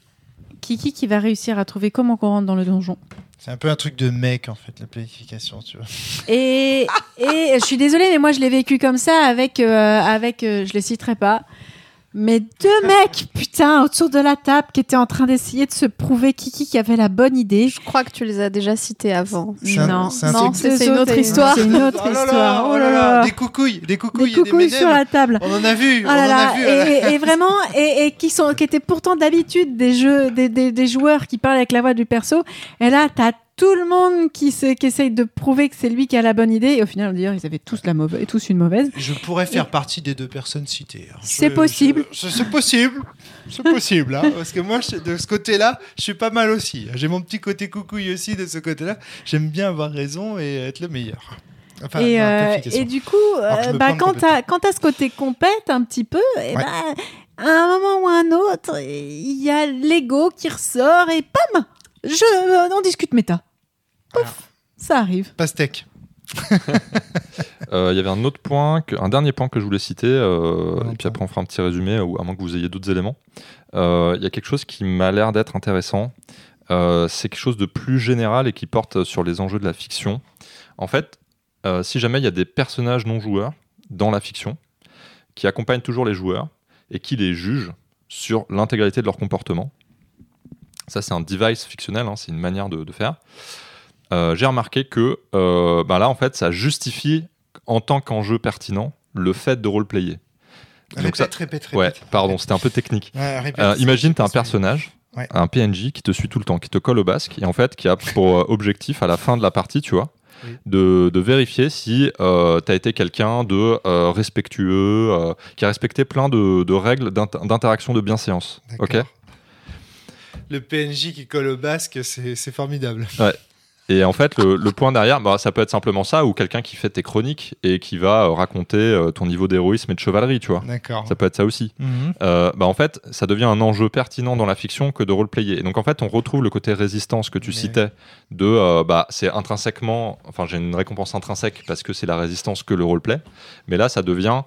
Kiki qui va réussir à trouver comment qu'on rentre dans le donjon. C'est un peu un truc de mec, en fait, la planification, tu vois. Et, et je suis désolée, mais moi je l'ai vécu comme ça avec, euh, avec euh, je les citerai pas, mais deux mecs, putain, autour de la table qui étaient en train d'essayer de se prouver Kiki qui avait la bonne idée. Je crois que tu les as déjà cités avant. Non, c'est un Non, c'est une autre histoire. C'est une autre Oh là là, histoire. oh là là, des coucouilles, des coucouilles, Des et des coucouilles sur la table. On en a vu, Oh on là en a vu. et, et vraiment, et, et qui sont, qui étaient pourtant d'habitude des jeux, des, des, des joueurs qui parlent avec la voix du perso. Et là, t'as tout le monde qui, se, qui essaye de prouver que c'est lui qui a la bonne idée. Et au final, d'ailleurs, ils avaient tous la mauvaise, tous une mauvaise. Je pourrais faire partie des deux personnes citées. hein. C'est possible. C'est possible. C'est possible. hein, parce que moi, je- de ce côté-là, je suis pas mal aussi. J'ai mon petit côté coucouille aussi de ce côté-là. J'aime bien avoir raison et être le meilleur. Enfin, et, non, euh, et du coup, euh, bah, quand quand t'as ce côté compète un petit peu, et Ouais. bah, à un moment ou un autre, il y a l'ego qui ressort et pam, je, euh, on discute méta. Pouf, ça arrive. Pastèque. Euh, Il y avait un autre point, que- un dernier point que je voulais citer, euh, et puis après on fera un petit résumé, ou à moins que vous ayez d'autres éléments. Euh, Il y a quelque chose qui m'a l'air d'être intéressant. Euh, c'est quelque chose de plus général et qui porte sur les enjeux de la fiction. En fait, euh, si jamais il y a des personnages non joueurs dans la fiction, qui accompagnent toujours les joueurs et qui les jugent sur l'intégralité de leur comportement, ça c'est un device fictionnel, hein, c'est une manière de, de faire. Euh, J'ai remarqué que euh, bah là en fait ça justifie en tant qu'enjeu pertinent le fait de roleplayer. Donc Répète, ça- répète, répète. Ouais, pardon, c'était un peu technique. Ouais, répète. Euh, imagine, tu as un personnage, Ouais. un PNJ qui te suit tout le temps, qui te colle au basque, et en fait qui a pour euh, objectif à la fin de la partie, tu vois, Oui. de, de vérifier si tu as été quelqu'un de euh, respectueux, euh, qui a respecté plein de, de règles d'int- d'interaction de bienséance. Ok? D'accord. Le PNJ qui colle au basque, c'est formidable. Et en fait, le, le point derrière, bah, ça peut être simplement ça, ou quelqu'un qui fait tes chroniques et qui va euh, raconter euh, ton niveau d'héroïsme et de chevalerie, tu vois. D'accord. Ça peut être ça aussi. Mhm. Euh, bah en fait, ça devient un enjeu pertinent dans la fiction que de roleplayer. Et donc en fait, on retrouve le côté résistance que tu Mais citais de bah c'est intrinsèquement, enfin j'ai une récompense intrinsèque parce que c'est la résistance que le roleplay. Mais là, ça devient,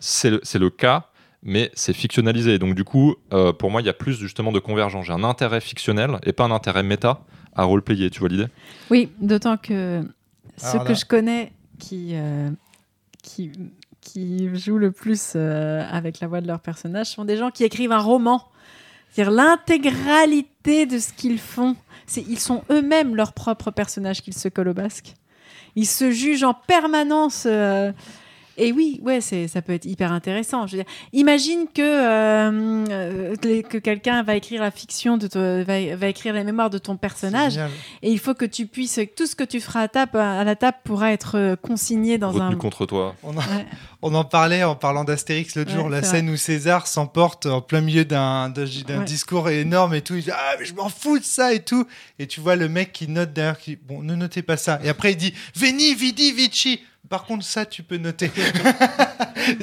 c'est le, c'est le cas, mais c'est fictionnalisé. Donc du coup, euh, pour moi, il y a plus justement de convergence. J'ai un intérêt fictionnel et pas un intérêt méta à roleplayer. Tu vois l'idée? Oui, d'autant que ceux Alors que là- je connais qui, euh, qui, qui jouent le plus euh, avec la voix de leur personnage sont des gens qui écrivent un roman. C'est-à-dire l'intégralité de ce qu'ils font. C'est, ils sont eux-mêmes leurs propres personnages qu'ils se collent au basque. Ils se jugent en permanence. Et oui, ouais, c'est, ça peut être hyper intéressant. Je veux dire, imagine que, euh, que que quelqu'un va écrire la fiction, de va, va écrire la mémoire de ton personnage. Et il faut que tu puisses, tout ce que tu feras à, table, à la table pourra être euh, consigné dans Retenu un. contre toi. On en, Ouais. on en parlait en parlant d'Astérix l'autre Ouais, jour, la scène où César s'emporte en plein milieu d'un d'un- d'un Ouais. discours énorme et tout. Il dit Ah, mais je m'en fous de ça et tout. Et tu vois le mec qui note derrière qui Bon, ne notez pas ça. Et après, il dit Veni, vidi, vici. Par contre, ça, tu peux noter.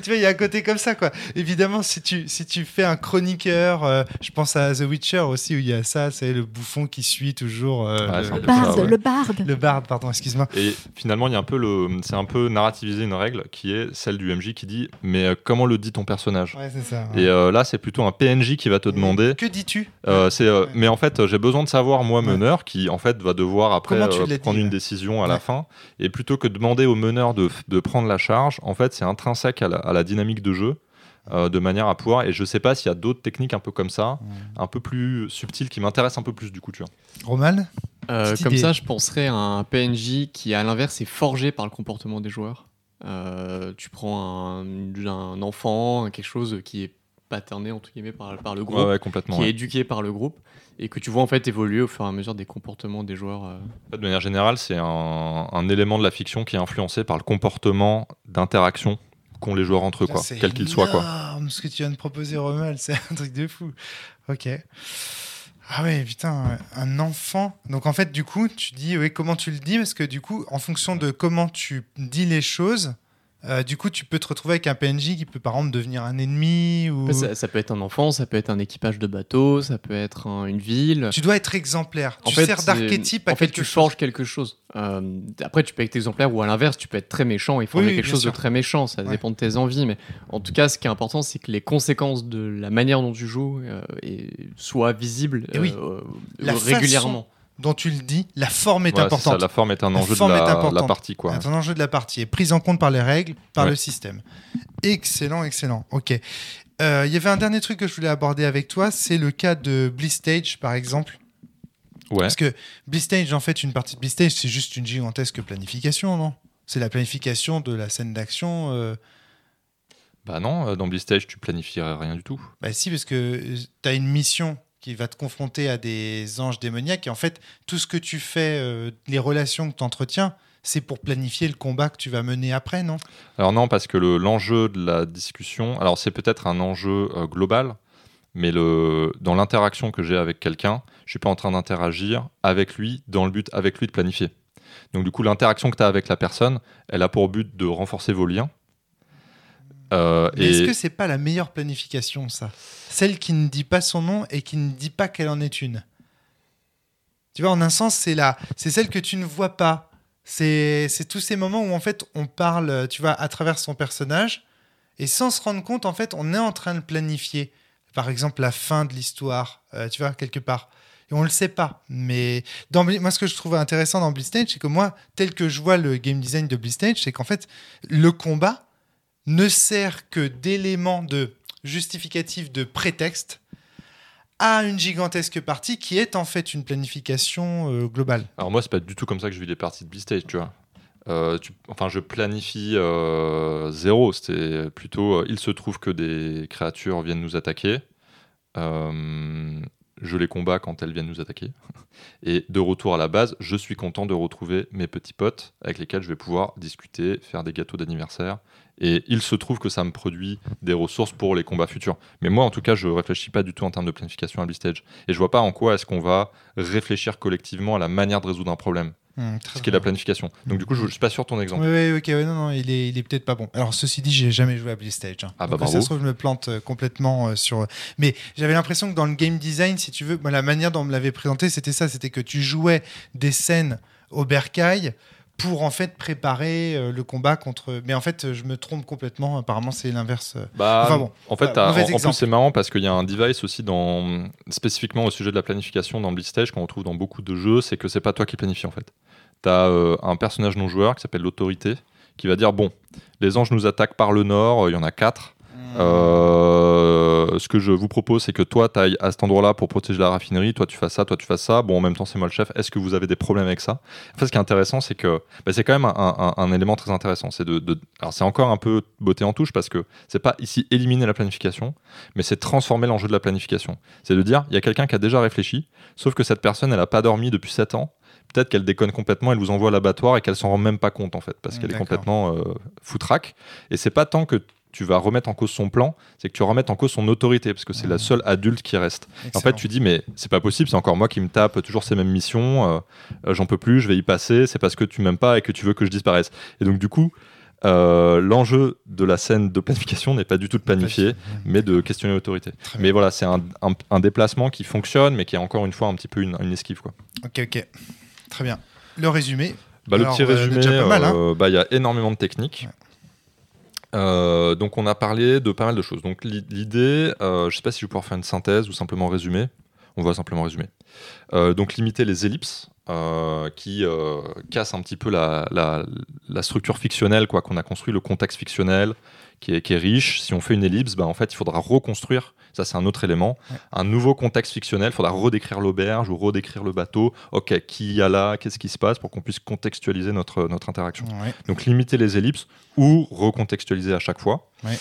Tu vois, il y a un côté comme ça, quoi. Évidemment, si tu, si tu fais un chroniqueur, euh, je pense à The Witcher aussi, où il y a ça, c'est le bouffon qui suit toujours. euh, le, barde, ça, ouais. le barde. le barde, pardon, excuse-moi. Et finalement, il y a un peu le, c'est un peu narrativiser une règle qui est celle du MJ qui dit, mais euh, comment le dit ton personnage? Ouais, c'est ça. Et euh, là, c'est plutôt un PNJ qui va te demander. Que dis-tu? Euh, c'est, euh, Ouais. mais en fait, j'ai besoin de savoir moi Ouais. meneur qui en fait va devoir après euh, prendre une décision à la fin. Et plutôt que de demander au meneur de, de prendre la charge, en fait, c'est intrinsèque à la, à la dynamique de jeu. euh, de manière à pouvoir et je sais pas s'il y a d'autres techniques un peu comme ça un peu plus subtiles qui m'intéressent un peu plus du coup tu vois Roman Euh, comme idée. ça, je penserais à un PNJ qui, à l'inverse, est forgé par le comportement des joueurs. Euh, tu prends un, un enfant, quelque chose qui est paterné entre guillemets par, par le groupe, ouais, ouais, complètement qui est éduqué par le groupe, et que tu vois en fait évoluer au fur et à mesure des comportements des joueurs. euh. En fait, de manière générale, c'est un, un élément de la fiction qui est influencé par le comportement d'interaction qu'ont les joueurs entre eux, quoi, C'est quel qu'il soit. Quoi. ce que tu viens de proposer, Romal, c'est un truc de fou. Ok. Ah ouais, putain, un enfant. Donc en fait, du coup, tu dis, oui, comment tu le dis? Parce que du coup, en fonction de comment tu dis les choses, euh, du coup, tu peux te retrouver avec un PNJ qui peut par exemple devenir un ennemi ou. Ça, ça peut être un enfant, ça peut être un équipage de bateau, ça peut être un- une ville. Tu dois être exemplaire. En tu fait, sers d'archétype à En fait, tu chose. forges quelque chose. Euh, après, tu peux être exemplaire ou à l'inverse, tu peux être très méchant et forger Oui, quelque chose sûr. de très méchant. Ça Ouais. dépend de tes envies. Mais en tout cas, ce qui est important, c'est que les conséquences de la manière dont tu joues euh, soient visibles oui. La régulièrement. Dont tu le dis, la forme est Ouais, importante. ça, la forme est un La enjeu de la, la partie. Quoi. C'est un enjeu de la partie est prise en compte par les règles, par Ouais. le système. Excellent, excellent. Ok. Euh, Il y avait un dernier truc que je voulais aborder avec toi, c'est le cas de Blistage, par exemple. Ouais. Parce que Blistage, en fait, une partie de Blistage, c'est juste une gigantesque planification, non? C'est la planification de la scène d'action. euh, Bah non, euh, dans Blistage, tu planifierais rien du tout. Bah si, parce que tu as une mission qui va te confronter à des anges démoniaques, et en fait, tout ce que tu fais, euh, les relations que tu entretiens, c'est pour planifier le combat que tu vas mener après, non? Alors non, parce que le- l'enjeu de la discussion, alors c'est peut-être un enjeu euh, global, mais dans l'interaction que j'ai avec quelqu'un, je suis pas en train d'interagir avec lui dans le but avec lui de planifier. Donc du coup, l'interaction que tu as avec la personne, elle a pour but de renforcer vos liens. Euh, et est-ce que c'est pas la meilleure planification, ça? Celle qui ne dit pas son nom et qui ne dit pas qu'elle en est une. Tu vois, en un sens, c'est la, c'est celle que tu ne vois pas, C'est c'est tous ces moments où en fait on parle, tu vois, à travers son personnage et sans se rendre compte, en fait, on est en train de planifier, par exemple, la fin de l'histoire, euh, tu vois, quelque part. Et on le sait pas. Mais dans, moi, ce que je trouve intéressant dans Blitzstage, c'est que moi, tel que je vois le game design de Blitzstage, c'est qu'en fait, le combat ne sert que d'élément de justificatif, de prétexte à une gigantesque partie qui est en fait une planification euh, globale. Alors moi, c'est pas du tout comme ça que je vis les parties de Beastage, tu vois. Euh, enfin, je planifie euh, zéro. C'était plutôt, il se trouve que des créatures viennent nous attaquer. Je les combats quand elles viennent nous attaquer. Et de retour à la base, je suis content de retrouver mes petits potes avec lesquels je vais pouvoir discuter, faire des gâteaux d'anniversaire. Et il se trouve que ça me produit des ressources pour les combats futurs. Mais moi, en tout cas, je réfléchis pas du tout en termes de planification à Beastage. Et je vois pas en quoi est-ce qu'on va réfléchir collectivement à la manière de résoudre un problème, Très ce qui est la planification. Donc du coup, je, je suis pas sûr de ton exemple. Oui, oui, ok, ouais, non, non, il est, il est peut-être pas bon. Alors, ceci dit, j'ai jamais joué à Blitzstage. Hein. Ah bah Donc, ça se trouve, je me plante euh, complètement euh, sur. Mais j'avais l'impression que dans le game design, si tu veux, la manière dont on me l'avait présenté, c'était ça c'était que tu jouais des scènes au bercail pour en fait préparer euh, le combat contre. Mais en fait, je me trompe complètement. Apparemment, c'est l'inverse. Bah, Enfin bon, en fait, en, en plus c'est marrant parce qu'il y a un device aussi dans spécifiquement au sujet de la planification dans Blitzstage qu'on retrouve dans beaucoup de jeux, c'est que c'est pas toi qui planifie en fait. T'as euh, un personnage non joueur qui s'appelle l'autorité qui va dire bon, les anges nous attaquent par le nord, il y en a quatre. Euh, ce que je vous propose, c'est que toi, tu ailles à cet endroit-là pour protéger la raffinerie, toi tu fasses ça, toi tu fasses ça. Bon, en même temps, c'est moi le chef. Est-ce que vous avez des problèmes avec ça? En fait, ce qui est intéressant, c'est que bah, c'est quand même un, un- un élément très intéressant. C'est de, de- alors c'est encore un peu beauté en touche parce que c'est pas ici éliminer la planification, mais c'est transformer l'enjeu de la planification. C'est de dire, il y a quelqu'un qui a déjà réfléchi, sauf que cette personne, elle a pas dormi depuis 7 ans. Peut-être qu'elle déconne complètement, elle vous envoie à l'abattoir et qu'elle s'en rend même pas compte en fait, parce qu'elle est complètement euh, foutraque. Et c'est pas tant que tu vas remettre en cause son plan, c'est que tu vas remettre en cause son autorité, parce que c'est la seule adulte qui reste. En fait, tu dis, mais c'est pas possible, c'est encore moi qui me tape toujours ces mêmes missions, euh, euh, j'en peux plus, je vais y passer, c'est parce que tu m'aimes pas et que tu veux que je disparaisse. Et donc, du coup, euh, l'enjeu de la scène de planification n'est pas du tout de planifier, mais de questionner l'autorité. Mais voilà, c'est un, un- un déplacement qui fonctionne, mais qui est encore une fois un petit peu une, une esquive. Quoi. Ok, ok. Très bien. Le résumé. Bah, le petit résumé, hein. euh, bah, il y a énormément de techniques. Euh, donc on a parlé de pas mal de choses. Donc l'i- l'idée, euh, je sais pas si je vais pouvoir faire une synthèse ou simplement résumer. On va simplement résumer. Euh, donc limiter les ellipses qui cassent un petit peu la, la- la structure fictionnelle quoi qu'on a construit, le contexte fictionnel qui est, qui est riche. Si on fait une ellipse, bah, en fait il faudra reconstruire. Ça c'est un autre élément. Ouais. Un nouveau contexte fictionnel. Il faudra redécrire l'auberge ou redécrire le bateau. Ok, qui y a là? Qu'est-ce qui se passe? Pour qu'on puisse contextualiser notre, notre interaction. Ouais. Donc limiter les ellipses ou recontextualiser à chaque fois. Ouais.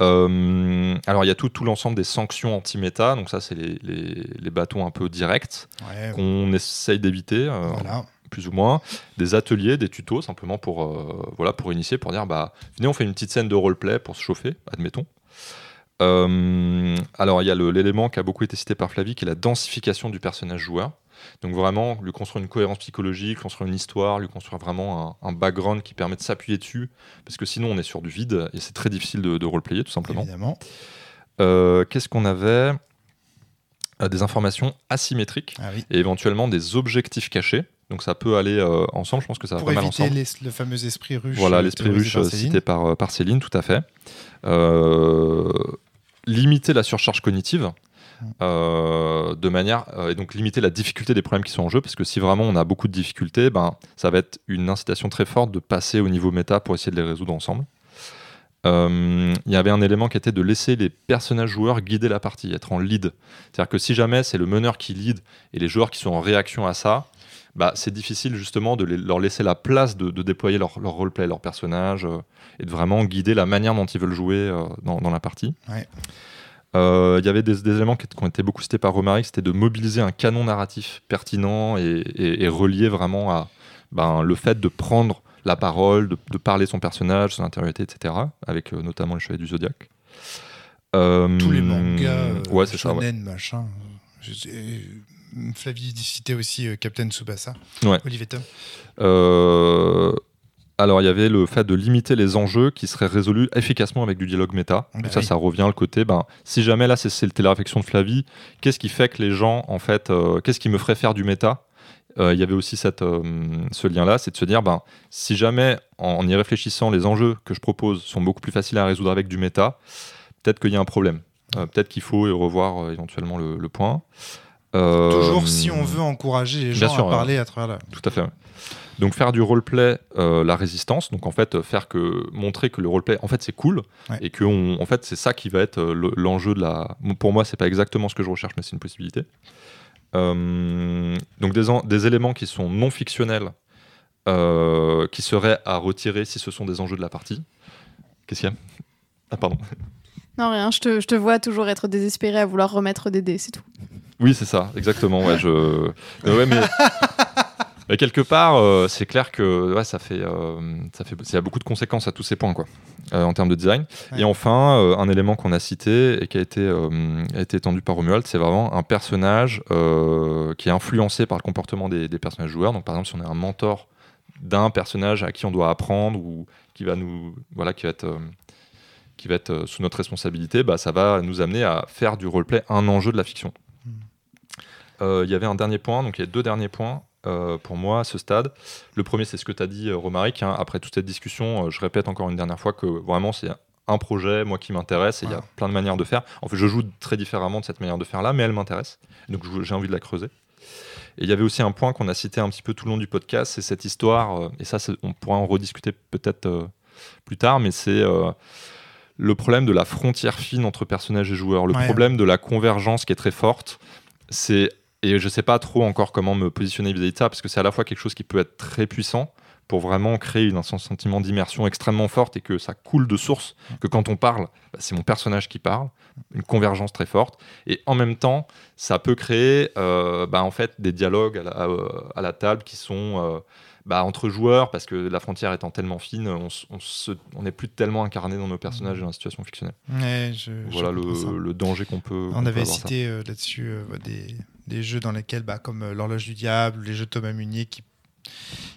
Euh, alors il y a tout, tout l'ensemble des sanctions anti-méta, donc ça c'est les, les, les bâtons un peu directs qu'on essaye d'éviter, euh, Voilà. Plus ou moins. Des ateliers, des tutos simplement pour, euh, voilà, pour initier, pour dire bah venez on fait une petite scène de roleplay pour se chauffer, admettons. Euh, alors il y a l'élément qui a beaucoup été cité par Flavie qui est la densification du personnage joueur. Donc vraiment lui construire une cohérence psychologique, construire une histoire, lui construire vraiment un, un background qui permet de s'appuyer dessus, parce que sinon on est sur du vide et c'est très difficile de, de roleplayer tout simplement. Évidemment. Euh, Qu'est-ce qu'on avait? Euh, Des informations asymétriques Ah oui. et éventuellement des objectifs cachés. Donc ça peut aller euh, ensemble, je pense que ça va Pour pas mal ensemble. les- le fameux esprit ruche. Voilà, euh, l'esprit ruche par euh, cité par, par Céline, tout à fait. Euh, limiter la surcharge cognitive. euh, de manière et donc limiter la difficulté des problèmes qui sont en jeu parce que si vraiment on a beaucoup de difficultés ben ça va être une incitation très forte de passer au niveau méta pour essayer de les résoudre ensemble Euh, il y avait un élément qui était de laisser les personnages joueurs guider la partie, être en lead. C'est-à-dire que si jamais c'est le meneur qui lead et les joueurs qui sont en réaction à ça, bah, c'est difficile justement de les- leur laisser la place de, de déployer leur, leur roleplay, leur personnage, euh, et de vraiment guider la manière dont ils veulent jouer euh, dans, dans la partie. Ouais. Euh, Il y avait des, des éléments qui, ont été beaucoup cités par Romaric, c'était de mobiliser un canon narratif pertinent et, et- et relié vraiment à ben, le fait de prendre la parole, de, de parler son personnage, son intériorité, etc., avec notamment les Chevaliers du Zodiaque. Tous les mangas. ouais, c'est ça. ouais. shonen, machin. Flavie citait aussi euh, Captain Tsubasa. Ouais. Olivier Tom. Euh, alors, il y avait le fait de limiter les enjeux qui seraient résolus efficacement avec du dialogue méta. Bah ça, oui. ça revient le côté, ben, si jamais là, c'est- c'était la réflexion de Flavie, qu'est-ce qui fait que les gens, en fait, euh, qu'est-ce qui me ferait faire du méta? Euh, il y avait aussi cette, euh, ce lien-là, c'est de se dire, ben, si jamais, en, y réfléchissant, les enjeux que je propose sont beaucoup plus faciles à résoudre avec du méta, peut-être qu'il y a un problème. Peut-être qu'il faut revoir éventuellement le, le point. Euh, Toujours si on veut encourager les bien gens sûr, à parler à travers la. Tout à fait. ouais. Donc faire du roleplay, euh, la résistance, donc en fait euh, faire que montrer que le roleplay, en fait c'est cool Ouais. et que on- en fait c'est ça qui va être euh, le- l'enjeu de la. Pour moi c'est pas exactement ce que je recherche, mais c'est une possibilité. Euh, donc des, en- des éléments qui sont non fictionnels, euh, qui seraient à retirer si ce sont des enjeux de la partie. Qu'est-ce qu'il y a? Ah pardon. Non, rien, je te, je te vois toujours être désespéré à vouloir remettre des dés, c'est tout. Oui, c'est ça, exactement. Ouais, je... mais ouais, mais... mais quelque part, euh, c'est clair que ouais, ça fait, euh, ça fait, il y a beaucoup de conséquences à tous ces points, quoi, euh, en termes de design. Ouais. Et enfin, euh, un élément qu'on a cité et qui a été, euh, a été étendu par Romuald, c'est vraiment un personnage euh, qui est influencé par le comportement des, des personnages joueurs. Donc, par exemple, si on est un mentor d'un personnage à qui on doit apprendre ou qui va nous, voilà, qui va être euh, qui va être euh, sous notre responsabilité, bah, ça va nous amener à faire du roleplay un enjeu de la fiction. Euh, Il y avait un dernier point, donc il y a deux derniers points euh, pour moi à ce stade. Le premier, c'est ce que tu as dit, euh, Romaric. hein. Après toute cette discussion, euh, je répète encore une dernière fois que vraiment, c'est un projet, moi, qui m'intéresse, et il y a plein de manières de faire. En fait, je joue très différemment de cette manière de faire-là, mais elle m'intéresse. Donc, j'ai envie de la creuser. Et il y avait aussi un point qu'on a cité un petit peu tout le long du podcast, c'est cette histoire, euh, et ça, on pourra en rediscuter peut-être plus tard, mais c'est le problème de la frontière fine entre personnages et joueurs, le Ouais. problème de la convergence qui est très forte. C'est et je sais pas trop encore comment me positionner vis-à-vis de ça, parce que c'est à la fois quelque chose qui peut être très puissant pour vraiment créer un sentiment d'immersion extrêmement forte et que ça coule de source, que quand on parle, bah, c'est mon personnage qui parle, une convergence très forte. Et en même temps, ça peut créer euh, bah, en fait des dialogues à la, la table qui sont euh, bah, entre joueurs, parce que la frontière étant tellement fine, on on se- on plus tellement incarné dans nos personnages et dans la situation fictionnelle. Ouais, je- je Voilà le, le danger qu'on peut. On peut avait cité euh, là-dessus euh, bah, des, des jeux dans lesquels, bah, comme euh, l'horloge du diable, les jeux de Thomas Munier, qui,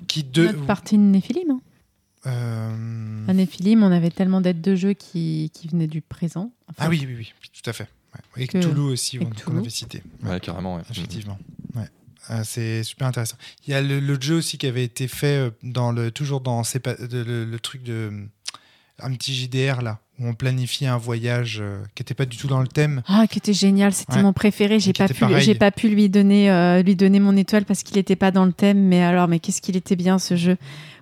qui de, Notre partie de Néphilim. hein. Euh, À Néphilim, on avait tellement d'aides de jeu qui, qui venaient du présent. Ah oui, oui, oui, tout à fait. Ouais. Et Que- Cthulhu aussi, on- avait cité. Ouais, carrément. ouais. Effectivement. Euh, c'est super intéressant. Il y a le, le jeu aussi qui avait été fait euh, dans le, toujours dans le, le truc de euh, un petit JDR là où on planifiait un voyage euh, qui n'était pas du tout dans le thème. Ah, qui était génial, c'était Ouais. mon préféré. J'ai pas pu, j'ai pas pu lui donner, euh, lui donner mon étoile parce qu'il n'était pas dans le thème. Mais alors, mais qu'est-ce qu'il était bien ce jeu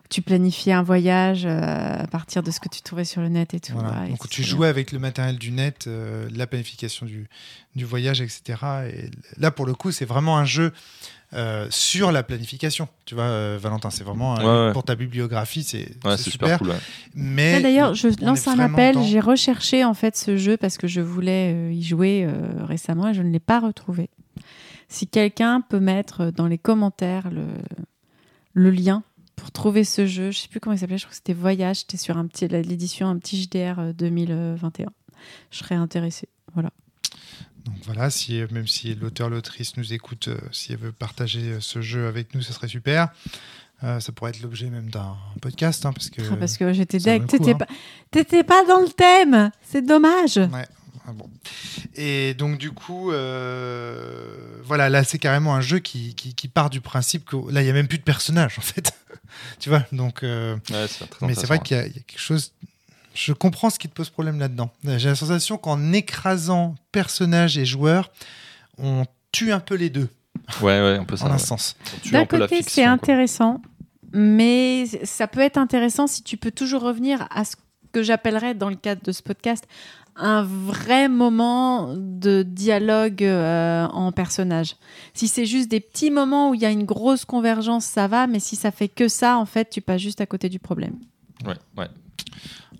Tu planifiais un voyage euh, à partir de ce que tu trouvais sur le net et tout. Voilà. Ouais, Donc tu bien. jouais avec le matériel du net, euh, la planification du, du voyage, etc. Et là pour le coup c'est vraiment un jeu euh, sur la planification. Tu vois, euh, Valentin, c'est vraiment un- Ouais, ouais. pour ta bibliographie, c'est Ouais, super. super cool. ouais. Mais D'ailleurs, je lance un appel. dans- J'ai recherché en fait ce jeu parce que je voulais euh, y jouer euh, récemment et je ne l'ai pas retrouvé. Si quelqu'un peut mettre dans les commentaires le, le lien pour trouver ce jeu, je sais plus comment il s'appelait, je crois que c'était Voyage, c'était sur un petit l'édition un petit JDR euh, 2021. Je serais intéressée. Voilà. Donc voilà, si, même si l'auteur, l'autrice nous écoute, euh, si elle veut partager euh, ce jeu avec nous, ce serait super. Euh, ça pourrait être l'objet même d'un podcast, hein, parce que. Ah, parce que j'étais coup, t'étais hein. pas, t'étais pas dans le thème, c'est dommage. Ouais. Ah bon. Et donc du coup, euh, voilà, là c'est carrément un jeu qui, qui, qui part du principe que là il y a même plus de personnages en fait. tu vois, donc. euh, Ouais, mais c'est vrai qu'il y, a il y a quelque chose. Je comprends ce qui te pose problème là-dedans. J'ai la sensation qu'en écrasant personnages et joueurs, on tue un peu les deux Ouais, ouais, un peu ça. en un ouais. sens. On tue D'un un peu la côté, c'est intéressant, mais ça peut être intéressant si tu peux toujours revenir à ce que j'appellerais, dans le cadre de ce podcast, un vrai moment de dialogue euh, en personnage. Si c'est juste des petits moments où il y a une grosse convergence, ça va, mais si ça fait que ça, en fait, tu passes juste à côté du problème. Ouais, ouais.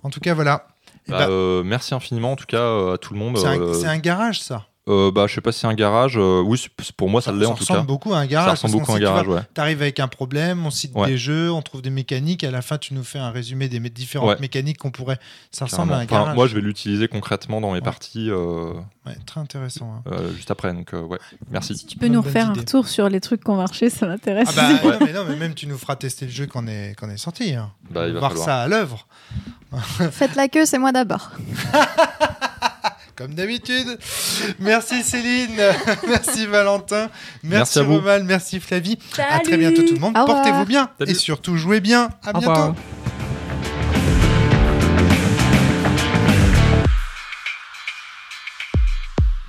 En tout cas, voilà. Eh Bah, ben, euh, merci infiniment en tout cas euh, à tout le monde. c'est un, euh, c'est un garage, ça. Euh, bah, je sais pas si c'est un garage. euh, oui, pour moi ça l'est en tout ressemble cas. beaucoup à un Ça garage. ressemble parce beaucoup à un tu garage, ouais. T'arrives avec un problème, on cite Ouais. des jeux, on trouve des mécaniques, et à la fin tu nous fais un résumé des différentes Ouais. mécaniques qu'on pourrait. Ça ressemble à un. Enfin, garage. moi, je vais l'utiliser concrètement dans mes Ouais. parties euh, Ouais, très intéressant. hein. euh, juste après. Donc, euh, ouais, merci. Si tu peux nous refaire un retour sur les trucs qui ont marché, ça m'intéresse. Ah bah Ouais. non, mais non, mais même tu nous feras tester le jeu quand on est, quand on est sorti. hein. Bah, il va Voir falloir. ça à l'œuvre. Faites la queue, c'est moi d'abord. comme d'habitude. Merci Céline, merci Valentin, merci, Merci. Romal, merci Flavie. À très bientôt tout le monde. Portez-vous bien Salut. et surtout jouez bien. À Au bientôt. revoir.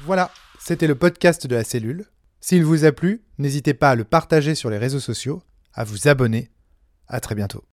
Voilà, c'était le podcast de la cellule. S'il vous a plu, n'hésitez pas à le partager sur les réseaux sociaux, à vous abonner. À très bientôt.